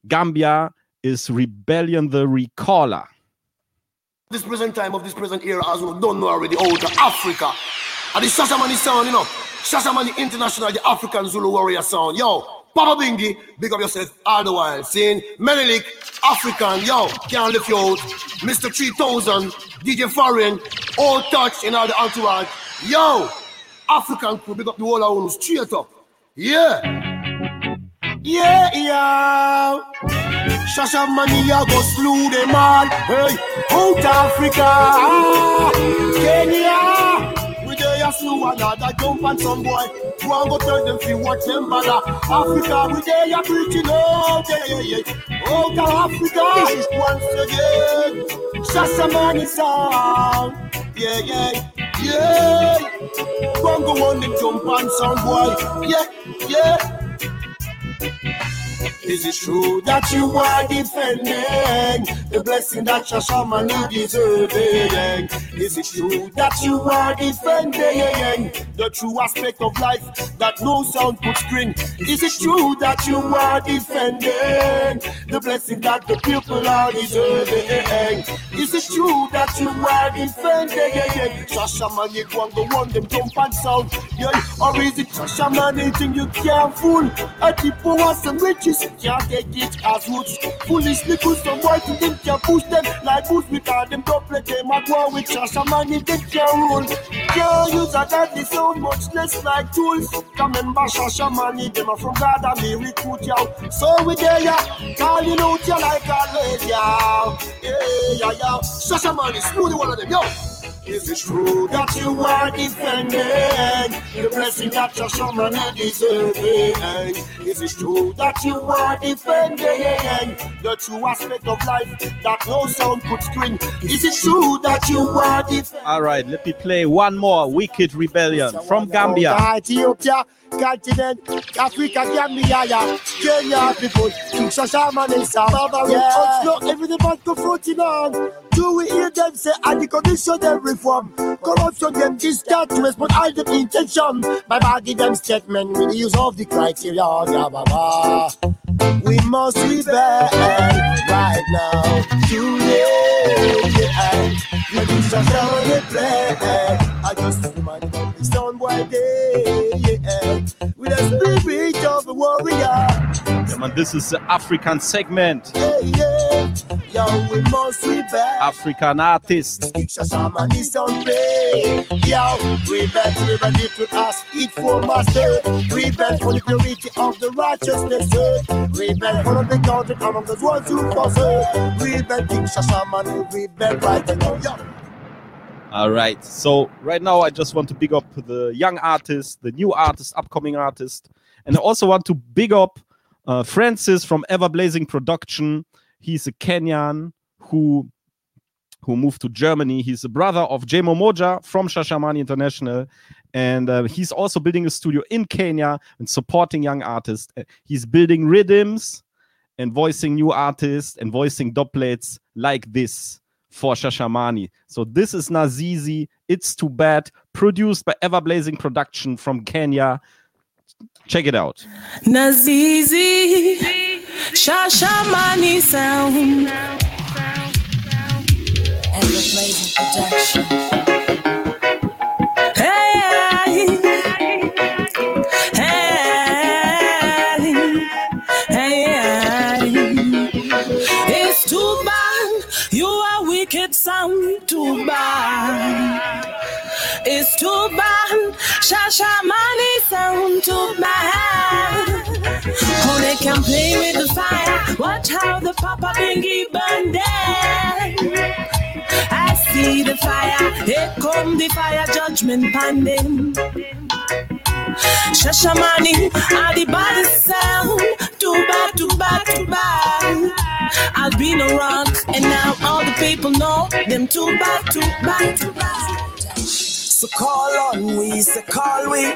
Gambia is Rebellion the Recaller. This present time of this present era, as we don't know already, out of Africa. And the Shashamane sound, you know. Shashamane International, the African Zulu warrior sound. Yo, Papa Bingi, big up yourself all the while. Saying Menelik, African, yo, can't lift you out. Mr. 3000, DJ Foreign, all touch in all the entourage. Yo, African crew, big up the whole of one straight up. Yeah. Yeah, yeah. Shasha I go slew them all. Hey, out Africa, Kenya. There, slew another jump and some boy. You want go tell them fi watch them bother. Africa, we there, ya preaching out, yeah, yeah, yeah. Out Africa, once again. Shasha money sound, yeah, yeah, yeah. Go and go on the jump and some boy, yeah, yeah. Is it true that you are defending the blessing that Shashamane deserving? Is it true that you are defending the true aspect of life that no sound could screen? Is it true that you are defending the blessing that the people are deserving? Is it true that you are defending Shashamane go and go on them jump and sound? Yeah, or is it Shashamane thing you can't fool? A people want some riches, can't take it as roots. Foolish little some boy to them can push them like boots because them play them at war with Shashamane they can rule. Can't use a daddy so much less like tools. Come remember Shashamane, them are from God and me recruit you. So we there ya, calling out you like always ya. Yeah, yeah, yeah. Shashamane, smooth one of them, yo. Is it true that you are defending the blessing that Shashamane deserving? Is it true that you are defending the true aspect of life that no sound could screen? Is it true that you are defending? All right, let me play one more Wicked Rebellion from Gambia. Continent, Africa, Gambia, yeah. Kenya people, Shashamane, Baba, yeah. Outlaw everything but confronting on. Do we hear them say, and the condition them reform? Corruption them discard to respond all the intention. By bagging them statement with the use of the criteria, yeah, baba. We must rebel right now. Today, yeah. Let us just down the play. I just remind you of the sound day, yeah. Eh, with the spirit of the warrior. Yeah, man, this is the African segment. Yeah, yeah. Yo, we must rebel. African artist. Shashamane sound play. Yo, rebel, rebel, little us, eat for master. Rebel for the purity of the righteousness. Rebel for the country among those ones who possess. Rebel, King Shashamane, rebel right now. Yo. All right. So right now, I just want to big up the young artist, the new artist, upcoming artist, and I also want to big up uh, Francis from Everblazing Production. He's a Kenyan who who moved to Germany. He's the brother of J Momoja from Shashamane International, and uh, he's also building a studio in Kenya and supporting young artists. Uh, He's building rhythms and voicing new artists and voicing dubplates like this for Shashamane. So this is Nazizi. It's too bad. Produced by Everblazing Production from Kenya. Check it out. Nazizi, Shashamane sound. Everblazing production. Sound. Too bad. It's too bad. Shashamane sound too bad. Oh, they can play with the fire. Watch how the Papa Bingi burn them. See the fire. Here come the fire judgment pandem. Shashamane, are the baddest sound. Too bad, too bad, too bad. I've been a rock, and now all the people know them too bad, too bad, too bad. So call on we, say call we.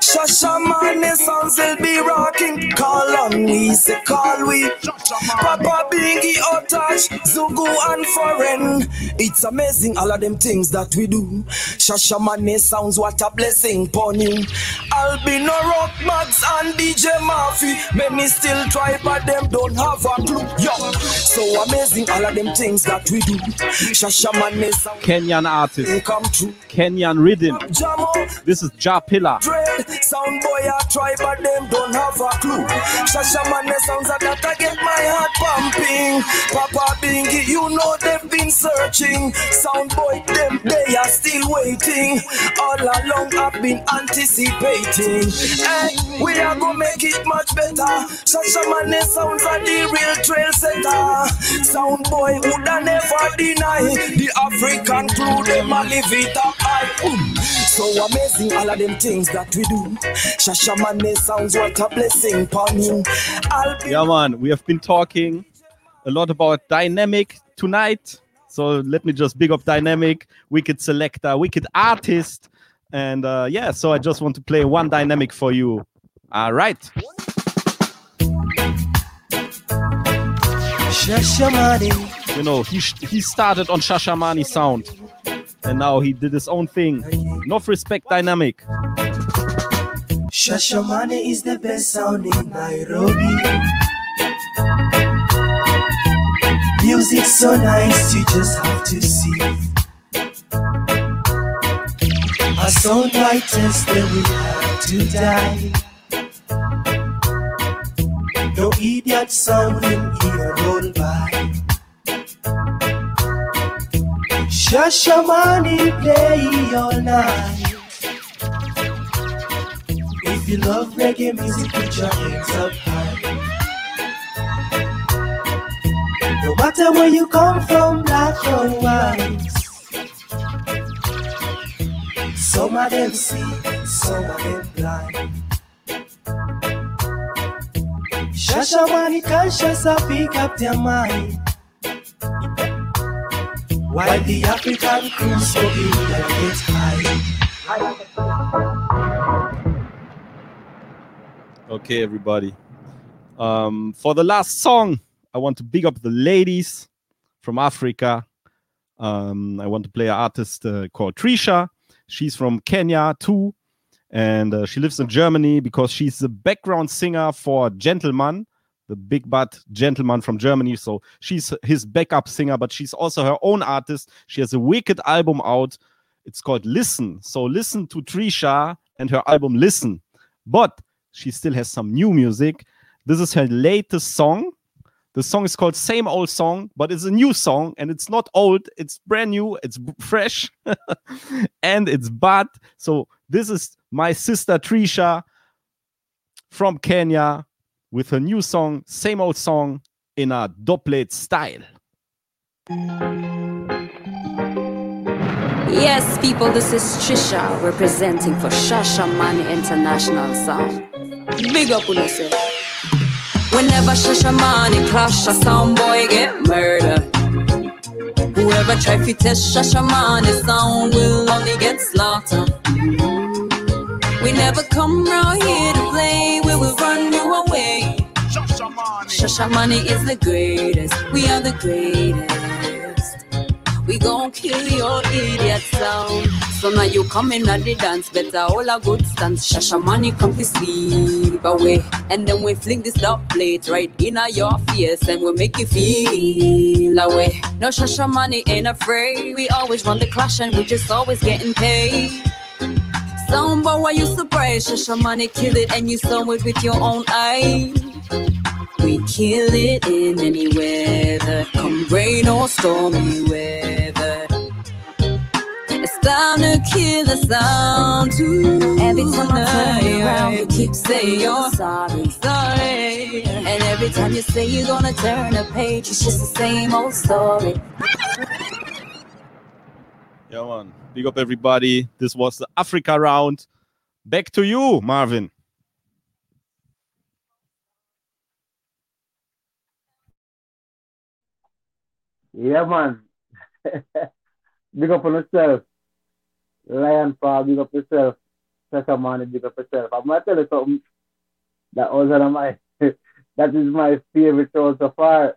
Shashamane sounds will be rocking. Call on we, say call we. Papa Bingi, Otash, Zugu and Foreign. It's amazing all of them things that we do. Shashamane sounds what a blessing pon you. Albino Rock Mags and DJ Murphy. Many still try but them don't have a clue. Yo, so amazing all of them things that we do. Shashamane sound Kenyan artist, come true. Kenyan rhythm. This is Ja Pillar. Dread. Sound boy I try but them don't have a clue. Shashamane sounds like that I get my heart pumping. Papa Bingi, you know they've been searching. Sound boy, them they are still waiting. All along I've been anticipating. Hey, we are gonna make it much better. Shashamane sounds are the real trail setter. Sound boy woulda never deny the African crew. Them a live it up. Boom. So amazing all of them things that we do. Shashamane sounds what a blessing pon you. Be Yeah, man, we have been talking a lot about dynamic tonight. So let me just big up dynamic, wicked selector, wicked artist. And uh, yeah, so I just want to play one dynamic for you. All right. Shashamane. You know, he, he started on Shashamane sound. And now he did his own thing. Enough respect dynamic. Shashamane is the best sound in Nairobi. Music so nice, you just have to see. A sound writers, they will have to die. No idiot sound in here roll by. Shashamane play all night. If you love reggae music, put your hands up high. No matter where you come from, black or white. Some of them see, some of them blind. Shashamane conscious up, pick up their mind. While the African crew so get high. Okay, everybody. Um, for the last song, I want to big up the ladies from Africa. Um, I want to play an artist uh, called Trisha. She's from Kenya too, and uh, she lives in Germany because she's the background singer for Gentleman, the big butt gentleman from Germany. So she's his backup singer, but she's also her own artist. She has a wicked album out. It's called Listen. So listen to Trisha and her album Listen. But she still has some new music. This is her latest song. The song is called Same Old Song, but it's a new song and it's not old. It's brand new. It's fresh and it's bad. So this is my sister Trisha from Kenya with a new song, Same Old Song in a dubplate style. Yes, people, this is Trisha representing for Shasha Money International Sound. Big up on. Whenever Shasha Money clash, a sound boy get murdered. Whoever try to test Shasha Money sound will only get slaughtered. We never come round here Shasha Money is the greatest, we are the greatest. We gon' kill your idiot sound. So now you coming at the dance, better all a good stance. Shasha money come to sleep away. And then we fling this dub plate right in your face and we make you feel away. No Shasha money ain't afraid. We always run the clash and we just always getting paid. Sound boy, why you surprised? Shasha money kill it and you saw it with your own eye. We kill it in any weather, come rain or stormy weather. It's time to kill the sound too. Every time I turn around, you keep saying you're sorry, sorry. And every time you say you're gonna turn a page, it's just the same old story. Yeah, man. Big up everybody. This was the Africa round. Back to you, Marvin. Yeah, man. big up on yourself. Lion Paw, big up yourself. Sasha Man, big up yourself. I'm gonna tell you something. That was one of my that is my favorite show so far.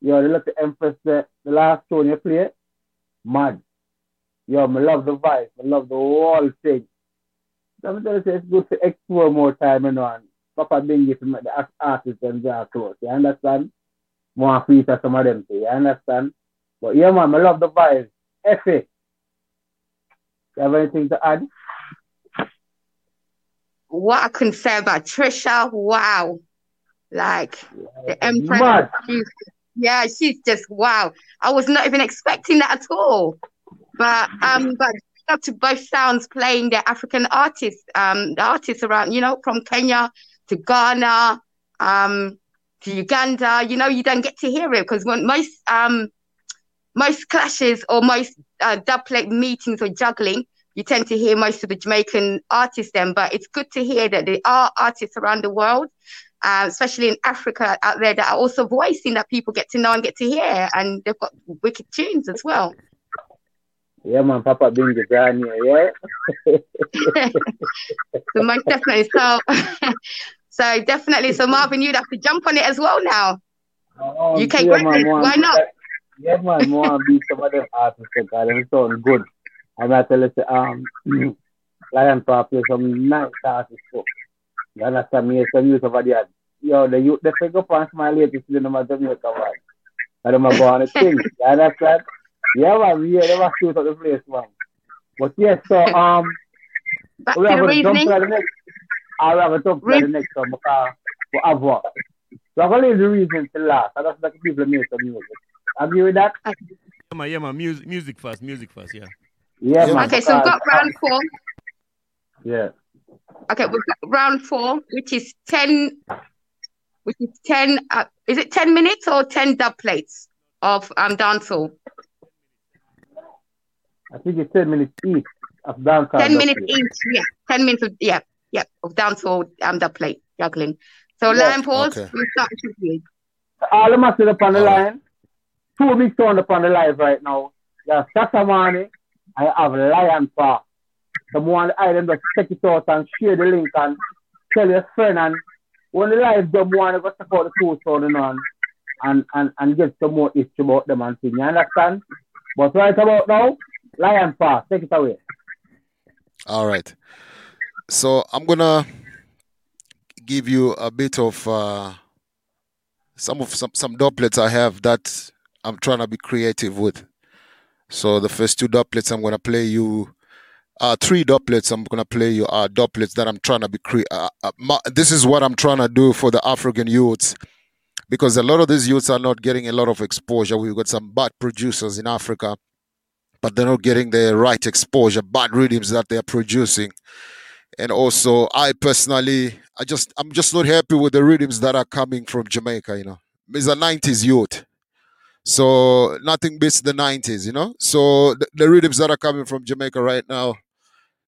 Yo, the little Empress the, the last tune you play, mad. Yo, I love the vibe, I love the whole thing. So I'm telling you, it's good to explore more time, you know, and Papa Bingi to make the art- artists and draw close. You understand? More feature some of them too, you understand? But yeah, man, I love the vibe. Effie, you have anything to add? What I can say about Trisha, wow. Like the Empress. Yeah, she's just wow. I was not even expecting that at all. But um, but up to both sounds playing the African artists, um, the artists around, you know, from Kenya to Ghana, um, to Uganda. You know, you don't get to hear it because when most um most clashes or most uh, dubplate meetings or juggling, you tend to hear most of the Jamaican artists then. But it's good to hear that there are artists around the world, uh, especially in Africa out there, that are also voicing that people get to know and get to hear, and they've got wicked tunes as well. Yeah, man, Papa Bingi, brand new, yeah? So most definitely, so so definitely, so Marvin, you'd have to jump on it as well now. Um, UK yeah, man, graduates, why not? Yeah, man, more and be some of them artists because them sound good. And I tell you, um, Lion Paw play some nice artists too. You understand me? Some youth over there. Yo, the youth, they figure up and smile latest in the Jamaica one. And them are going to sing. You understand? Yeah, man, yeah, they must shoot up the place, man. But yes, so, um, Back we to have the reasoning. to the next, I will have a jump to the next one because we have what? So I'm going to leave the reason to last. I just let the people make some music. Agree with that? Yeah, man, yeah, man. Music, music first, music first, yeah. Yeah, man. Okay, so we've got round four. Yeah. Okay, we've got round four, which is ten, which is ten. Uh, is it ten minutes or ten dub plates of um dancehall? I think it's 10 minutes each of dance. Ten minutes each. Yeah, ten minutes. Of, yeah, yeah, of dancehall um dub plate juggling. So Yeah. Lion Paws. Okay. We'll start with you. All the masses up on the line. Two big sound up on the live right now. There's Sasamani. I have Lion Paw. The one I them just check it out and share the link and tell your friend and when the live done one go check out the two sound and on and, and, and get some more history about them and thing. You understand? But right about now, Lion Paw, take it away. All right. So I'm gonna give you a bit of uh, some of some some dubplates I have that I'm trying to be creative with. So the first two dubplates I'm gonna play you. Uh, three dubplates I'm gonna play you are dubplates that I'm trying to be cre- uh, uh, ma- This is what I'm trying to do for the African youths because a lot of these youths are not getting a lot of exposure. We've got some bad producers in Africa, but they're not getting the right exposure, bad rhythms that they're producing. And also, I personally, I just, I'm just not happy with the rhythms that are coming from Jamaica. You know, it's a '90s youth, so nothing beats the '90s. You know, so the, the rhythms that are coming from Jamaica right now.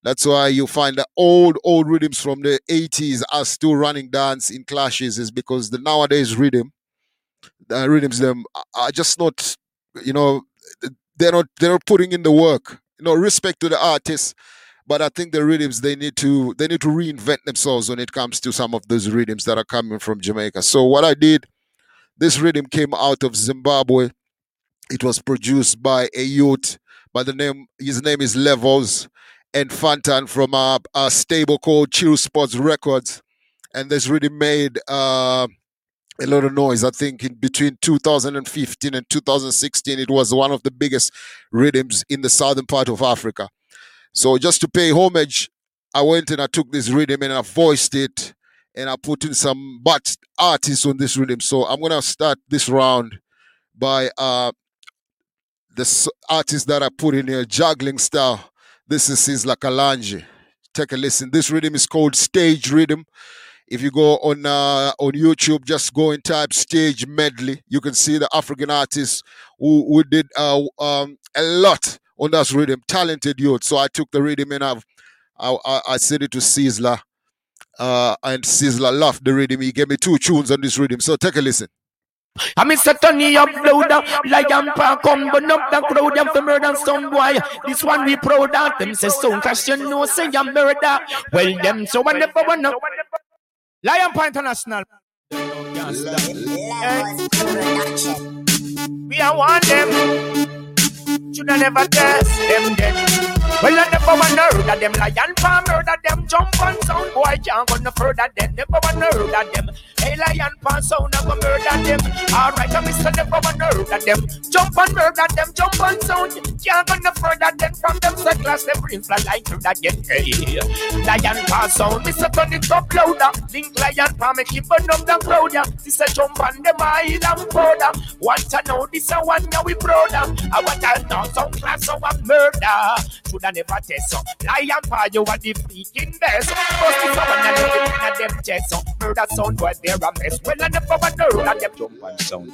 That's why you find the old, old rhythms from the 80s are still running dance in clashes, is because the nowadays rhythm, the rhythms them are just not, you know, they're not they're not putting in the work. You know, respect to the artists, but I think the rhythms they need to they need to reinvent themselves when it comes to some of those rhythms that are coming from Jamaica. So what I did, this rhythm came out of Zimbabwe. It was produced by a youth by the name his name is Levels and Fantan from a, a stable called Chillspot Records, and this really made uh, a lot of noise. I think in between 2015 and 2016, it was one of the biggest rhythms in the southern part of Africa. So just to pay homage, I went and I took this rhythm and I voiced it, and I put in some but artists on this rhythm. So I'm gonna start this round by uh, the artist that I put in here, juggling style. This is Sizzla Kalonji. Take a listen. This rhythm is called Stage Rhythm. If you go on uh, on YouTube, just go and type Stage Medley. You can see the African artists who, who did uh, um, a lot on that rhythm. Talented youth. So I took the rhythm and I've I, I, I said it to Sizzla, uh, and Sizzla loved the rhythm. He gave me two tunes on this rhythm. So take a listen. I miss a Tony upload like I'm park come burn up the crowd them for murder some boy. This one we proud of them say sound cause you know say I'm murder. Well them so one never wanna Lion Paw International. We are one them. Should I never test them dead. Well, I never wanna heard of them lion paw murder them jump on sound. Boy can't go no further them never wanna heard of them. Hey lion paw sound I go murder them. Alright I miss never wanna heard of them. Jump on murder them jump on sound. Can't go no further them from them. Say class them brain fly like murder them. Hey lion paw sound a turn it up louder. Link lion make it burn up the crowd yeah. A jump on them oil and powder want to know this one now we brother. I want to know some class so I'm murder should I never test so lion paw you are the freaking best first is one and know it in them chest so murder sound boy they're a mess. Well I never want to heard of them jump on sound.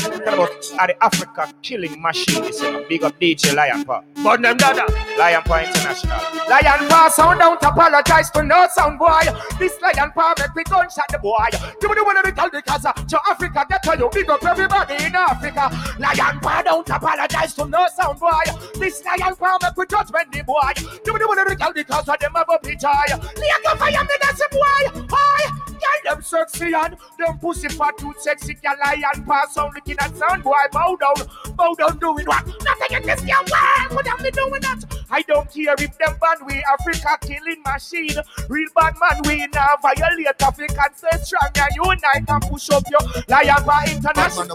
About are the Africa killing machine this is a big up DJ Lion Paw but them dada Lion Paw International. Lion Paw sound don't apologize to no sound boy. This Lion Paw make we gunshot the boy. You one of the tell because uh, to Africa get to you. Big up everybody in Africa. Lion Paw don't apologize to no sound boy. This Lion Paw make we judgment the boy you the one of the tell because of them have a picture Lion Paw fire me that's a boy boy Girl, them sexy and them pussy fat too sexy. Girl, lion pass on looking at sound boy. Bow down, bow down, doing what? Nothing in this girl world. What am I doing that? I don't care if them bad we Africa killing machine. Real bad man we now violate African stay strong and unite and push up your lion bar international.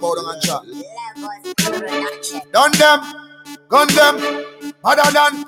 Done them, gun them, mother than,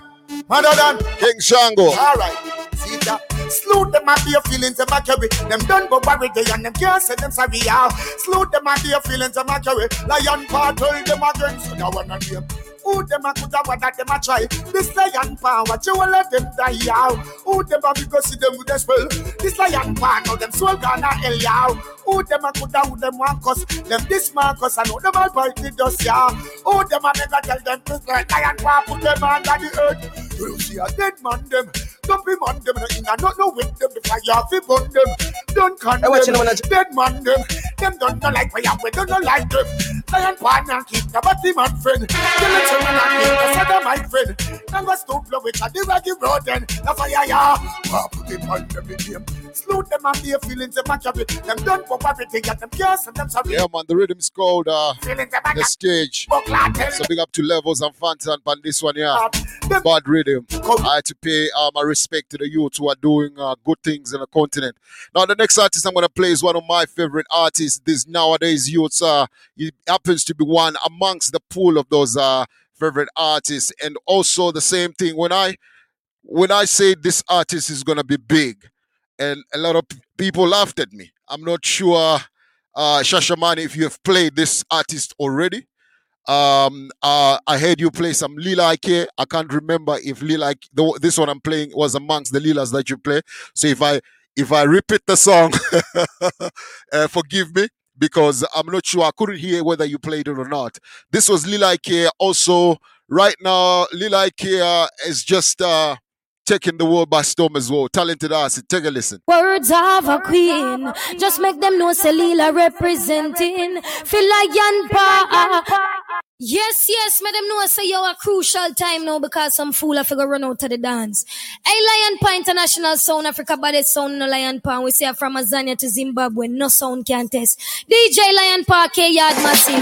mother than King Shango. All right, see that. Salute them and their feelings them a carry. Them done go worry they and them can't say them sorry. Yeah. Salute them and their feelings them a carry. Lion tell them again so now one of them. Who them a coulda what that them a try? This lion what you will let them die yeah. Who them a because see them with the spell? This lion paw now them soul gone a hell yeah. Who them a coulda who them want cause? Them this Marcus I know them all fight the dust yeah. Who them a never tell them this like lion paw put them under the earth. You see a dead man them. Don't be man them in a not no with them. The fire fi burn them. Don't condemn Hey, watch it, dead man them. Them don't know like fire. We don't know like them. Lion partner keep the body man friend. The little man and keep the sada my friend. Never stop love with a the raggy road then. The fire ya. Wow, put it them in them. Salute them and their feelings them a carry. Them don't pop everything and them can't and them sorry. Yeah, man, the rhythm's called uh, Feelings The Stage. So big up to Levels and Fantan on this one, yeah. Bad rhythm. I had to pay uh, my respect to the youth who are doing uh, good things in the continent. Now, the next artist I'm going to play is one of my favorite artists. This nowadays youths, uh, he happens to be one amongst the pool of those uh, favorite artists. And also the same thing when I when I say this artist is going to be big, and a lot of people laughed at me. I'm not sure, uh, Shashamani, if you have played this artist already. Um, uh, I heard you play some Lila Ike. I can't remember if Lila Ike, the, this one I'm playing was amongst the Lilas that you play. So if I if I repeat the song, uh, forgive me because I'm not sure. I couldn't hear whether you played it or not. This was Lila Ike. Also, right now, Lila Ike is just uh, taking the world by storm as well. Talented artist. Take a listen. Words of a queen, just make them know Celila representing. Feel like Yan Pa. Yes, yes, madam know say you a crucial time now because some fool I figure run out to the dance. Hey, Lion Pa International Sound Africa, but it's sound no Lion Pa. We say from Azania to Zimbabwe, no sound can test. DJ Lion Pa, K Yard Massive.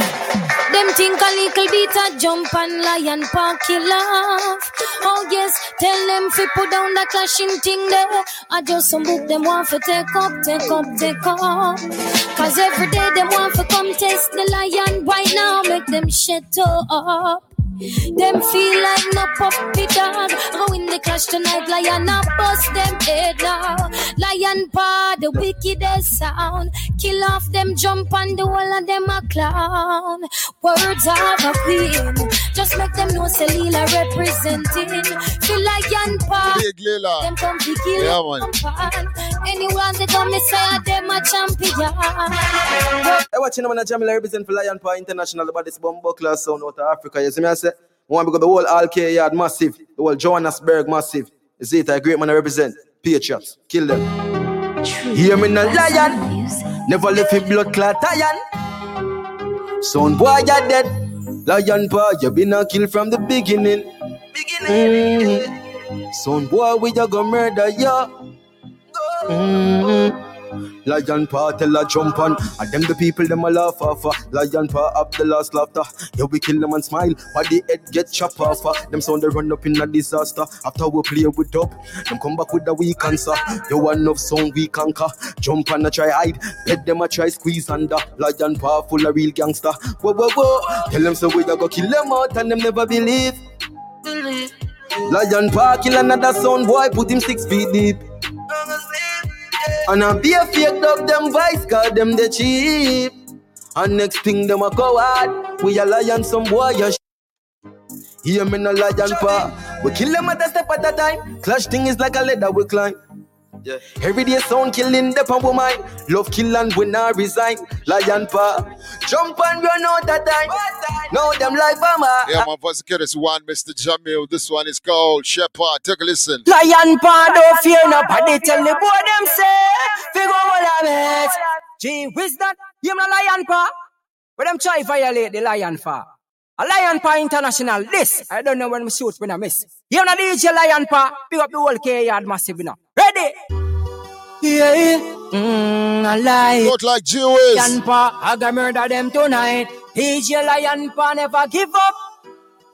Them think a little bit a jump and Lion Pa kill off. Oh yes, tell them fi put down the clashing thing there. I just some book them want for take up, take up, take up. Cause every day them want for come test the lion right now, make them shut up. Them feel like no puppy dog. Go in the clash tonight, lion up, bust them head now. Lion paw, the wickedest sound. Kill off them, jump on the wall of them a clown. Words of a queen. Just make them know Celila representing. Feel like Yan Pa. Big Lila. Them come to kill Yeah, them man. pan. Anyone they come, me say them a champion. Hey, watching them on Jamila represent for Lion Paw International about this bomb class sound out of Africa. You see me, I say, I want to go the whole Alk Yard massive, the whole Johannesburg massive. Is it a great man I represent? Patriots, kill them. Hear me no lion. Never left him blood clot iron. Son boy, you dead. Lion boy, you been a kill from the beginning. Beginning. Son boy, we you go murder ya. Mm. Lion paw tell a jump on. And them the people them a laugh off uh. Lion paw up the last laughter. Yeah we kill them and smile But the head get chop off uh. Them sound they run up in a disaster. After we play with up Them come back with a weak answer. You want enough song we conquer. Jump and a try hide. Let them a try squeeze under. Lion paw full of real gangster. Whoa whoa whoa. Tell them so we a go kill them out And them never believe. Lion paw kill another son. Boy Put him six feet deep and I be a fake dog, them vice, cause them the cheap. And next thing, them a coward. We a lion, some boy, a sh- Hear me no lion pa. We kill them at a step at a time. Clash thing is like a ladder we climb. Yeah. Every day sound killing the pump of mine. Love kill and we not resign. Lion pa. Jump and run out that time. Now them like Bama. Yeah, man, first security one, Mr. Jamil. This one is called Shepherd. Take a listen. Lion pa don't fear nobody. Tell the boy them say. Figure what I met. Gee whiz that. You know lion pa. But them try violate the lion pa. A Lion Pa International, this, I don't know when my shoot, when I miss. You know DJ Lion Pa, pick up the whole K yard massive, you know. Ready? Yeah, mm, I lie. Not like Jewish. Lion Pa, I got murder them tonight. DJ Lion Pa never give up.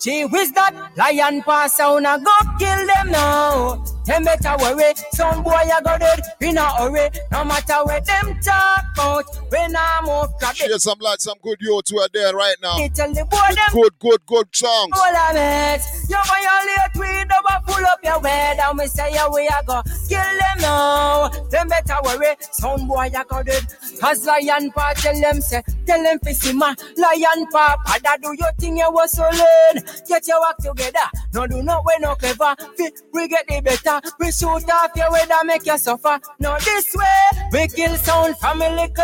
Gee whiz that lion pass sound a go kill them now. Them better worry, some boy a go dead in a hurry. No matter where them talk about, when I'm off crap. Share some light, some good youths who are there right now. Me tell the boy With them good, good, good songs. all of it. You violate we double pull up your head and we say yeah we a go kill them now. Them better worry, some boy a go dead. Cause lion pa tell them say, tell them fi see ma. Lion pa, pada do your thing you was so learn. Get your work together. No do not we no clever. We get the better. We shoot off your way that make you suffer. No this way. We kill sound family liquor.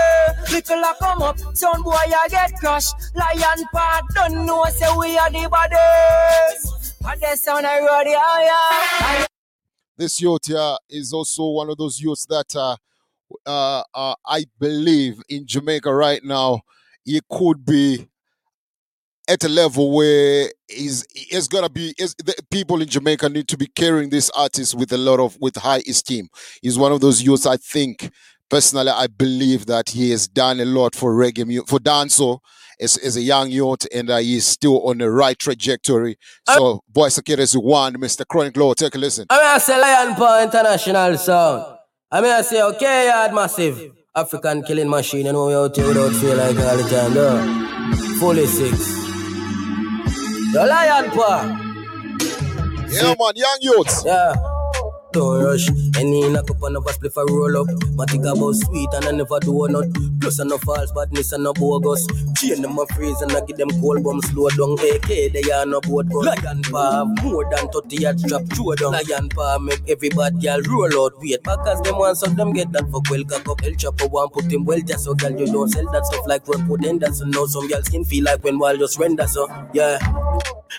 Little a come up. Sound boy a get crushed. Lion pa don't know say we are the baddest. Baddest sound I road yeah. This youth here is also one of those youths that uh, uh, uh, I believe in Jamaica right now, he could be at a level where is it's gonna be is the people in Jamaica need to be carrying this artist with a lot of with high esteem. He's one of those youths I think personally I believe that he has done a lot for reggae for dancehall as, as a young youth and uh, he's still on the right trajectory. So boy Security one, Mr. Chronic Law, take a listen. I mean, I say Lion Paw International Sound. I mean, I say, okay, yard massive. African killing machine, you know, we out here without feel like all the time, though. Fully six. The Lion Paw. Yeah, man, young youths. Yeah. Don't rush. Any in a cup and never split for roll up. But Matic about sweet and I never do a nut. Plus, I no false badness and no bogus. Chain them a freeze and I give them cold bomb slow down. AK, they are no boat gun. Lion paw, more than 30 yards strap throw down. Lion paw make every bad girl roll out. Wait, because them want some them get that for well cock up. El Chapo one put him well just so girl you don't sell that stuff like run put in that so now some girl skin feel like when wall just render so yeah.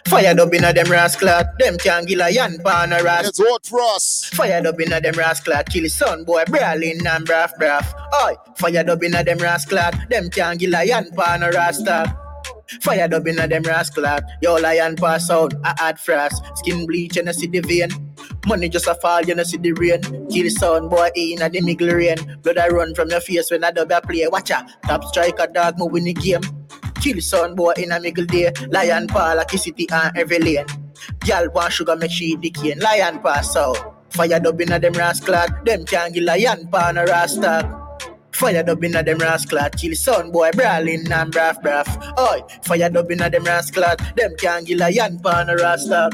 Fired up inna them rascal, them can't kill a yan pan a ras. It's hot for us. Fired up inna them rascal, kill son boy, brawling and braff braff. Oi, fired up inna them rascal, them can't a yan pan a rasta. Fired up inna them rascal, yo lion pass out, a hard frost, skin bleach and I see the vein. Money just a fall, you know see the rain. Kill son boy inna the middle rain. Blood I run from your face when I dub a play. Watch out, top striker dog move in the game. Kill son boy in a middle day. Lion paw like a city and every lane. Girl want sugar make she cane. Lion pass out. Fire dub inna them rascal, them can't kill lion paw no rasta. Fire dub inna them rascal, kill son boy brawling and braff braff. Oi, fire dub inna them rascal, them can't kill lion paw no rasta.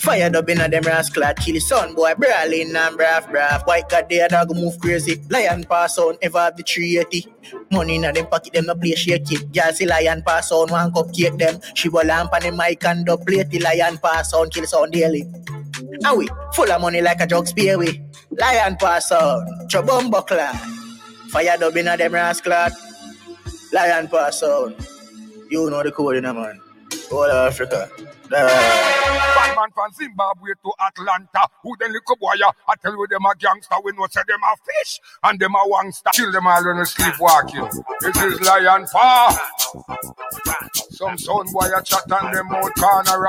Fire up inna them rascal, kill son boy, brawling and braff braff. White god there dog move crazy. Lion pass on ever have the 380. Money inna them pocket them no play shake it. Girl see lion pass on one cupcake them. She will lamp on the mic and dub plate the lion pass on kill son daily. And we full of money like a jug spear we. Lion pass on, chobumbo buckler. Fire up inna them rascal. Lion pass on. You know the code in a man. All Africa. Bad man from Zimbabwe to Atlanta. Who them little boy? I tell you them a gangster. We know say them a fish and them a wangster. Kill them all when you sleepwalking. This is lion paw. Some son boy a chat and them out corner.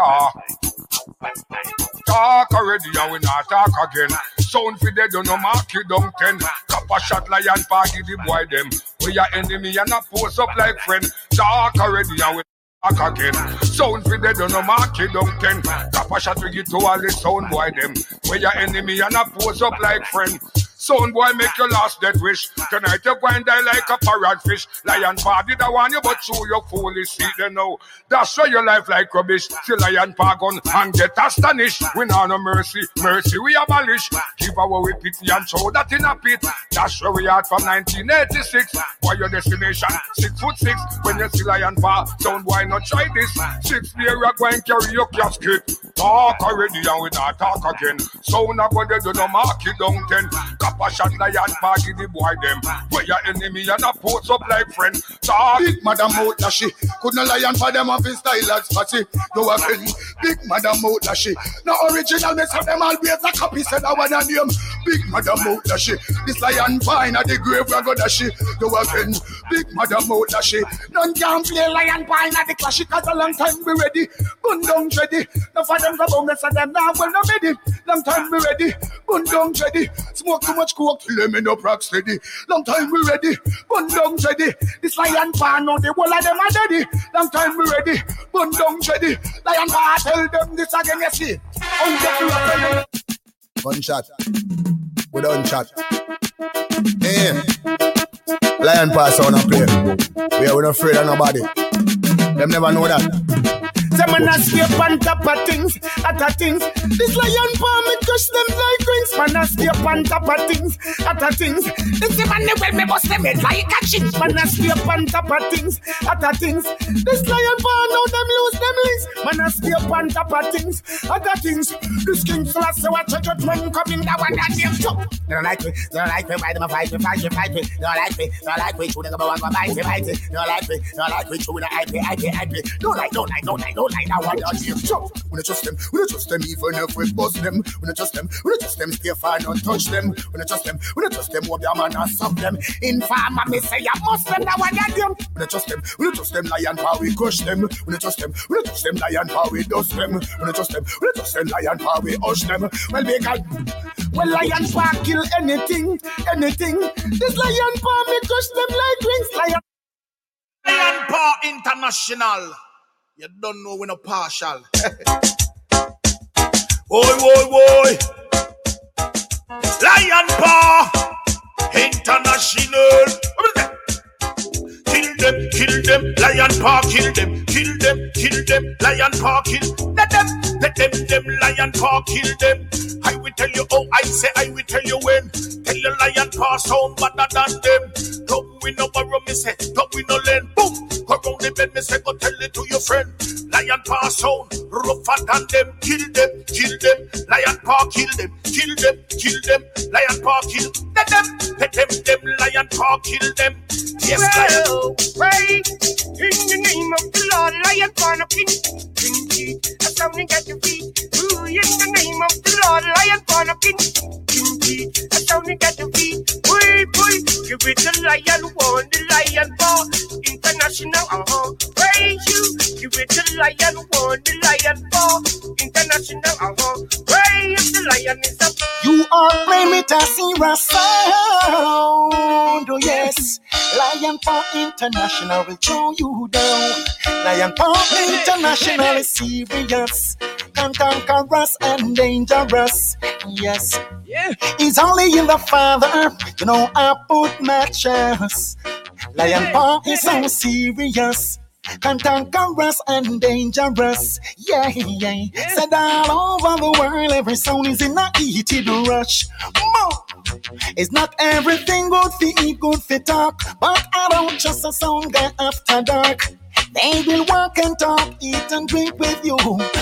Talk already and we not talk again. Sound for dead, you know mark it down ten. Copper shot lion give the boy them. We your enemy and a pose up like friend. Talk already and we Back again. Sound for dead, don't know mark it down ten. Tap a shot we get to all the sound boy them. Where your enemy and a pose up like friend. Sound boy make your last dead wish. Tonight you're going die like a parrot fish. Lion paw did I want you, but you your foolish see them now. That's why your life like rubbish. See lion paw gun and get astonished. We know no mercy, mercy we abolish. Give our we pity and show that in a pit. That's where we are from 1986. Why your destination? Six foot six. When you see lion paw, sound boy not try this. Six go and carry your casket. Talk already and we not talk again. Sound a go dead, you no mark it down ten. Shot lion give the boy them. Where your enemy and a pose up like friend. Talk. Big madam out lashy. Could no lion for them off in style as fatty. You a friend. Big madam out lashy. No original, me say them always a copy. Said I want a name. Big madam out lashy. This lion fine at the grave where go dashy. You a friend. Big madam out lashy. None can play lion fine at the clash. Cause a long time we ready. Bun down ready. No for them go me say them now well no ready. Long time we ready. Bun down ready. Smoke too coke till them in up rock steady. Long time we ready. Bun down ready. This lion pan on the wall of them are ready. Long time we ready. Bun down ready. Lion pan tell them this again you see. On the Gunshot. We done chat. Hey. Lion pass on a play. We are not afraid of nobody. Them never know that. Say man a stay on top of things, a things. This lion paw me crush them like rings. Man a stay on top of things, a things. This the man well me bust them like a chinch. Man a stay on top of things, a things. This lion paw now them lose them links. Man a stay on top of things, a things. This king slash say watch a judgment coming that one that them chop. They don't like me, they don't like me. Why them a fight me, fight me, fight me. They don't like me, they don't like me. Chewing the one, one bite me, bite me. They don't like me, they don't like me. Chewing the IP, IP, IP. Don't like, don't like, don't like, don't like that one. That chop. We don't trust them, we don't trust them even if we bust them. We don't trust them, we don't trust them. Stay far, don't touch them. We don't trust them, we don't trust them. Hope your man and suck them. Informer me say you must them that one that them. We don't trust them, we don't trust them. Lion power we crush them. We don't trust them, we don't trust them. Lion power we dust them. We don't trust them, we don't trust them. Lion power we hush them. Well, big guy. Well, lion power kill anything, anything. This lion power me crush them like wings. Lion. Lion Paw International. You don't know when a partial. Boy, boy, boy. Lion Paw International. Kill them, kill them, lion paw, kill them, kill them, kill them, lion paw, kill them. let them, let them, them lion paw, kill them. I will tell you, oh, I say, I will tell you when. Tell the lion paw sound better than them. Don't we no borrow, me say, don't we no lend. Boom, the bend, me say, go tell it to your friend. Lion paw sound rougher than them. Kill them, kill them, lion paw, kill them, kill them, kill them, lion paw, kill let them, let them, them lion paw, kill them. Yes, lion. Well, pray in the name of the Lord, lion born of king. King G, a sounding at your feet. Ooh, in the name of the Lord, lion born of king. King G, a sounding at your feet. Boy, boy, give it the lion one, the lion paw. International, uh-huh. Praise you, give it the lion one, the lion paw. International, uh-huh. Praise the lion is up. You are playing with a serious sound, oh yes. Lion Paw International will show you down. Lion Paw International is serious, cantankerous and dangerous. Yes, yeah. He's only in the father, you know. I put my matches. Lion Paw is so serious. Cantankerous and dangerous, yeah, yeah. Said all over the world, every sound is in a heated rush. More. It's not everything good for eat, good for talk, but I don't just a sound guy after dark. They will walk and talk, eat and drink with you.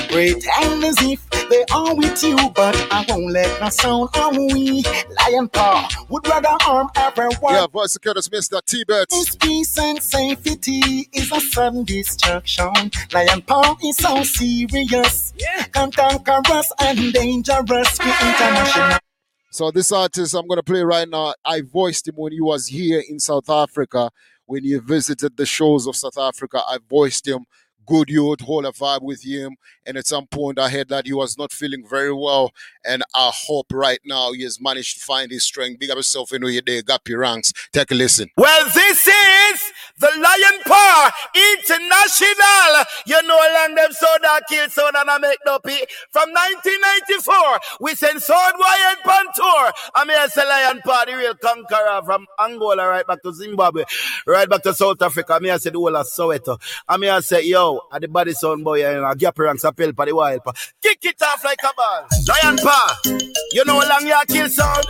Pretend as if they are with you, but I won't let no sound on we. Lion paw would rather harm everyone. Yeah, voice security Mr. T-Bets. His peace and safety is a sudden destruction. Lion paw is so serious, yeah. cantankerous and dangerous. We international. So this artist I'm gonna play right now, I voiced him when he was here in South Africa. When he visited the shores of South Africa, I voiced him. Good youth, hold a vibe with him. And at some point, I heard that he was not feeling very well. And I hope right now he has managed to find his strength. Big up yourself, you know, you're there, your ranks. Take a listen. Well, this is the Lion Paw International. You know, land them so that kill and I make no pee. From 1994, we send Sword Wyatt on tour. I'm here say Lion Paw, the real conqueror from Angola right back to Zimbabwe, right back to South Africa. I'm here say the whole of Soweto. I'm here say, yo, at the body sound boy, and I gap ranks a pill for the wild pa. Kick it off like a ball. Lion Paw, you know how long you are kill sound?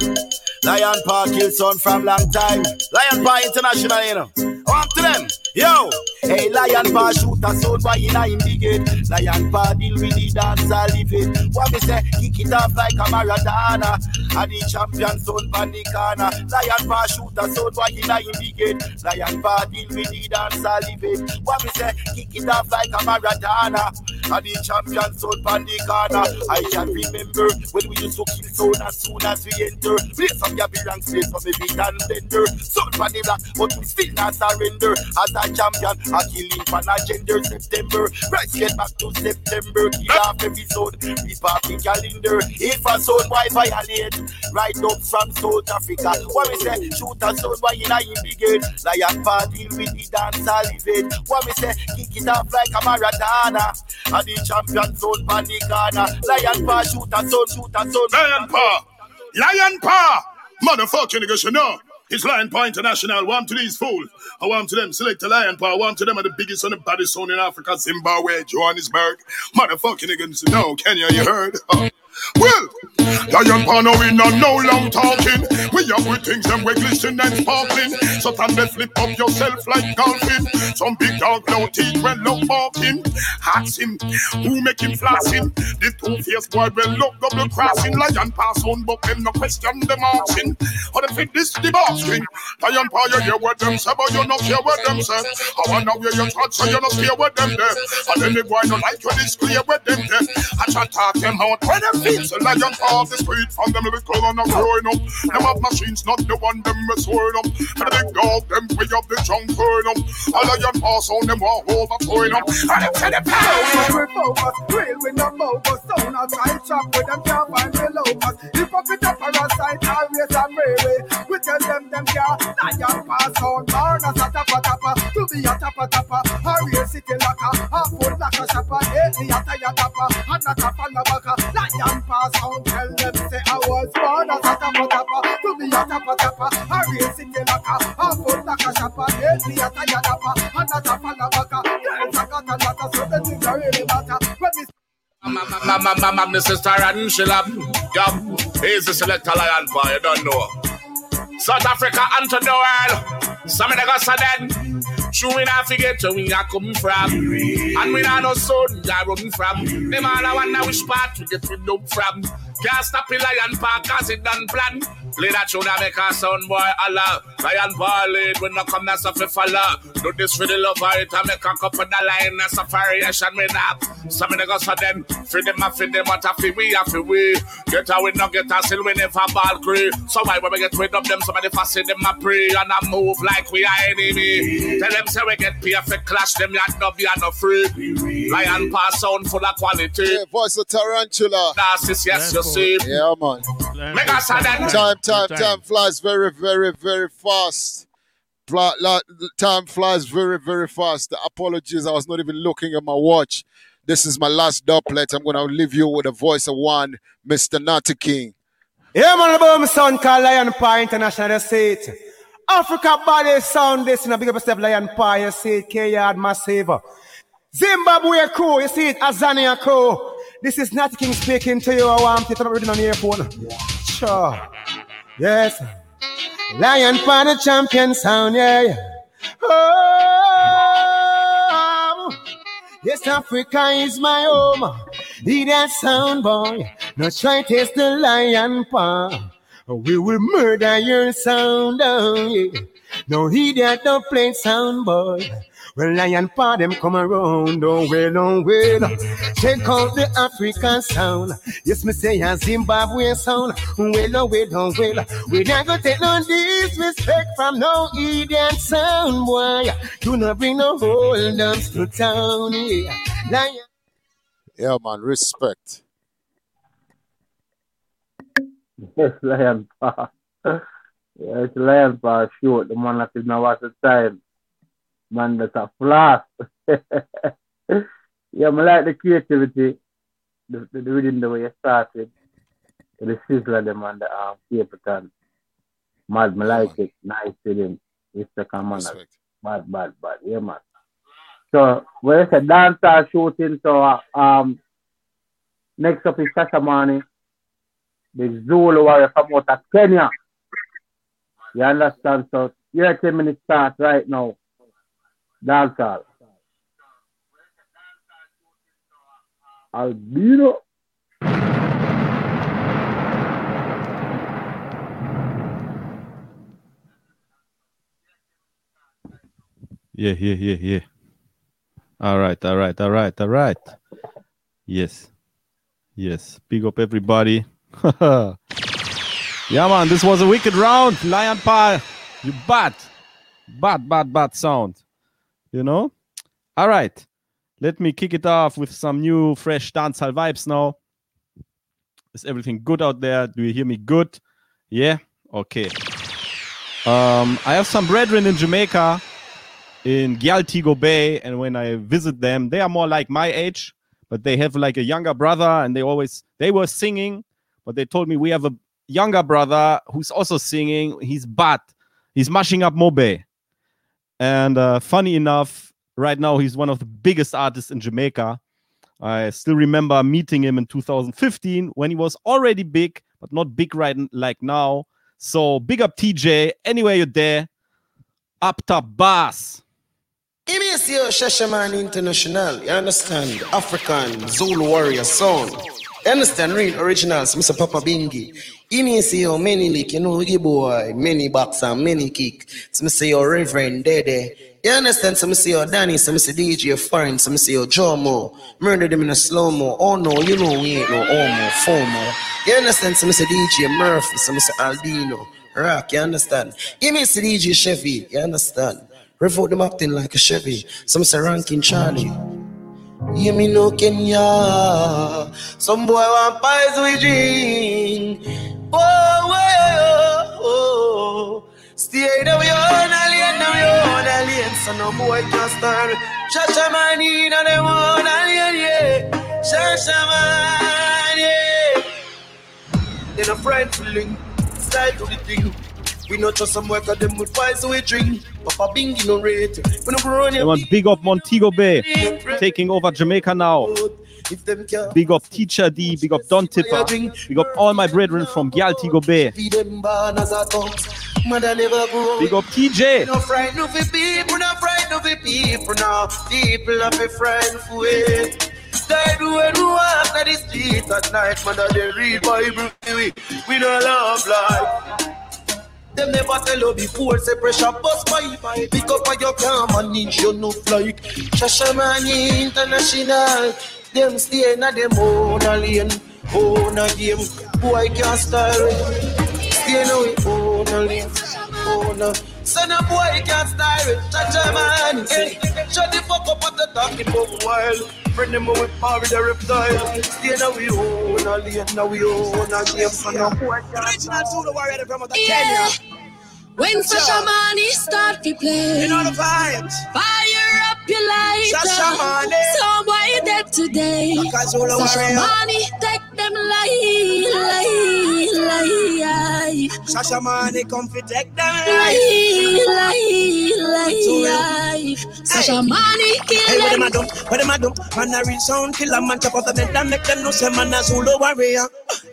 Lion Paw kill sound from long time. Lion Paw International, you know. Want to them, yo. Hey, Lion Paw shoot a sound by in him brigade. Lion Paw deal with the dance, I live it. What me say, kick it off like a Maradona. And the champion sound by the corner. Lion Paw shoot a sound by in him brigade. Lion Paw deal with the dance, I live it. What me say, kick it off like a Maradona. And the champion sound by the corner. I can remember when we used to kill sound as soon as we enter. Play some Gabby ranks, play some big and bender. Sound by the black, but we still not surrender. As a champion, I kill him for a gender September. Right, get back to September. Kill off episode, off the calendar. If a sound why violate, right up from South Africa. What we say, shoot a sound why in a brigade. Lion party with the dance, it. What we say, kick it off like a Maradona. And the champion sound pan the corner. Lion paw shoot a sound, shoot a sound. Lion paw, lion paw, motherfucking niggas, you know. It's Lion Paw International. Warm to these fools. I want to them select the Lion Paw. Warm to them are the biggest and the baddest zone in Africa, Zimbabwe, Johannesburg. Motherfucking niggas, no, Kenya, you heard? Oh. Well, Lion Paw no we not no long talking. We up with things them we glisten and sparkling. So time they flip up yourself like golfing. Some big dog no teeth when look barking. Ask him who make him flossing. The two fierce boy will look double crossing. Lion pass on but them no question them asking. How they fit this the king. Lion Paw you hear what them say but you not hear what them say. I wanna hear your thoughts so you not hear what them there. And then the boy no like you this clear what them there. I try talk them out when them feet. So lion off the street from them little and I'm growing up. Them have machines, not the one them is swearing up. And the big dog, them way up the junk burn up. A lion pass on them all over throwing up. And them say the power. we focus, real we no bogus. So not try chop with them can't find the locus. If up with the parasite, always a way. We tell them them can't. Lion pass on, burn us a tapa tapa. To be a tapa. A real city locker. A full like a shopper. Eh, Lately a tire tapa. And a tapa la baka. Pass on, tell them say I was born as a tapa tapa. To be a tapa tapa. A real city locker. A full like a shopper. Lately a tire tapa. And a tapa la baka. Girls a got a lot of so the things are really matter. When we Mrs. Tarantula, Yum, he's the selector lion boy, you don't know. South Africa and to the world. Some of the guys are dead. True, we not forget where we are coming from. And we not know son we are running from. Them all I wonder which part to get of from. Can't stop the lion park cause it done plan. Play that tune and make a sound boy Allah. Lion boy lead when no come that's a follow. Do this for the love of it and make a couple of the line that's a variation we have. Some of the guys are them. Feed them and feed them what a feel we have we. Get away no get us still we never ball cree. So why when we get rid of them somebody fast them a pray and I move like we are enemy. Tell them say we get perfect clash them yet no be no free. Lion pass sound full of quality. Yeah, voice of tarantula. Narcissus, yes, you see. Yeah, man. Make us a then. Time, time, time flies very, very, very fast. Fly, la- time flies very, very fast. Apologies, I was not even looking at my watch. This is my last dubplate. I'm gonna leave you with the voice of one, Mr. Natty King. Yeah, man, about my son called Lion Paw International, they it. Africa body sound this in a big up step Lion Paw, you see it, K-Yard Massive. Zimbabwe crew, you see it, Azania crew. This is Natty King speaking to you. I want to turn up reading on the airport. Sure. Yes. Lion Paw the champion sound, yeah, yeah. Oh, Yes, Africa is my home. Hear that sound, boy. Now try to taste the lion paw. We will murder your sound, oh yeah. No hear that no play sound, boy. Well, lion paw them come around, oh well, oh well. Check out the African sound. Yes, me say a Zimbabwe sound. Well, oh well, oh well. We not gonna take no disrespect from no idiot sound, boy. Do not bring no hold ups to town, yeah. Lion. Yeah, man, respect. Yes, Lion Paw. Yeah, it's Lion Paw shoot. The man that is now at the time. Man, that's a flash. yeah, I like the creativity. The, the, the reading the way you started. The sizzler them on the um, paper can. Mad, me like it. Nice feeling. It's the man. Bad, bad, bad. Yeah, man. So, when it's a dancer shooting, so uh, um, next up is Shashamane, the Zulu warrior from out of Kenya. You understand? So, your 10 minutes start right now. Dancehall. Albino. Yeah, yeah, yeah, yeah. All right, all right, all right, all right. Yes. Yes. Big up everybody. yeah, man, this was a wicked round. Lion Paw, you bad. Bad, bad, bad sound. You know? All right. Let me kick it off with some new, fresh dancehall vibes now. Is everything good out there? Do you hear me good? Yeah? Okay. Um, I have some brethren in Jamaica in Gyaltigo Bay, and when I visit them, they are more like my age, but they have like a younger brother, and they always they were singing, but they told me we have a younger brother who's also singing. He's bad. He's mashing up Mobe. And uh, funny enough, right now he's one of the biggest artists in Jamaica. I still remember meeting him in 2015 when he was already big, but not big right like now. So big up TJ. Anywhere you're there, up top bass. Me Shashamane International. You understand? African Zulu warrior sound. You understand? Real originals, Mr. Papa Bingi. Me a see your many lick, you know, you boy, many box and many kick. So me say your Reverend Dede. You understand? So me say your Danny, so me say DJ Foreign, so me say your Jomo. Murder them in a slow mo. Oh no, you know we ain't no homo, FOMO. You understand? So me say DJ Murphy, so me say Albino. Rock, you understand? Give me see DJ Chevy, you understand? Revolt them acting like a Chevy. Some say ranking Charlie. Hear me no Kenya. Some boy want pies we drink. Oh, oh, oh, oh. Stay down your own alien, down your own alien. So no boy can start. Shasha man in on them own alien, yeah. Shasha man, yeah. Then a friend feeling. Style to the thing. We not just some work them with pies we drink. Papa Bingi no rate. We no grow They want big up Montego Bay, taking over Jamaica now. Big up Teacher D, big up Don Tipper, big up all my brethren from Gyaltigo Bay. Feed them bananas at tongues. Mother never grow. Big up TJ. No frightened of the people, no frightened of people now. People have a friend for it. They do when we walk the street at night, mother they read Bible. We, we don't love life. Them never tell you before, say pressure bust by Pick up on your can manage you no like Shashamane International Them stay in a them own a lane Own a game. Boy can't style it? Stay in a own a lane Own a Son of boy can't style it. Shashamane Hey, shut the fuck up at the talking about while Friend them with power with the reptile. Stay in a way own a lane Now we own a game. Son of boy can't style it Original warrior from Yeah. When Shashamane start to play, You know the vibes. fire up your light. Shashamane. Dead today? Sasha. Money take them lie, lie, lie, Shashamane come fi take them lie, lie, lie. Shashamane kill Hey, what them. them a do? What them a do? Man a real sound killer, man chop off the head and make them know say man a Zulu warrior.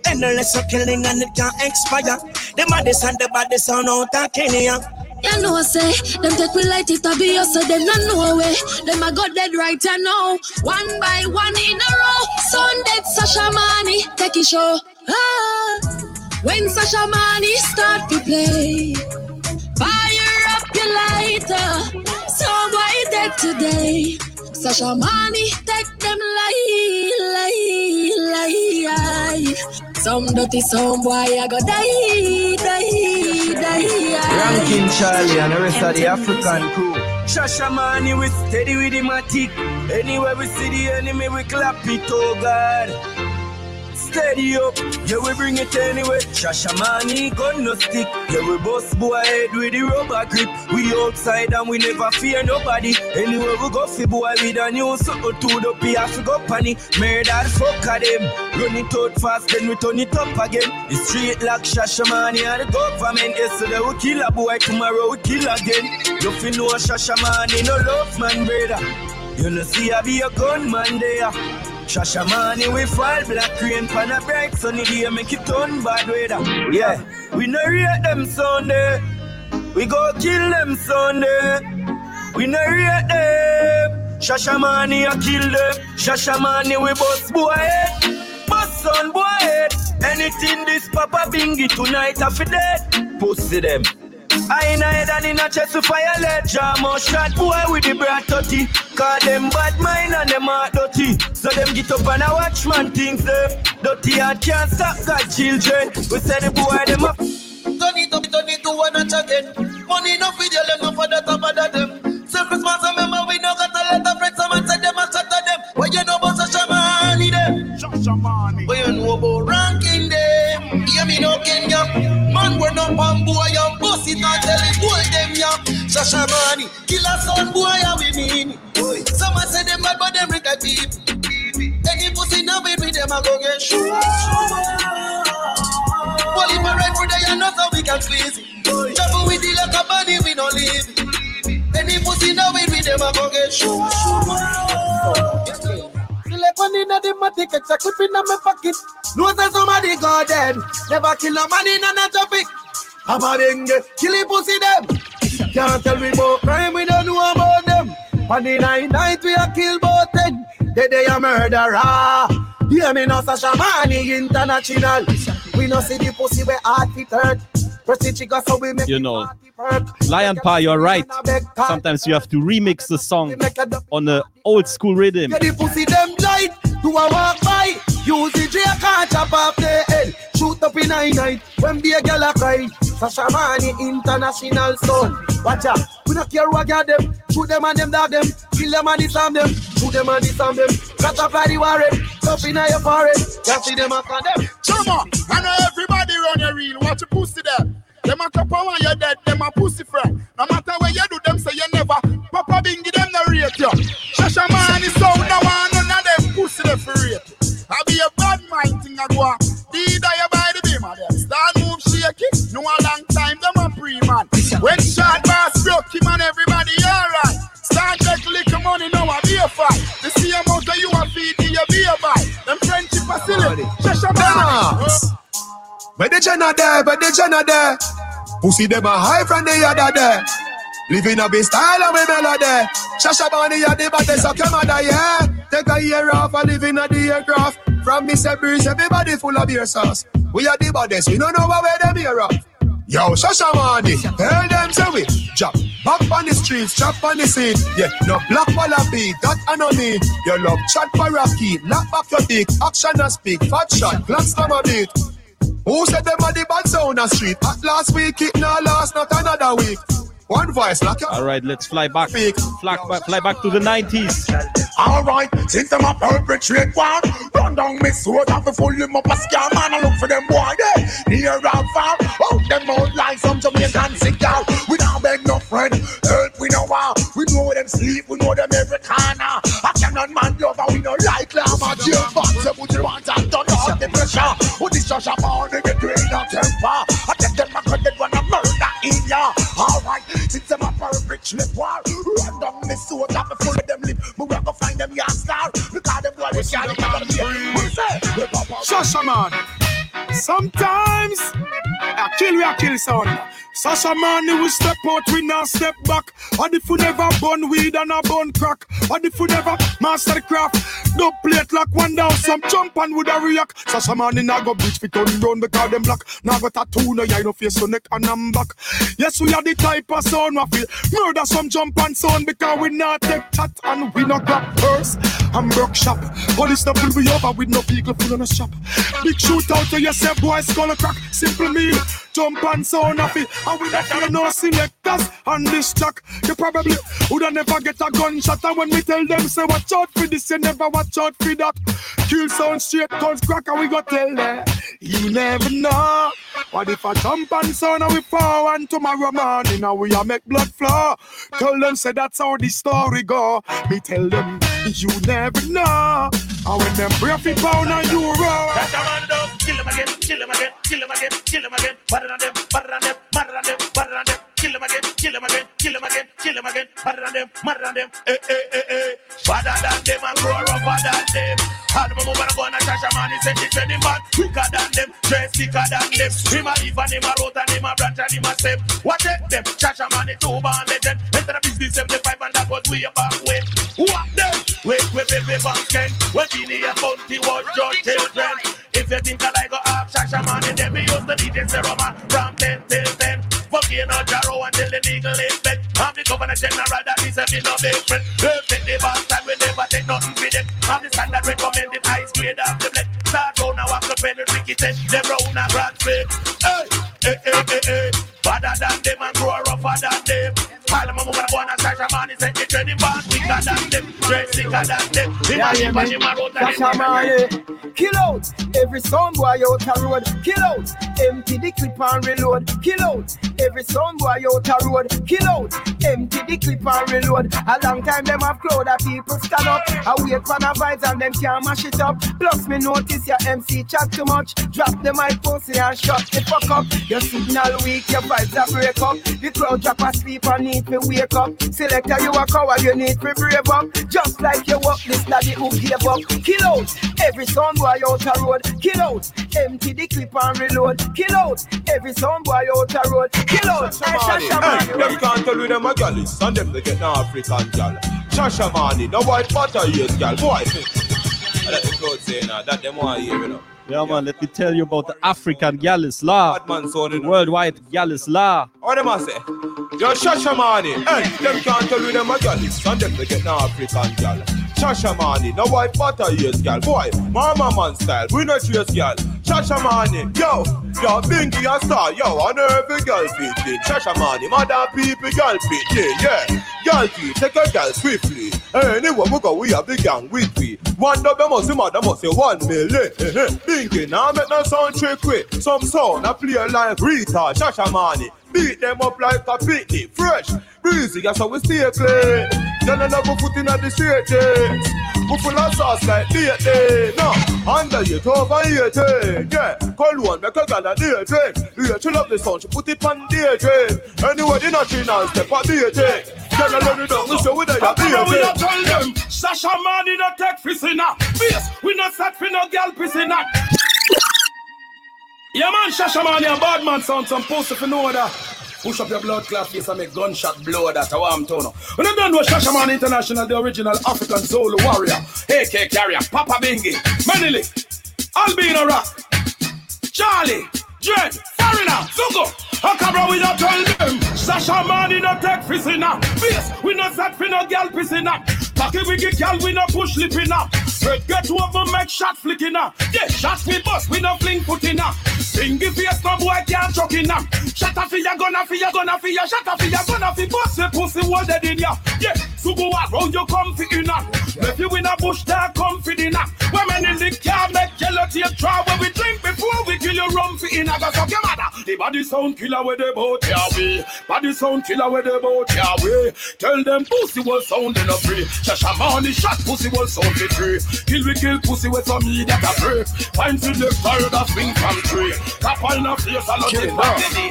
Endless of killing and it can't expire. Them a this and the baddest sound out of Kenya. You know, I say, them take we light it up, us, so them not know way. Them a go dead right you know. One by one in a row. Son dead Shashamane, take it show. Ah, when Shashamane start to play, fire up your lighter. So why dead today? Shashamane, take them lie, lie, lie. Some dirty some boy, I go die, die, die. Ranking Charlie and the rest of the African crew. Shashamane, we steady with the matic. Anywhere we see the enemy, we clap it, oh God. Steady up, yeah, we bring it anyway. Shashamane, gun no stick. Yeah, we bust boy head with the rubber grip. We outside and we never fear nobody. Anywhere we go, fi boy with a new something to the P, to go panic. Murder fuck of them. Run it out fast, then we turn it up again. The street like Shashamane and the government. Yesterday we kill a boy, tomorrow we kill again. You fi know Shashamane, no love man, brother. You know see I be a gunman there. Shashamane we fall black rain pan a bright sunny day make it turn bad weather. Yeah, we no rate them Sunday. We go kill them Sunday. We no rate them. Shashamane a kill them. Shashamane we bust boy head. Bust son boy head. Anything this Papa Bingi tonight I fi dead. Pussy them. I in a head and in a chest to fire let jam or shot. Boy with the brat 30 Cause them bad mind and them heart dirty. So them get up and a watch man things them Dirty. Heart can't stop God children. We say the boy them up Turn it up, turn it to one and again. Money no video, them no for the kill a man in a traffic. I'm a denge, kill a pussy them. Can't tell me about crime, we don't know about them. On the night night we a kill both ten. They they a murderer. Hear me no Shashamane International. We no see the pussy where heart fit hurt. Press chica so we make You know, Lion Pa, you're right. Sometimes you have to remix the song on the old school rhythm. The the the. Shoot up in a night when be a girl a cry. Shashamane International son. Watch we not care what get them. Shoot them and them dog them. Kill them and disarm them. Shoot them and disarm them. Cut up like the warren. Up in your forehead. Can't see them and them. Chama, I know everybody run your reel. Watch your pussy there. Them a top when you're dead, them a pussy friend. No matter where you do, them say you never. Papa Bingi, them no rate you. Shasha man is so no one, none of them pussy they for rate. I be a bad mind thing I go on. Move shaky. No a long time, them a pre man. When shot boss broke him and everybody alright. Start take little money, now I be a fight. The same amount that you are feeding, you be a buy. Them friendship facility. Shasha man. But the Jenna there, but the Jenna there. Pussy them a high from the other there. Living a big style and we melody. Shasha Bani ya the baddest of your mother, yeah. Take a year off and live in a the aircraft. From Mr. Breeze, everybody full of beer sauce. We are the baddest, we don't know where them here off. Yo, Shashamane, tell them say we Jump back on the streets, chop on the scene. Yeah, no black walla beat, that I know me. You love chat for Rocky, knock back your dick, action and speak, fat shot, from a beat. Who said them are the bad sound on street? At last week, it now last, not another week. One voice, like All right, let's fly back. Fly back, fly back to the 90s. Alright, since them a perpetrate war, run down me sword and full him up a scam man and look for them boy there. Near oh, and far, out them out like some Jamaican cigar. We don't beg no friend, help we no want. We know them sleep, we know them every corner. I cannot man love and we no like llama jail box. Put your hands and turn off the pressure. Who this just a man they get drained of temper. I take them a credit when I murder in ya. Alright, since them a perpetrate war, run down me sword and fi full of them lip. Me we go find them yard star because them boy they can't even We say, we up. Shasha man. Sometimes, I kill we, I kill sound. Shashamane we step out, we now step back. And if we never burn weed and a bun crack. And if we never master the craft, no plate like one down, some jump and would a react. Shashamane now go bitch fit on down because them black. Now got tattoo, no yeah, no face, no neck and I'm back. Yes, we are the type of sound we feel murder some jump and sound because we not take chat and we not grab purse. I'm broke shop. Police the we over with no vehicle full on a shop. Big shootout to yourself, boys, skull crack. Simple meal, jump and sound of it. And we not feel no selectors on this track. You probably woulda never get a gunshot. And when we tell them, say, watch out for this, you never watch out for that. Kill sound straight, guns crack, and we go tell them, you never know. What if I jump and sound and we fall and tomorrow morning and we a make blood flow? Tell them, say, that's how the story go. Me tell them, you never know. And when them break it pound and you roll. That a man down, kill again, kill again, kill again, kill again. Better than them, better than them, than them, than them. Kill him again, kill him again, kill him again, kill him again. Better than them, better than them. Eh, eh, eh, eh. Better than them and grow up better than them. The move and go on a Shasha man, he said he training man quicker than them, dress thicker than them. Him a leaf and him a root and him a branch and him a step. What take them? Shasha man, he two born legend. Enter the business 75 and that was way back when. What them? Wait, wait, wait, wait, back then. When Beenie and Bounty was just children. If you think I like go up Shasha man, then me use the DJ Seroma from 10 till 10. Volcano Jarrow until the legal is bet. I'm the governor general that is a me no big friend. Take the bastard, we never take nothing for them. I'm the standard recommended ice grade of the blend. Start round now, walk the pen and Ricky said, them round grand split. Hey, hey, hey, hey, hey. Better than them and grow rougher than them. All my and go a Sasha man, said the training band quicker than them. Dress thicker than them. Yeah, him and him man. and road and Sasha and him. Kill out every sound boy out a road. Kill out, empty the clip and reload. Kill out every sound boy out a road. Kill out, empty the clip and reload. A long time them have crowd of people stand up. I wait for the vibes and them can't mash it up. Plus me notice your MC chat too much. Drop the mic pussy and shut the fuck up. Your signal weak, your vibes a break up. The crowd drop asleep and need to wake up. Selector, you a coward, you need to brave up. Just like you walk this daddy who gave up. Kill out every sound boy out a road. Kill out, empty the clip and reload. Kill out every sound boy out a road. Kill out, hey, Shasha Hey, man. them can't tell you them a gal is, and them they get no African gal. Shashamane, no white butter ears gal. Boy, let the crowd say now that them want hear you know. Yeah, man, let me tell you about the African Gallis Law. Worldwide Gallis Law. What them I say? Yo, Shashamane, hey, them can't tell you them a gal is, and them they get no African gal. Shashamane, no white butter ears gal. Boy, mama man style, we not chase gal. Shashamane, yo, yo, Bingi a star, yo, on every girl fit in. Mani, mother people girl fit in, yeah. Girl feet, take a girl swiftly. Anyway, we go, we have the gang with we. One double must mother must say one million. Bingi, now make no sound trick with. Some sound, I play like Rita, Shashamane. Beat them up like a picnic, fresh, breezy, that's how we stay clean. Then another foot in at the straight jeans. We full of sauce like dating. No, under you over eighteen. Yeah, call one make a gal a daydream. Yeah, chill up the sound, she put it on daydream. Anyway, the national step a dating. Then I let it down, we show with a Come we not tell them. Sasha man, he not take fish in that. Face, we not set for no in that. Yeah, man, Shasha man, and bad man sound some post if you know that. Push up your blood clot face and make gunshot blow that. How I'm told. When you done with Shasha man International, the original African Zulu warrior, AK carrier, Papa Bingi, Manili, Albino Rock, Charlie, Dread, Farina, Zugo. A cabra we not tell them. Sasha man in a tech fish in a face. We not set for no girl piss in a. Cocky wiggy girl we not push lip in a. Red get over make shot flick in a. Yeah, shot we bust we not fling in a. Bingi face no boy can't chuck in a. Shot a fi ya gonna fi ya gonna fi ya. Shot a fi ya gonna fi bust the pussy what dead in ya. Yeah, so go around you comfy in a. If you in a bush there comfy in a. Women in the car make yellow tape try when we drink before we kill your rum in a. Go suck your mother. The body sound killer with the boat, yeah we. Body sound killer with the boat, yeah we. Tell them pussy was sound in a free. Shasha money shot pussy was sound for free. Kill we kill pussy with some me that a break. Find to the fire that swing from tree. Cap on a face a lot in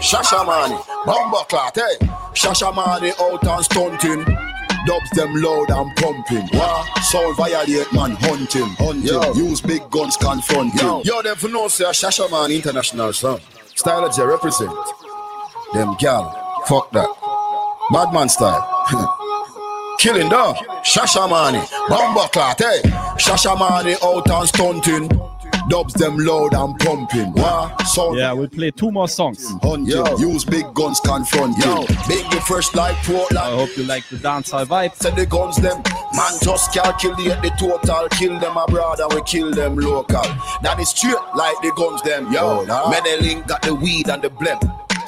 Shashamane, Bumba Clat, hey. Shashamane out and stunting. Dubs them loud and pumping. What? Sound violate man hunting. Hunting. Yo. Use big guns confronting. Yo, Yo them for no say a Shasha man international song. Style J represent. Them gal. Fuck that. Madman style. Killing dog. Shashamane. Eh. Bomba clat, hey. Eh. Shashamane eh, out and stunting. Dubs them loud and pumping. Wow. So Yeah, we'll play two more songs. Yo. Use big guns confronting. Yo. Big the first like Portland. I hope you like the dancehall vibe. Say the guns them. Man just calculate the total. Kill them abroad and we kill them local. That is straight like the guns them. Yo. Oh, Meneling got the weed and the blem.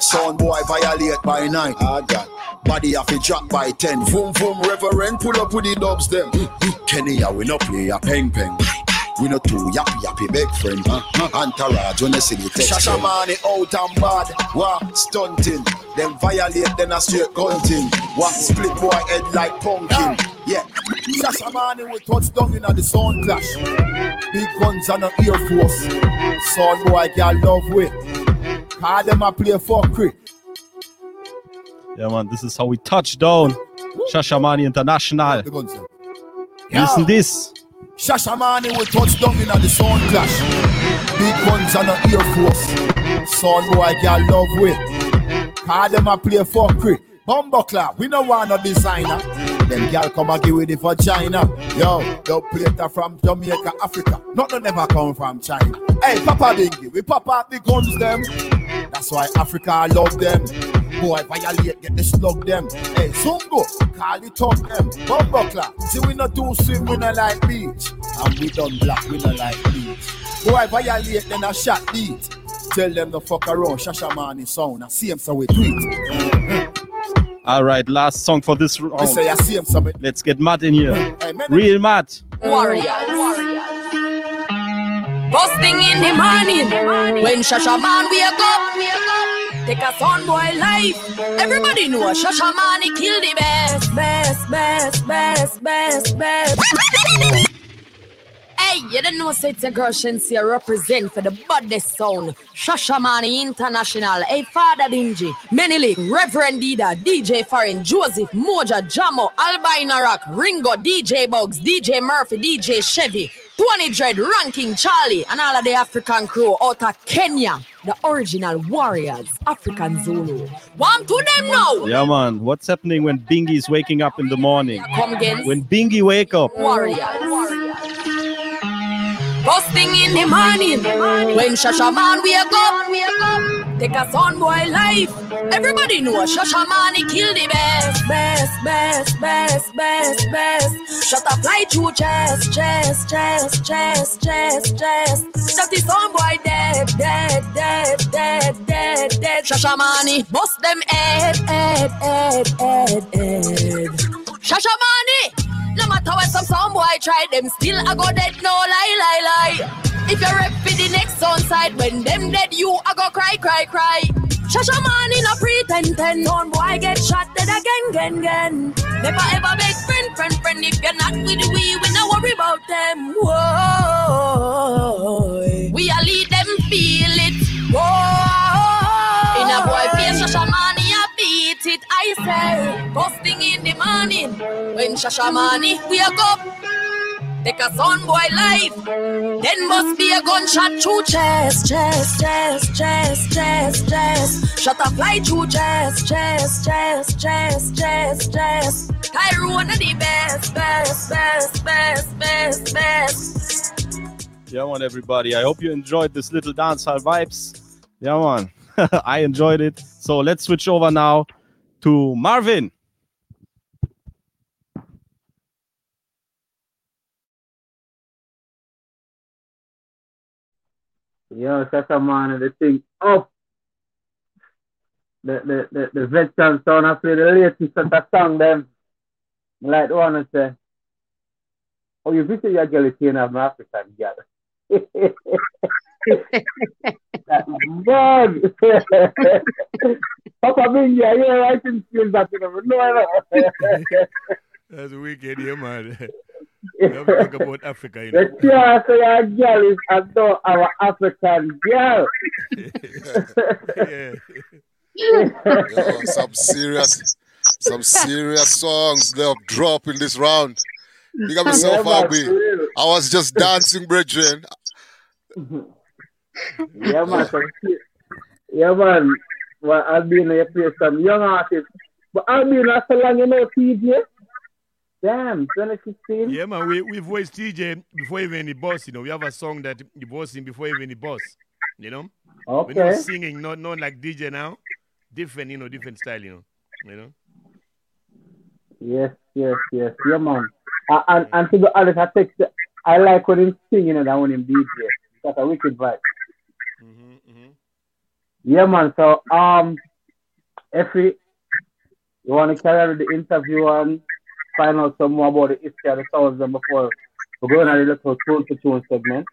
Son boy violate by nine. I ah, got body off a drop by ten. Boom boom reverend pull up with the dubs them. Hmm, hmm. Kenny, I we no play a peng peng. We no too yappy yappy big friend. Entourage when they see the text. Shashamane out and bad. What stunting? Them violate then a straight gunting. What split boy head like pumpkin. Ah. Yeah. Shashamane will touch down in the sound clash. Big guns and a Air Force. Son boy can love with. How them a play for crit. Yeah, man, this is how we touch down. Shashamane International. Listen this. Shashamane will touch down in the sound clash. Big guns and a Air Force. Son boy can love with. How them a play for crit. Bumbo clap, we no want no designer. Them gal come and give with the vagina. Yo, yo plate from Jamaica, Africa. Nothing never come from China. Hey, Papa Bingi, we pop out the guns them. That's why Africa love them. Boy, violate, get the slug them. Hey, Zungo, call it up them. Bumbo clap, see we not do swim, we not like beach. And we done black, we not like beach. Boy, violate, then I shot beat. Tell them the fuck around, Shashamane sound. I see him so we tweet. All right, last song for this round. Say I see him something. Let's get mad in here. Hey, man, Real mad. Warriors. Busting in the morning. When Shasha Man wake up, take a son boy life. Everybody know Shasha Man he kill the best, best, best, best, best, best. Hey, you didn't know say it's a girl Shensia represent for the baddest sound. Shashamane International, hey Father Dingy, Menelik, Reverend Dida, DJ Foreign, Joseph, Moja, Jamo, Albino Rock, Ringo, DJ Bugs, DJ Murphy, DJ Chevy, Tony Dread, Ranking Charlie, and all of the African crew out of Kenya. The original warriors, African Zulu. One to them now. Yeah, man. What's happening when Bingi is waking up in the morning? Come again. When Bingi wake up. Warriors. Busting in the morning. When Shashamane wake up, take a son boy life. Everybody know Shashamane he kill the best, best, best, best, best, best. Shut up fly through chest, chest, chest, chest, chest, chest. That is son boy dead, dead, dead, dead, dead, dead. Shashamane bust them head, head, head, head, head. Shashamane. No matter what some sound boy try, them still I go dead, no lie, lie, lie. If you're rep for the next sound side, when them dead, you I go cry, cry, cry. Shasha man in a pretend ten, sound boy get shot dead again, again, again. Never ever make friend, friend, friend. If you're not with we, we no worry about them. Whoa, we a lead them feel it. Whoa, in a boy face, Shasha man I say. Posting in the morning. When Shashamane wake up, take a son boy life. Then must be a gunshot through chest, chest, chest, chest, chest, chest. Shot a fly through chest, chest, chest, chest, chest, chest. Tyrone the best, best, best, best, best, best. Yeah, man, everybody. I hope you enjoyed this little dancehall vibes. Yeah, man. I enjoyed it. So let's switch over now to Marvin. Yo, Shasha man, the thing up. The the the, the veteran sound I play the latest of the song them. Like the one to say. Oh, you visit your girl is an African girl. Bug! Papa Bingi, are you writing skills that you never know? That's wicked, yeah, man. Never talk about Africa, you know. The chance of your girl is as though our African girl. yeah. Yo, some serious, Some serious songs they have dropped in this round. Big up yourself, Yeah, man, Albie. for real. I was just dancing, brethren. Yeah, man. Some, yeah, man. Well, I've been here play some young artists. But I've been last so long, you know, TJ. Damn, 2016. Yeah, man, we, we voiced TJ before even the boss, you know. We have a song that you voiced him before even the boss, you know? Okay. We're not singing, not, not like DJ now. Different, you know, different style, you know. You know? Yes, yes, yes. Yeah, man. Uh, and, and to be honest, I text, I like when him sing, you know, than when him DJ. That's a wicked vibe. Yeah, man. So, um, Effie, you want to carry on the interview and find out some more about the history of the sounds them before we go on a little tune to tune segment.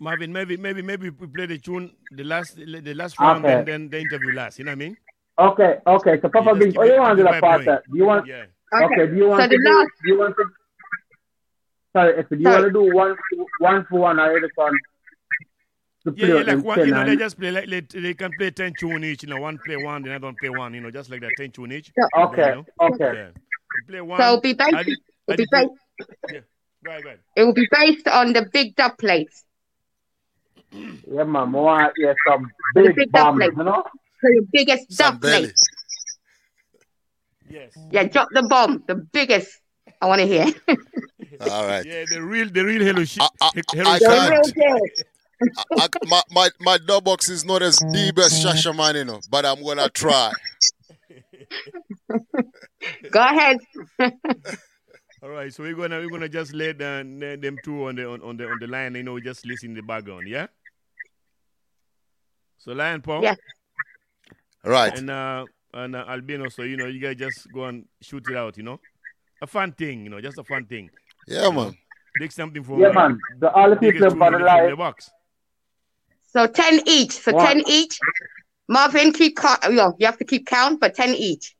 Marvin, maybe maybe maybe we play the tune the last the last round Okay. and then the interview last. You know what I mean? Okay, okay. So, Papa Big, oh, you want to do the it part that? Do you want? Yeah. Okay. Do you want So to do? last- Do you want to? Sorry, Effie, do you want to do one, one for one or this one? To Yeah, yeah, like them one, you know, they just play like they, they can play ten tune each. You know, one play one, the other one play one. You know, just like that, ten tune each. Okay, You know? okay. Yeah. You play one. So it'll be based, I it'll be based, Yeah. Go ahead, go ahead. it will be based on the big dubplates. Yeah, man. I want to hear some The big big dub bombs, plates. you know? So the biggest dubplate. Yes. Yeah, drop the bomb. The biggest. I want to hear. All right. Yeah, the real the real hello shit. I can't. I, I, my, my, my dub box is not as deep as Shasha man, you know, but I'm gonna try. Go ahead. All right, so we're gonna we're gonna just let uh, them two on the on, on the on the line. You know, just listen in the background. Yeah. So Lion Paw. Yeah. Right. And uh and uh, Albino. So you know, you guys just go and shoot it out. You know, a fun thing. You know, just a fun thing. Yeah, man. Dig something for Yeah, man. The all the people tune in the the- the box. So 10 each. So Wow. 10 each. Marvin, keep count. You you have to keep count, but 10 each.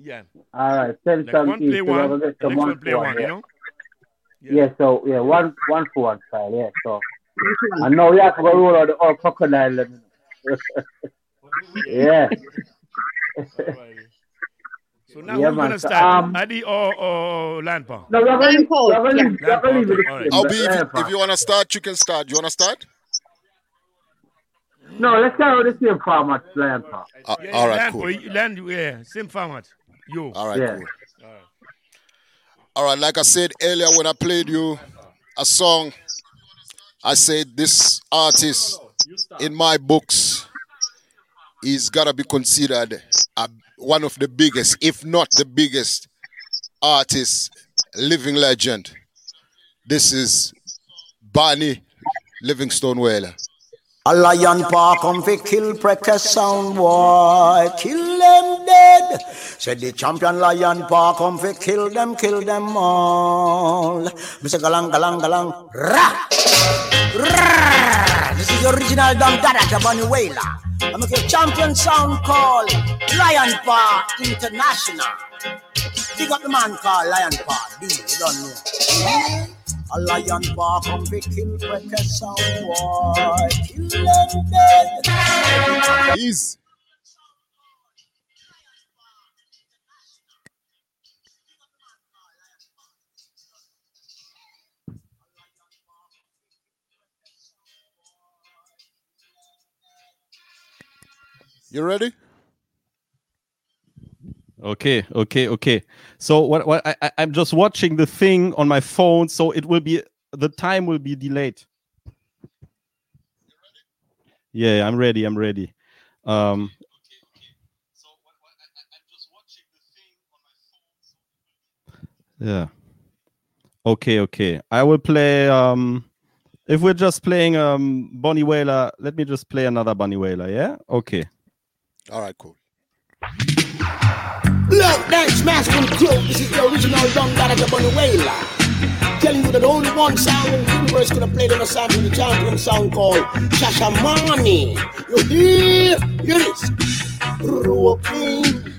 Yeah. All right, ten Like one each. play so one, we're gonna get the some next one play for one. You yeah. know. Yeah. so yeah, one one for one style, yeah. So and now we have to go roll out the old crocodile. and- yeah. So now Yeah, who's man. gonna start? um, Adi or or Lion Paw? No, we're gonna leave, Paul, we're gonna yeah. leave, we're gonna leave it All the right. same, I'll be if, but, you- if you wanna start, you can start. You wanna start? No, let's go with the same format, Lion Paw. Uh, Yeah, all right, Lion cool. Paul, you- Lion, yeah, same format. You. All right, Yeah. cool. All right, like I said earlier when I played you a song, I said this artist in my books is gotta be considered a, one of the biggest, if not the biggest, artist, living legend. This is Bunny Livingston Wailer. A lion paw come fi kill precious sound boy, kill them dead. Said the champion lion paw come fi kill them, kill them all. Mr. Galang, galang, galang, rah. This is the original Dom Dada Wailer. I make a champion sound call, Lion Paw International. Big up the man called Lion Paw, D, you don't know. A lion paw come fi kill precious sound boy, kill them dead. Easy. You ready? Okay, okay, okay. So what? What? I, I'm just watching the thing on my phone, so it will be the time will be delayed. Yeah, I'm ready. I'm ready. Um, yeah. Okay, okay. I will play. Um, if we're just playing um Bunny Wailer, let me just play another Bunny Wailer. Yeah. Okay. All right, cool. Look, dance masculine crew. This is the original Dom Dada Jabani Wailer. Telling you that only one sound in the universe could have played on a sound in the champion sound called Shashamane. You hear? Hear this? Rocking.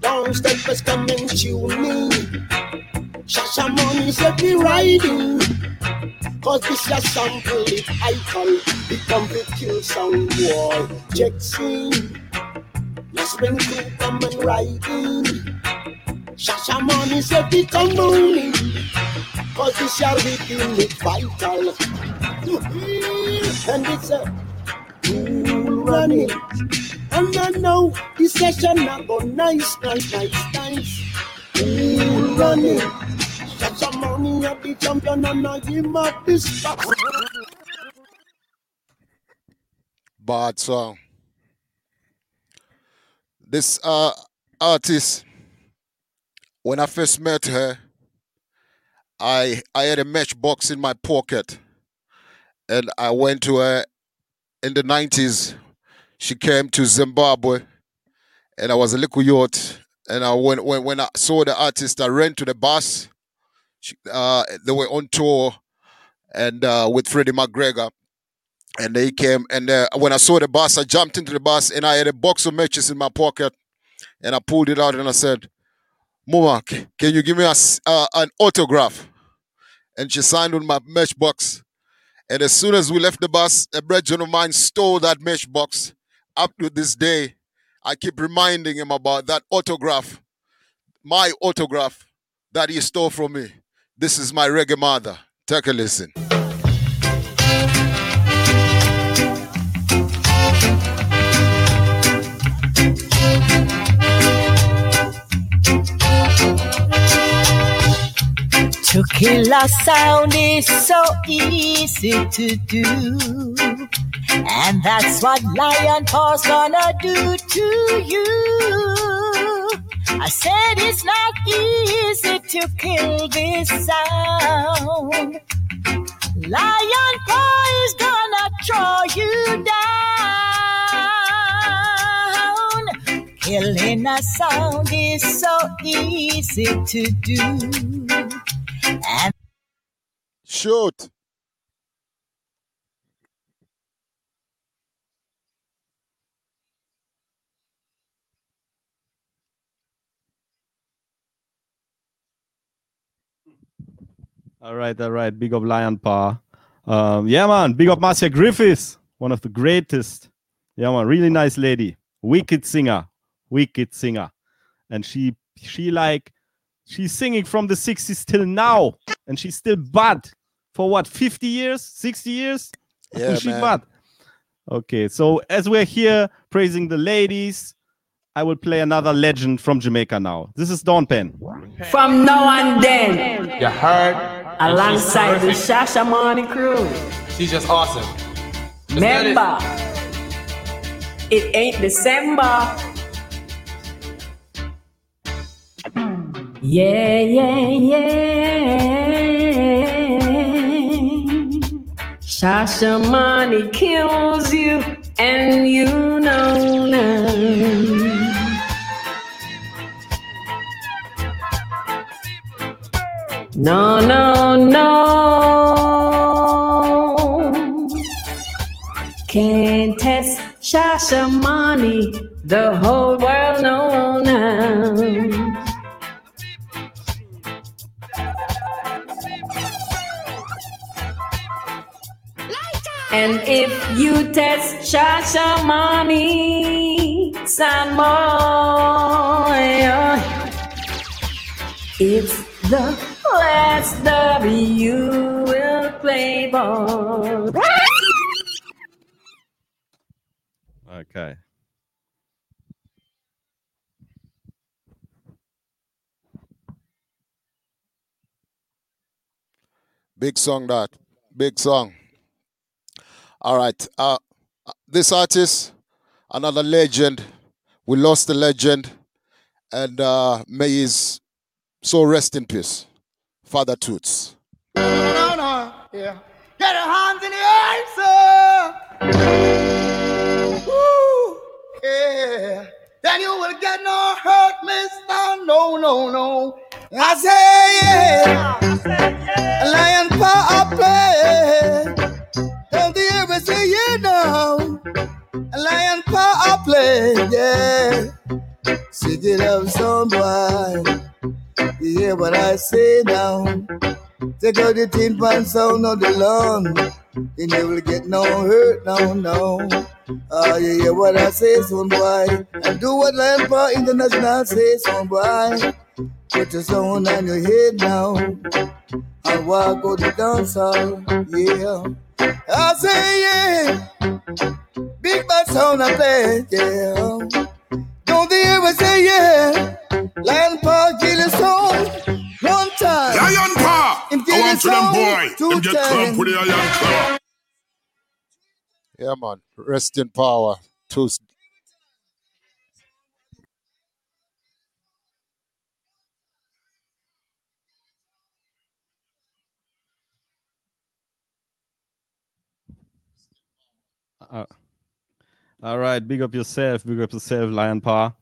Down step is coming tuning. Shashamani said be riding. Cause this is a sample it icon. It come to kill sound wall. Check bring crew come and ride in. Shashamane said it come morning. Cause shall be feel it vital. And it's a cool running. And I know this session go nice, nice, nice, nice. Cool running. Shashamane at the champion and I give up this. Bad song. This uh artist, when I first met her, I I had a matchbox in my pocket, and I went to her in the nineties. She came to Zimbabwe, and I was a little youth. And I when when when I saw the artist, I ran to the bus. She, uh, they were on tour, and uh, with Freddie McGregor and they came and uh, when i saw the bus i jumped into the bus and i had a box of matches in my pocket and i pulled it out and i said mama can you give me a uh, an autograph? And she signed on my matchbox. And as soon as we left the bus a brethren of mine stole that matchbox. Up to this day i keep reminding him about that autograph my autograph that he stole from me. This is my reggae mother. Take a listen To kill a sound is so easy to do. And that's what Lion Paw's gonna do to you. I said it's not easy to kill this sound. Lion Paw is gonna throw you down. Killing a sound is so easy to do. And shoot All right, all right. Big up Lion Paw. Um, yeah, man. Big up Marcia Griffiths, one of the greatest. Yeah, man. Really nice lady. Wicked singer. Wicked singer. And she she like she's singing from the 60s till now. And she's still bad for what 50 years, 60 years? Yeah, she man. bad. Okay, so as we're here praising the ladies, I will play another legend from Jamaica now. This is Dawn Penn. From now and then, You heard? alongside the Shashamane crew. She's just awesome. Remember, it ain't December. Yeah, yeah, yeah. Shashamane kills you, and you know now. No, no, no. Can't test Shashamane, the whole world know now. And if you test Shashamane, some more. It's the last W you will play ball. Okay. Big song that. Big song. All right. Uh this artist, another legend. We lost a legend. And uh may his soul rest in peace. Father Toots. No, no, yeah. Get your hands in the air, sir. Woo, yeah. Then you will get no hurt, mister. No, no, no. I say, yeah. Lion paw play. Tell the we say, yeah, now. Lion paw play, yeah. City love some boy. You hear what I say now? Take out the tin pan sound of the lawn. You never get no hurt, no, no. Ah, you hear what I say, son boy? And do what Lion Paw International say, son boy. Put your sound on your head now. And walk out the dance hall, yeah. I say, yeah. Big bad sound I play, yeah. Don't they ever say, yeah. Lion Paw kill his song. One time. Lion Paw. I want his to them boy. Two Them get times. clump with the iron claw. Yeah, man. Rest in power. Two. Uh, all right, big up yourself, big up yourself, Lion Paw.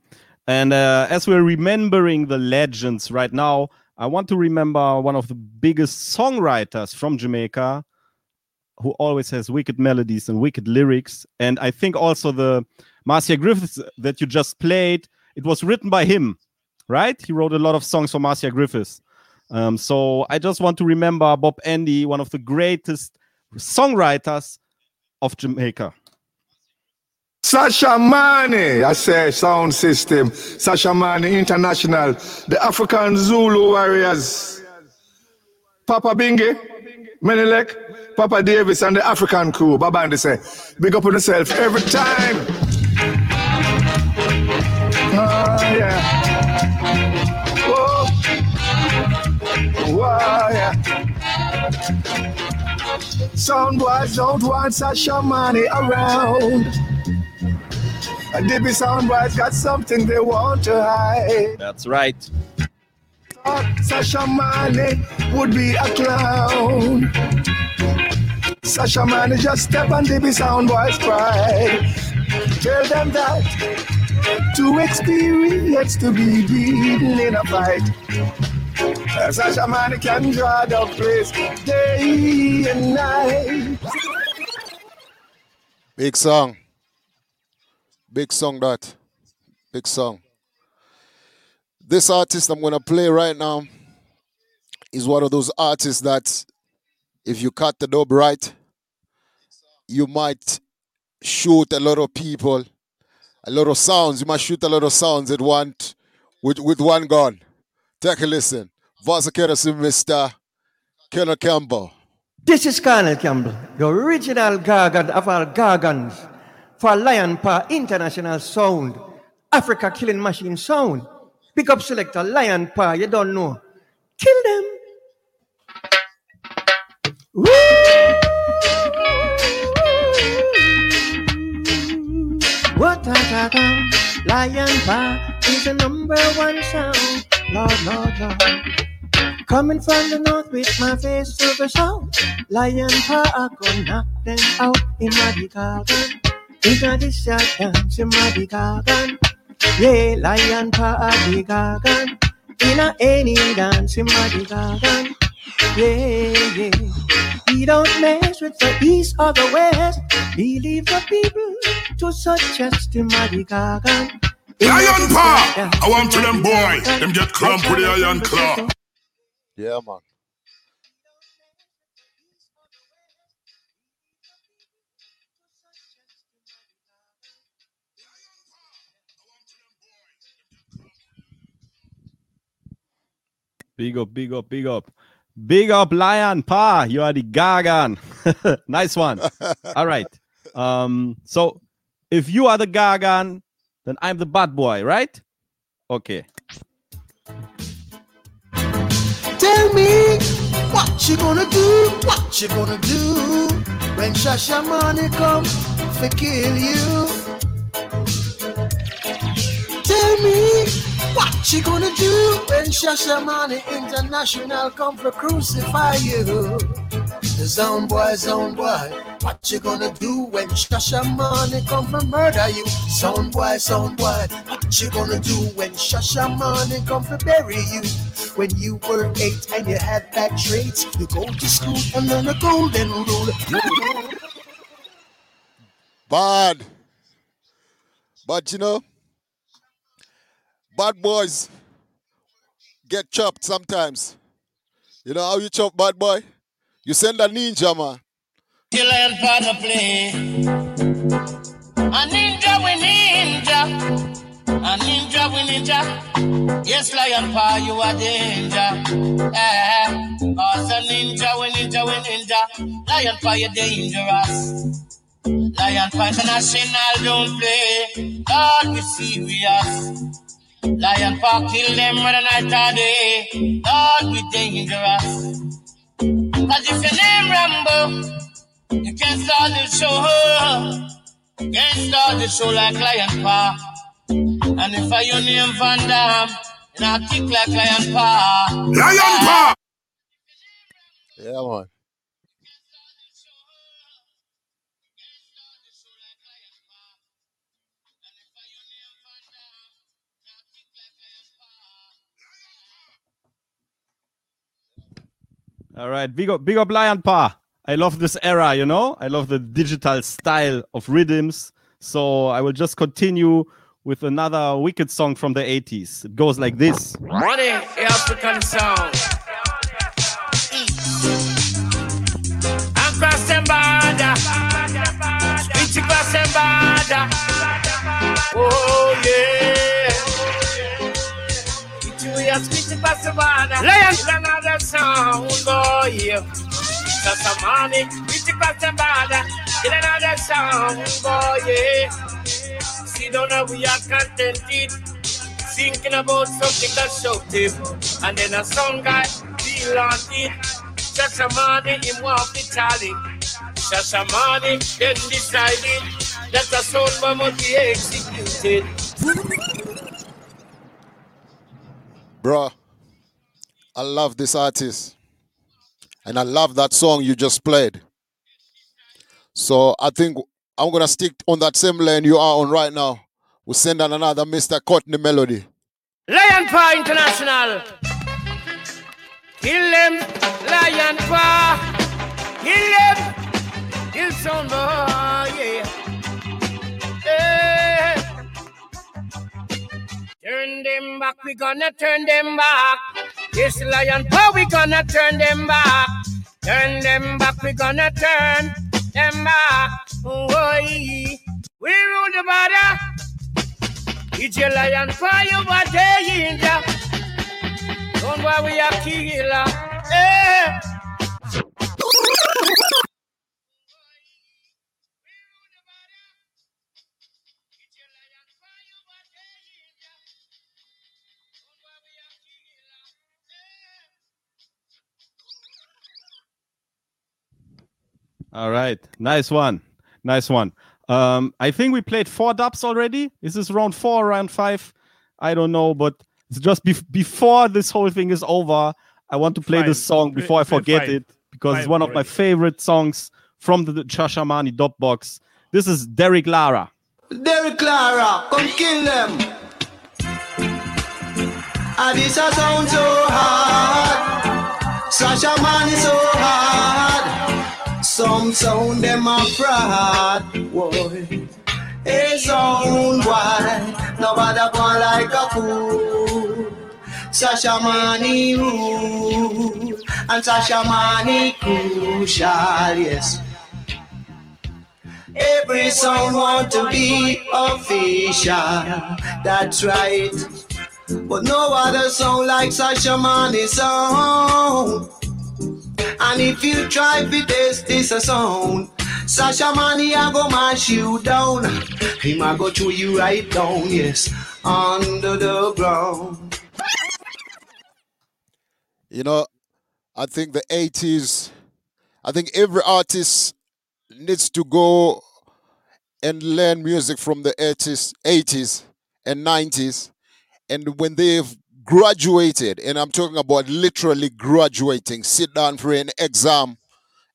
And uh, as we're remembering the legends right now, I want to remember one of the biggest songwriters from Jamaica who always has wicked melodies and wicked lyrics. And I think also the Marcia Griffiths that you just played, it was written by him, right? He wrote a lot of songs for Marcia Griffiths. Um, so I just want to remember Bob Andy, one of the greatest songwriters of Jamaica. Shashamane, I say sound system. Shashamane International, the African Zulu Warriors. Papa Bingi, Menelek, Papa Davis, and the African crew. Baba and they say, big up on yourself every time. Ah, yeah. Whoa. Wow, yeah. Sound boys don't want Shashamane around. And Dippy sound boys got something they want to hide. That's right. Shashamane would be a clown. Shashamane just step on Dippy sound boys pride. Tell them that to experience to be beaten in a fight. Uh, Shashamane can draw the place day and night. Big song. Big song that. Big song. This artist I'm gonna play right now is one of those artists that if you cut the dub right, you might shoot a lot of people, a lot of sounds. You might shoot a lot of sounds at one with with one gun. Take a listen. Vasa Kerasi, Mr. Cornell Campbell. This is Cornell Campbell, the original Gorgon of all Gorgons for Lion Paw International Sound, Africa Killing Machine Sound. Pick up selector Lion Paw, you don't know. Kill them. What a Lion Paw is the number one sound. Lord, Lord, Lord. Coming from the north with my face to the south. Lion Paw, I go knock them out in my garden. Inna this shot dance in my garden. Yeah, Lion Paw, the garden. Inna any dance in my garden. Yeah, yeah. We don't mess with the east or the west. We leave the people to suggest in my garden. Lion Paw. I want to them boy. Them get clump with the iron claw. Yeah, man. Big up, big up, big up. Big up, Lion Paw. You are the Gorgon. nice one. All right. Um, so if you are the Gorgon, then I'm the bad boy, right? Okay. Tell me what you gonna do, what you gonna do when Shashamane come to kill you. Tell me what you gonna do when Shashamane International come for crucify you. Zone boy, zone boy, what you gonna do when Shasha Money come for murder you? Zone boy, zone boy, what you gonna do when Shashamane come for bury you? When you were eight and you had bad traits, you go to school and learn a golden rule. Bad. But you know, bad boys get chopped sometimes. You know how you chop bad boy? You send a ninja, man. Kill lion paw no play. A ninja we ninja. A ninja we ninja. Yes, lion paw, you are danger. Eh, cause a ninja we ninja we ninja. Lion paw, you dangerous. Lion paw international don't play. Lord, we serious. Lion paw kill them whether night or day. Lord, we dangerous. Cause if your name Rambo, you can't start the show. Can't start the show like Lion Paw. And if I your name Van Damme, then I'll kick like Lion Paw. Lion Paw! Yeah, man. All right, big up, big up Lion Paw. I love this era, you know. I love the digital style of rhythms. So I will just continue with another wicked song from the 80s. It goes like this. Money, African sound. Are speech across the border. Lion, another sound, oh yeah. That's a money, speech across the border. Kill another sound, oh yeah. See, don't know we are contented. Thinking about something that's so deep. And then a song guy feel on it. Shashamane, him walk the tally. Shashamane then decided that the sound bomb must be executed. Bro, I love this artist. And I love that song you just played. So I think I'm gonna stick on that same lane you are on right now. We'll send on another Mr. Courtney Melody. Lion Paw International. Kill them, Lion Paw. Kill them. Kill some boy, yeah. Turn them back, we gonna turn them back. Yes, Lion Paw, we gonna turn them back. Turn them back, we gonna turn them back. Oh, we rule the border. It's your lion for you, but danger. Don't worry, we are killer. Eh. All right, nice one, nice one. Um, I think we played four dubs already. Is this round four, round five? I don't know, but it's just bef- before this whole thing is over. I want to play this song before I forget five. it because it's Five one of my favorite songs from the Shashamane dub box. This is Derrick Lara. Derrick Lara, come kill them. And this a sound so hard. Sasha man is so hard. Some sound them a fraud. Boy. Hey, sound boy. Nobody gone like a fool. Shashamane rule. And Shashamane crucial, yes. Every song want to be official. That's right. But no other song like Shashamane song. And if you try to test this a sound, Shashamane I go mash you down. Him I go chew you right down, yes, under the ground. You know, I think the 80s, I think every artist needs to go and learn music from the 80s, 80s and 90s. And when they've graduated, and I'm talking about literally graduating, sit down for an exam,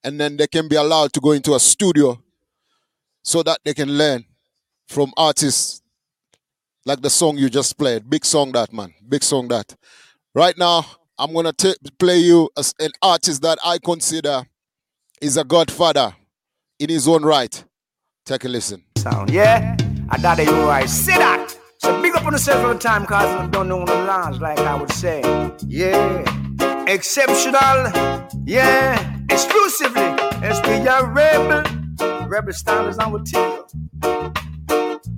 and then they can be allowed to go into a studio so that they can learn from artists like the song you just played. Big song that, man. Big song that. Right now, I'm gonna play you as an artist that I consider is a godfather in his own right. Take a listen. sound, yeah? I thought you right. Say that. So big up on yourself every time, cause you don't know the lines, like I would say. Yeah. Exceptional. Yeah. Exclusively. Yes, we are rebel. Rebel and we tell you.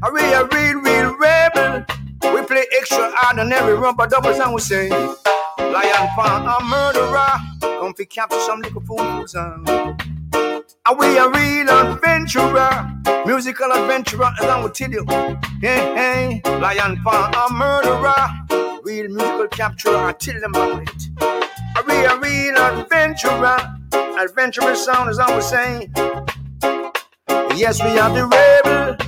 Are we a real, real rebel? We play extraordinary rubber doubles and we say, Lion Pan a murderer. Come fi capture some little fools and are we a real adventurer? Musical adventurer, as I will tell you. Hey, hey, Lion Pan a murderer. Real musical capturer, I tell them about it. Are we a real adventurer? Adventurous sound, as I was saying. Yes, we are the rebel.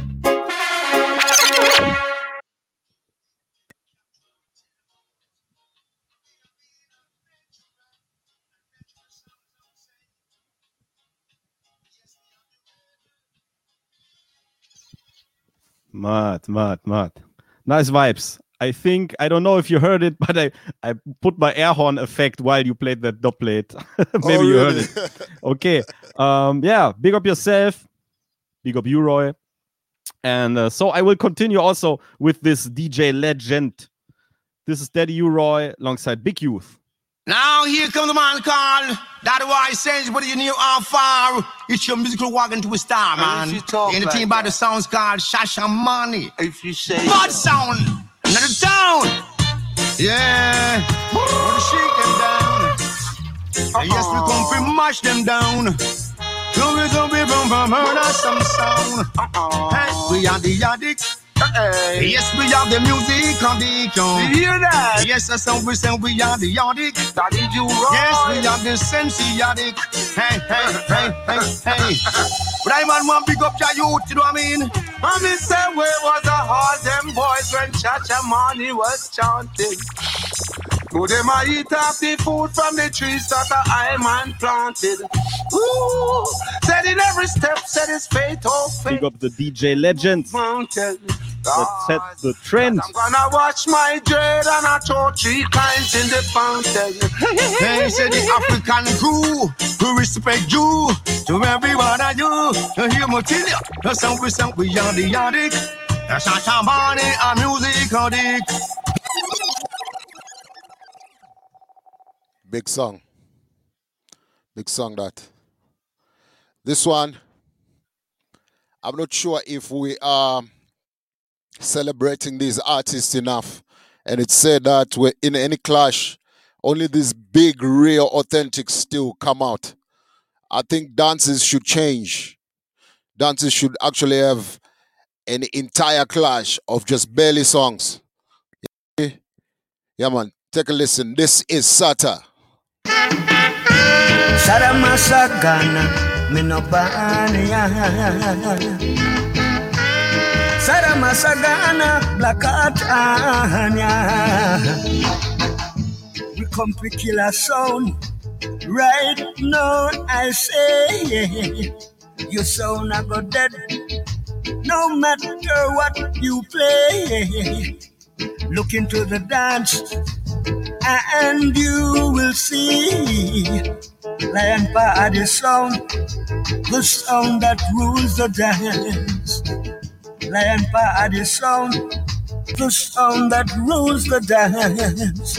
Mad, mad, mad. Nice vibes. I think I don't know if you heard it, but I I put my air horn effect while you played that dub plate. Maybe Oh, you heard it. Okay. Um. Yeah. Big up yourself. Big up you, Roy. And uh, so I will continue also with this DJ legend. This is Daddy U Roy alongside Big Youth. Now here comes the man called That why says what you knew how far It's your musical wagon to a star, man. if you talk In the like team by the sounds called Shashamane. If you say Bad sound, another town. Yeah. Wanna shake them down. And yes, we come to mash them down. So we come to from from murder some sound. Hey, we are the addict. Yes, we are the music on the count. You hear that? Yes, that's how we say we are the addict. Daddy you right. Yes, we are the sensi addict. Hey, hey, hey, hey, hey. But I man want big up your youth, you know what I mean? I mean, say where was the all them boys when Shashamane was chanting? Go them a eat off the food from the trees that the high man planted. Ooh, said in every step, said his fate, oh fate Big up the DJ legend. mountain. That set the trend. I'm gonna watch my dread and I throw three kinds in the fountain. Hey, say the African crew, we respect you. To every one of you, you hear me tell you. The song we sing, we are the addict. The Shashamane and music addict. Big song. Big song that. This one, I'm not sure if we are celebrating these artists enough. And it said that we're in any clash, only these big, real, authentic still come out. I think dances should change. Dances should actually have an entire clash of just barely songs. Yeah, man. Take a listen. This is Sata. Sarama sagana minobania Sarama sagana blakatanya We come to kill a sound. Right now I say Your sound a go dead. No matter what you play Look into the dance and you will see Lion Party sound, the sound that rules the dance. Lion Party sound, the sound that rules the dance.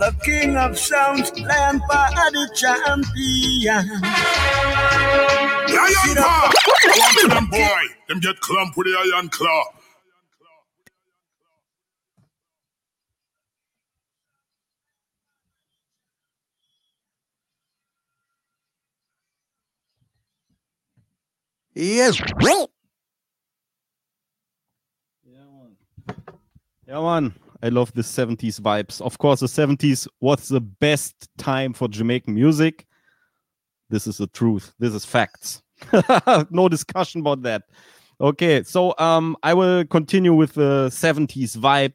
The king of sounds, Lion the champion. Lion Paw! Come to them boy. Them get clump with the iron claw. Yes. Yeah, man. I love the 70s vibes. Of course, the 70s was the best time for Jamaican music. This is the truth. This is facts. no discussion about that. Okay, so um, I will continue with the 70s vibe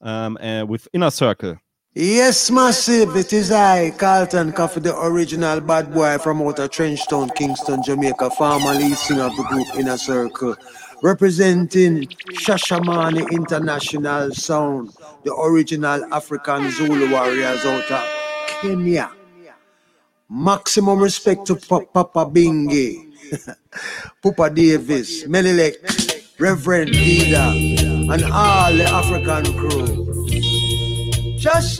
um, uh, with Inner Circle. Yes, massive. It is I, Carlton Coffee, the original bad boy from Outer Trenchtown, Kingston, Jamaica, former lead singer of the group Inner Circle, representing Shashamane International Sound, the original African Zulu warriors out of Kenya. Maximum respect to Pa- Papa Bingi, Papa Davis, Menelek, Reverend Ida, and all the African crew.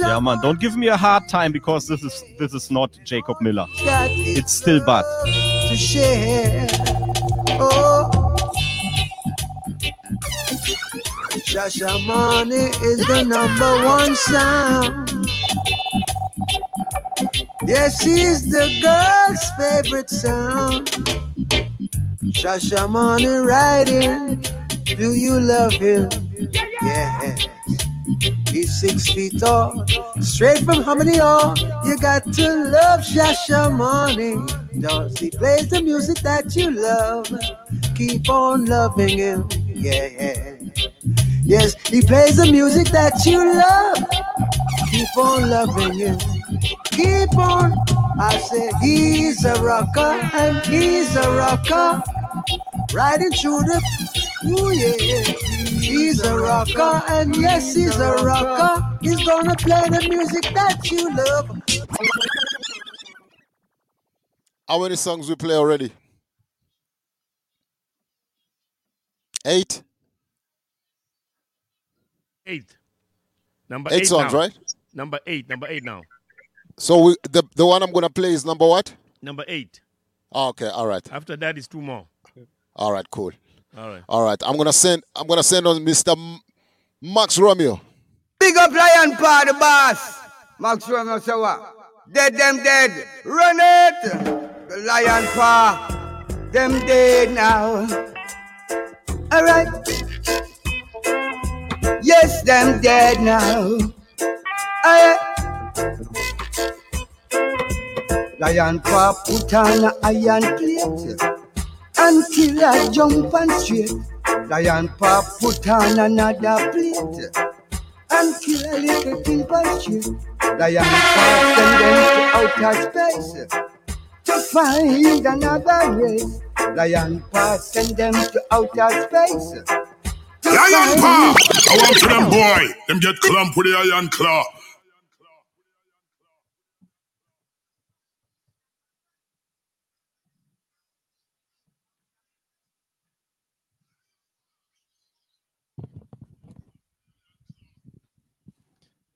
Yeah, man. Don't give me a hard time because this is this is not Jacob Miller. It's still Bud. Oh, is the number one sound. Yes, he's the girl's favorite sound. Shashamane riding. Do you love him? Yeah. He's six feet tall, straight from Harmony-Hall. You got to love Shashamane. Does he plays the music that you love? Keep on loving him. Yeah, yeah. Yes, he plays the music that you love. Keep on loving him. Keep on. I say he's a rocker and he's a rocker. Riding through the Ooh yeah, he's a rocker, and yes, he's a rocker. He's gonna play the music that you love. How many songs we play already? Eight. Eight. Number Eight eight, songs, now. right? Number eight. Number eight now. So we, the the one I'm gonna play is number what? Number eight. Oh, okay, all right, After that is two more. all right, cool. All right. All right, I'm gonna send I'm gonna send on Mr. M- Max Romeo. Big up Lion Paw, the boss. Max Romeo say what? Dead them dead. Run it. The Lion Paw. Them dead now. Alright. Yes, them dead now. Alright. Lion Paw put on a iron plate until I jump and straight. Lion Paw put on another plate and kill a little thing by street. Lion Paw send them to outer space to find another race. Lion Paw send them to outer space. To Lion paw! I want to them boy. Them get clump with the iron claw.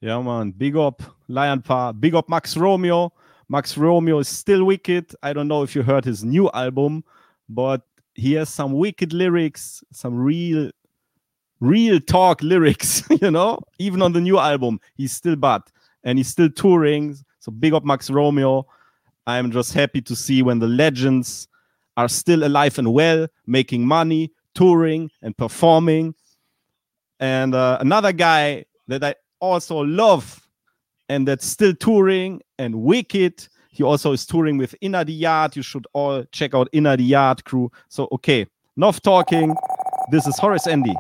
Yeah, man. Big up Lion Paw. Big up Max Romeo. Max Romeo is still wicked. I don't know if you heard his new album, but he has some wicked lyrics, some real, real talk lyrics, you know? Even on the new album, he's still bad and he's still touring. So big up Max Romeo. I'm just happy to see when the legends are still alive and well, making money, touring, and performing. And uh, another guy that I also love and that's still touring and wicked. He also is touring with Inna de Yard. You should all check out Inna de Yard crew. So, okay, enough talking. This is Horace Andy.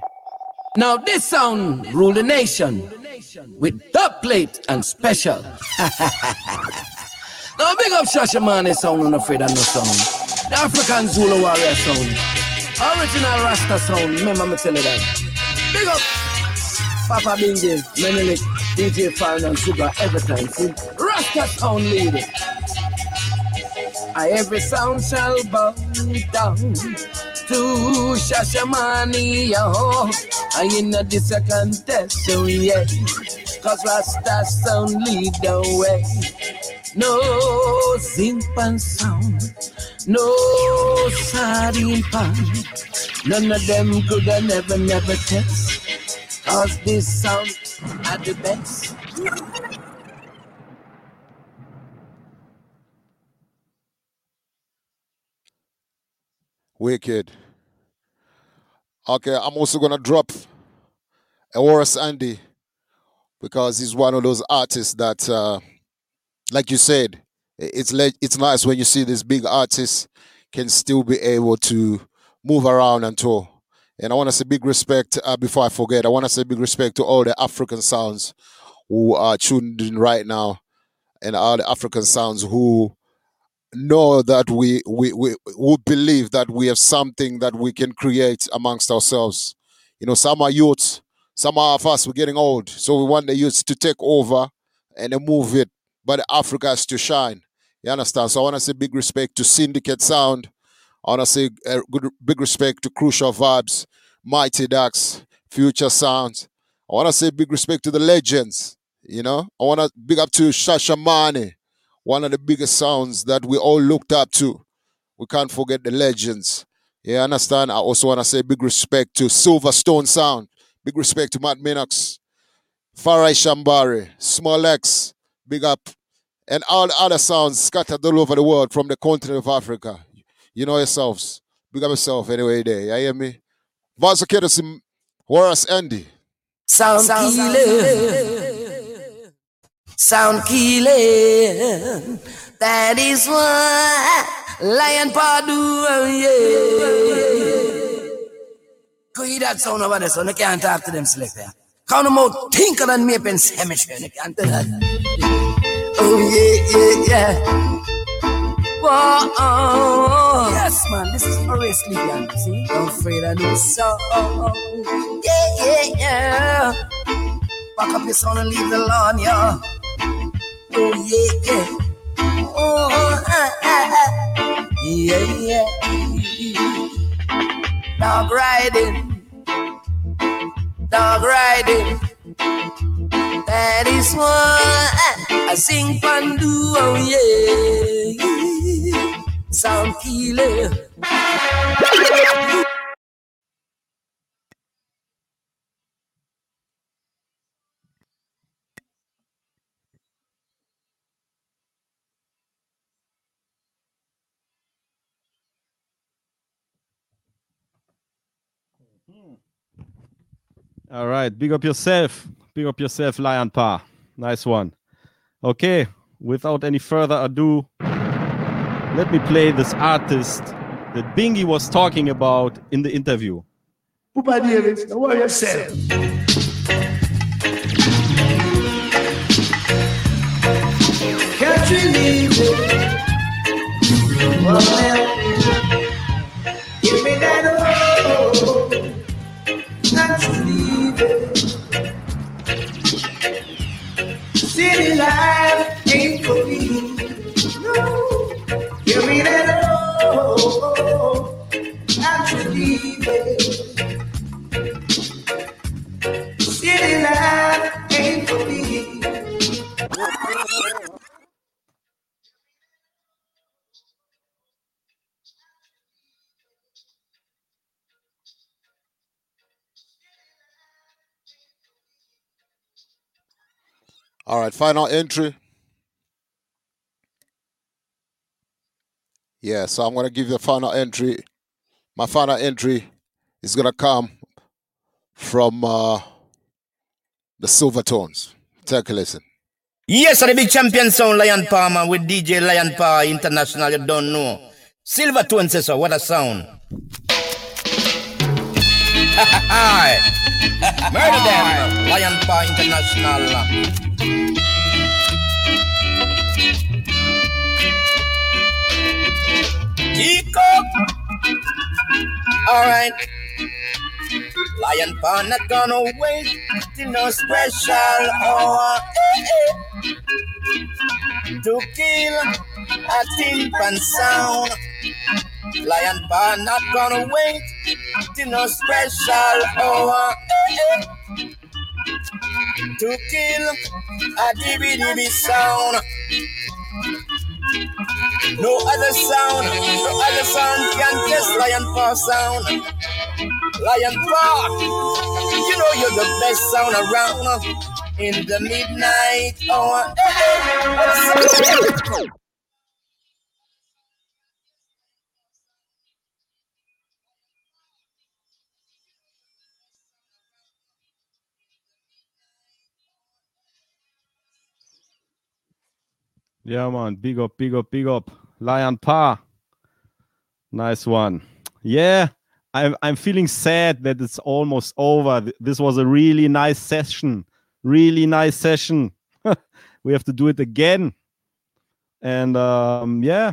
Now this sound rule the nation with dub plate and special. now big up Shashamane sound, not afraid of no sound. The African Zulu warrior sound. Original Rasta sound. Remember me tell you that. Big up Papa Bingi, Menelik, DJ Fine and Sugar every time. See, Rasta sound leader. I every sound shall bow down to Shashamane, yo. I in the second test, so yeah. Cause Rasta sound lead the way. No zimpan sound, no sardine pan. None of them could have never, never test. Cause this sound are the best. Wicked. Okay, I'm also gonna drop Horace Andy because he's one of those artists that, uh, like you said, it's le- it's nice when you see these big artists can still be able to move around and tour. And I want to say big respect uh, before I forget. I want to say big respect to all the African sounds who are tuned in right now, and all the African sounds who know that we, we, we, we believe that we have something that we can create amongst ourselves. You know, some are youths, some of us, we're getting old. So we want the youths to take over and move it. But Africa has to shine. You understand? So I want to say big respect to Syndicate Sound. I want to say uh, good, big respect to Crucial Vibes, Mighty Ducks, Future Sounds. I want to say big respect to the legends. You know, I want to big up to Shashamane, one of the biggest sounds that we all looked up to. We can't forget the legends. Yeah, understand? I also want to say big respect to Silverstone Sound. Big respect to Matt Minox, Farai Shambari, Small Axe, big up, and all the other sounds scattered all over the world from the continent of Africa. You know yourselves. Big up yourself anyway there. You hear me? Vaso Kedosim, Horace Andy. Sound, killing. Sound killing. That is what Lion do. oh, Yeah. Go hear that sound over there, so they can't talk to them select there. Count them out, tinker than me pen cemetery. They can't tell that. Oh yeah, yeah, yeah. Whoa, oh. yes, man. This is Horace Livian. See, I'm afraid I do so. Yeah, yeah, yeah. Back up your sound and leave the lawn, yeah. Oh yeah, yeah. Oh, ah, ah, ah. yeah, yeah. Dog riding, dog riding. That is what I sing pandu, oh yeah. Sound killer. All right, big up yourself. Big up yourself, Lion Paw. Nice one. Okay, without any further ado, let me play this artist that Bingi was talking about in the interview. Give me that City life ain't for me. No, give me that oh, oh, oh. All right, final entry. Yeah, so I'm gonna give you the final entry. My final entry is gonna come from uh, the Silvertones. Take a listen. Yes, the big champion sound Lion Palmer with DJ Lion Power International. You don't know. Silver Tone so. What a sound. Murder them. Lion Paw International. Chico. All right. Lion Paw not gonna wait till no special hour to kill a timpan sound. Lion Paw not gonna wait no special hour eh, eh. to kill a dibby sound. No other sound, no other sound can test Lion Paw sound. Lion Paw, you know you're the best sound around in the midnight hour. Yeah, man. Big up, big up, big up. Lion Paw. Nice one. Yeah, I'm I'm feeling sad that it's almost over. This was a really nice session. Really nice session. we have to do it again. And um, yeah,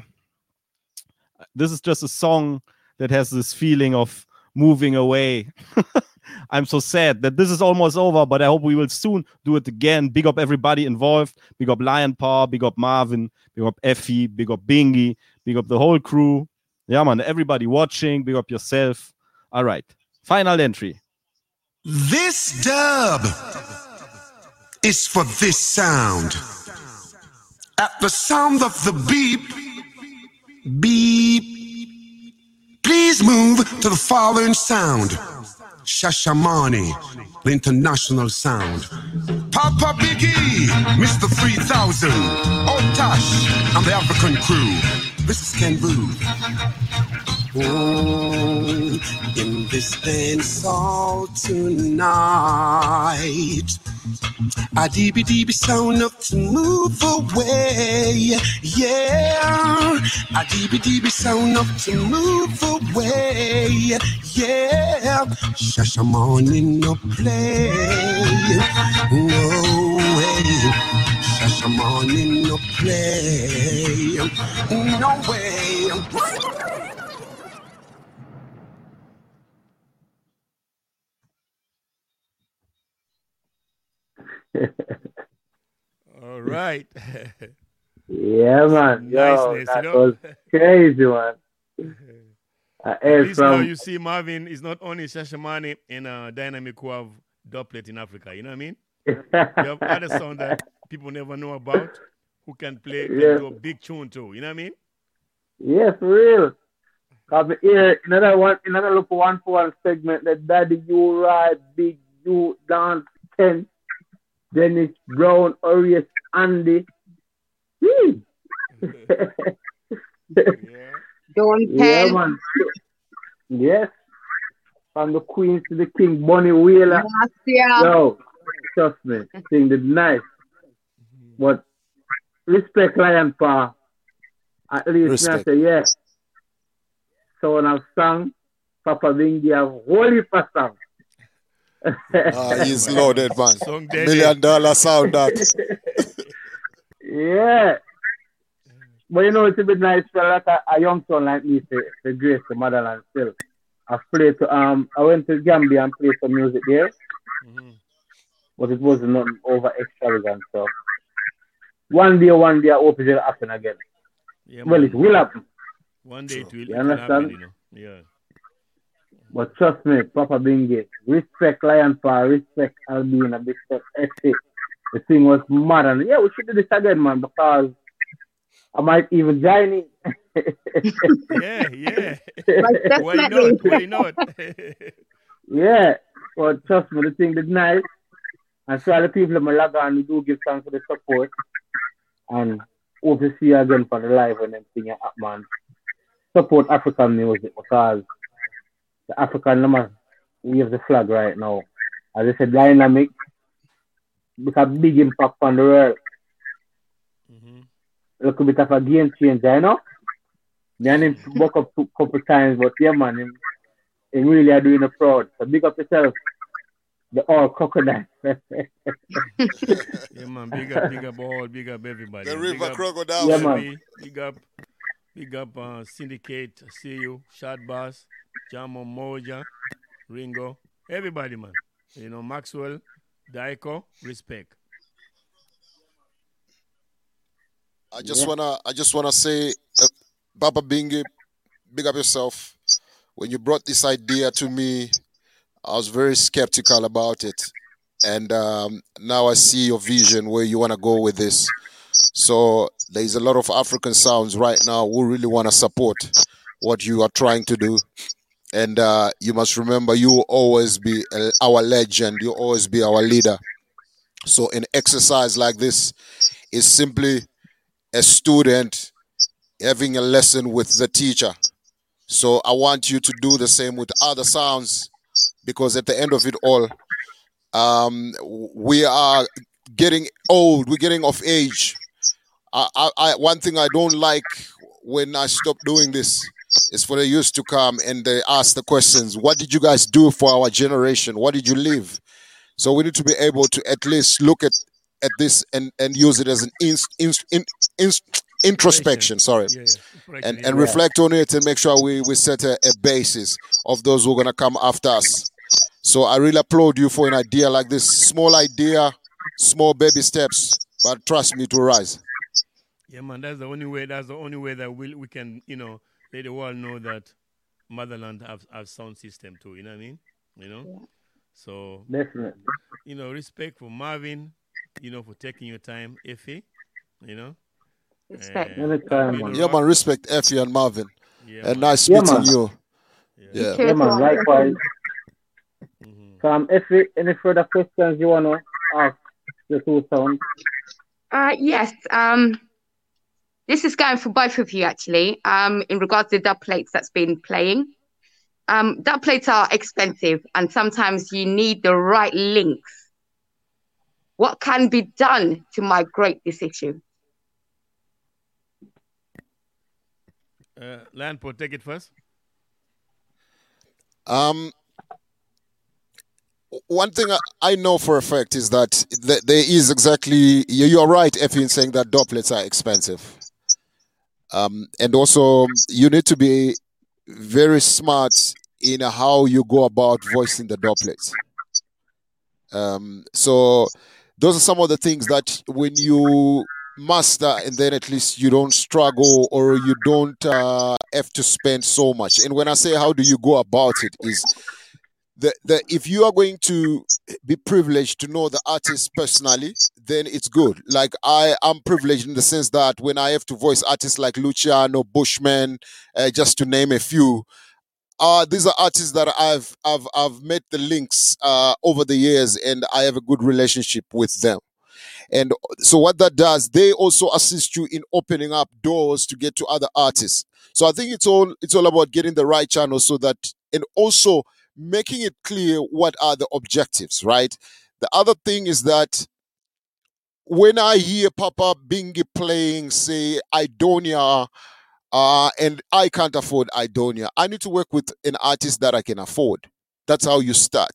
this is just a song that has this feeling of moving away. I'm so sad that this is almost over, but I hope we will soon do it again. Big up everybody involved. Big up Lion Paw. Big up Marvin. Big up Effie. Big up Bingi. Big up the whole crew. Yeah, man. Everybody watching. Big up yourself. All right. Final entry. This dub is for this sound. At the sound of the beep, beep, please move to the following sound. Shashamane, the international sound. Papa Bingi, Mr. 3000, Otash, and the African crew. This is Ken Boothe. Oh, in this dance hall tonight. A deeby deeby sound up to move away. Yeah. A deeby deeby sound up to move away. Yeah. Shashamane no play. No way. Shashamane no play. No way. All right. Yeah, man. Yo, Niceness, that you know? was crazy, man. Uh, At least now you see Marvin is not only Shashamane and a Dynamic who have dubplate in Africa. You know what I mean? you have other sound that people never know about who can play can do a big tune too. You know what I mean? yeah, for real. Cause here another one, another look one for one segment. That Daddy you ride, Big you dance, Ken, Dennis Brown, Orius, Andy. Whee! Don't Yeah, man. Yes. From the Queen to the King, Bunny Wailer. Yeah. Yo, trust me, thing did nice. But respect Lion Paw. At least I say yes. So when I've sung, Papa Bingi have holy for song. Ah, he's loaded, man. Million dollar sound that. Yeah. But you know, it's a bit nice for like a, a young son like me to, to grace the motherland still. I've played to, um, I went to Gambia and played some music there. Mm-hmm. But it wasn't nothing over extravagant. So one day, one day, I hope it'll happen again. Yeah, well, man. it will happen. One day it will, it You will understand? happen, you know. Yeah. But trust me, Papa Bingi, respect Lion Paw, respect Albino, respect Effie. The thing was mad. And yeah, we should do this again, man, because I might even join in. Yeah, yeah. Like, Why not? definitely. Why not? Yeah, but trust me, the thing is nice. And so all the people in Malaga and we do give thanks for the support. And hope to see you again for the live and everything up, man. Support African music because the African number we have the flag right now. As I said, dynamic because big impact on the world. Mm-hmm. Look Little bit of a game changer, you know? Then him woke up a couple times, but yeah, man, him, him really are doing a proud. So big up yourself. The all crocodile. Yeah, man. Big up, big up all, big up everybody. The Big River up Crocodile. Yeah, man. Big up, big up uh, Syndicate, see you, Shad Bass, Jamo Moja, Ringo, everybody, man. You know, Maxwell, Daiko, respect. I just wanna I just wanna say, uh, Papa Bingi, big up yourself. When you brought this idea to me, I was very skeptical about it, and um, now I see your vision where you wanna go with this. So there's a lot of African sounds right now who really wanna support what you are trying to do. And uh, you must remember, you will always be uh, our legend. You'll always be our leader. So, an exercise like this is simply a student having a lesson with the teacher. So I want you to do the same with other sounds because at the end of it all, um, we are getting old, we're getting of age. I, I, I, one thing I don't like when I stop doing this is for the youth to come and they ask the questions what did you guys do for our generation? What did you leave? So we need to be able to at least look at at this and and use it as an ins, ins, in, ins, introspection. Sorry, Yeah, yeah. and and reflect on it and make sure we we set a, a basis of those who are gonna come after us. So I really applaud you for an idea like this. Small idea, small baby steps, but trust me to rise. Yeah, man, that's the only way. That's the only way that we we can, you know, let the world know that motherland have have sound system too. You know what I mean? You know. So Definitely. you know, respect for Marvin, you know, for taking your time, Effie. You know. Respect. And Anytime, being man. Yeah, man. Respect Effie and Marvin. Yeah, and man. nice Yeah, meeting man. you. Yeah. Yeah, man. Likewise. Mm-hmm. So, um, if any further questions you wanna ask the two sounds, Uh, yes. Um, this is going for both of you actually. Um, in regards to the dub plates that's been playing. Um, dub plates are expensive, and sometimes you need the right links. What can be done to migrate this issue? Uh, Lion Paw, take it first. Um, one thing I- I know for a fact is that th- there is exactly you- you're right, Effie, in saying that dubplates are expensive. Um, and also you need to be very smart in how you go about voicing the dubplates. Um, so those are some of the things that when you master and then at least you don't struggle or you don't uh, have to spend so much. And when I say how do you go about it is the, the if you are going to be privileged to know the artist personally, then it's good. Like I am privileged in the sense that when I have to voice artists like Luciano, Bushman, uh, just to name a few, uh, these are artists that I've I've I've met the links uh, over the years, and I have a good relationship with them. And so what that does, they also assist you in opening up doors to get to other artists. So I think it's all it's all about getting the right channel so that and also making it clear what are the objectives, right? The other thing is that when I hear Papa Bingi playing, say, Idonia, uh, and I can't afford Idonia, I need to work with an artist that I can afford. That's how you start.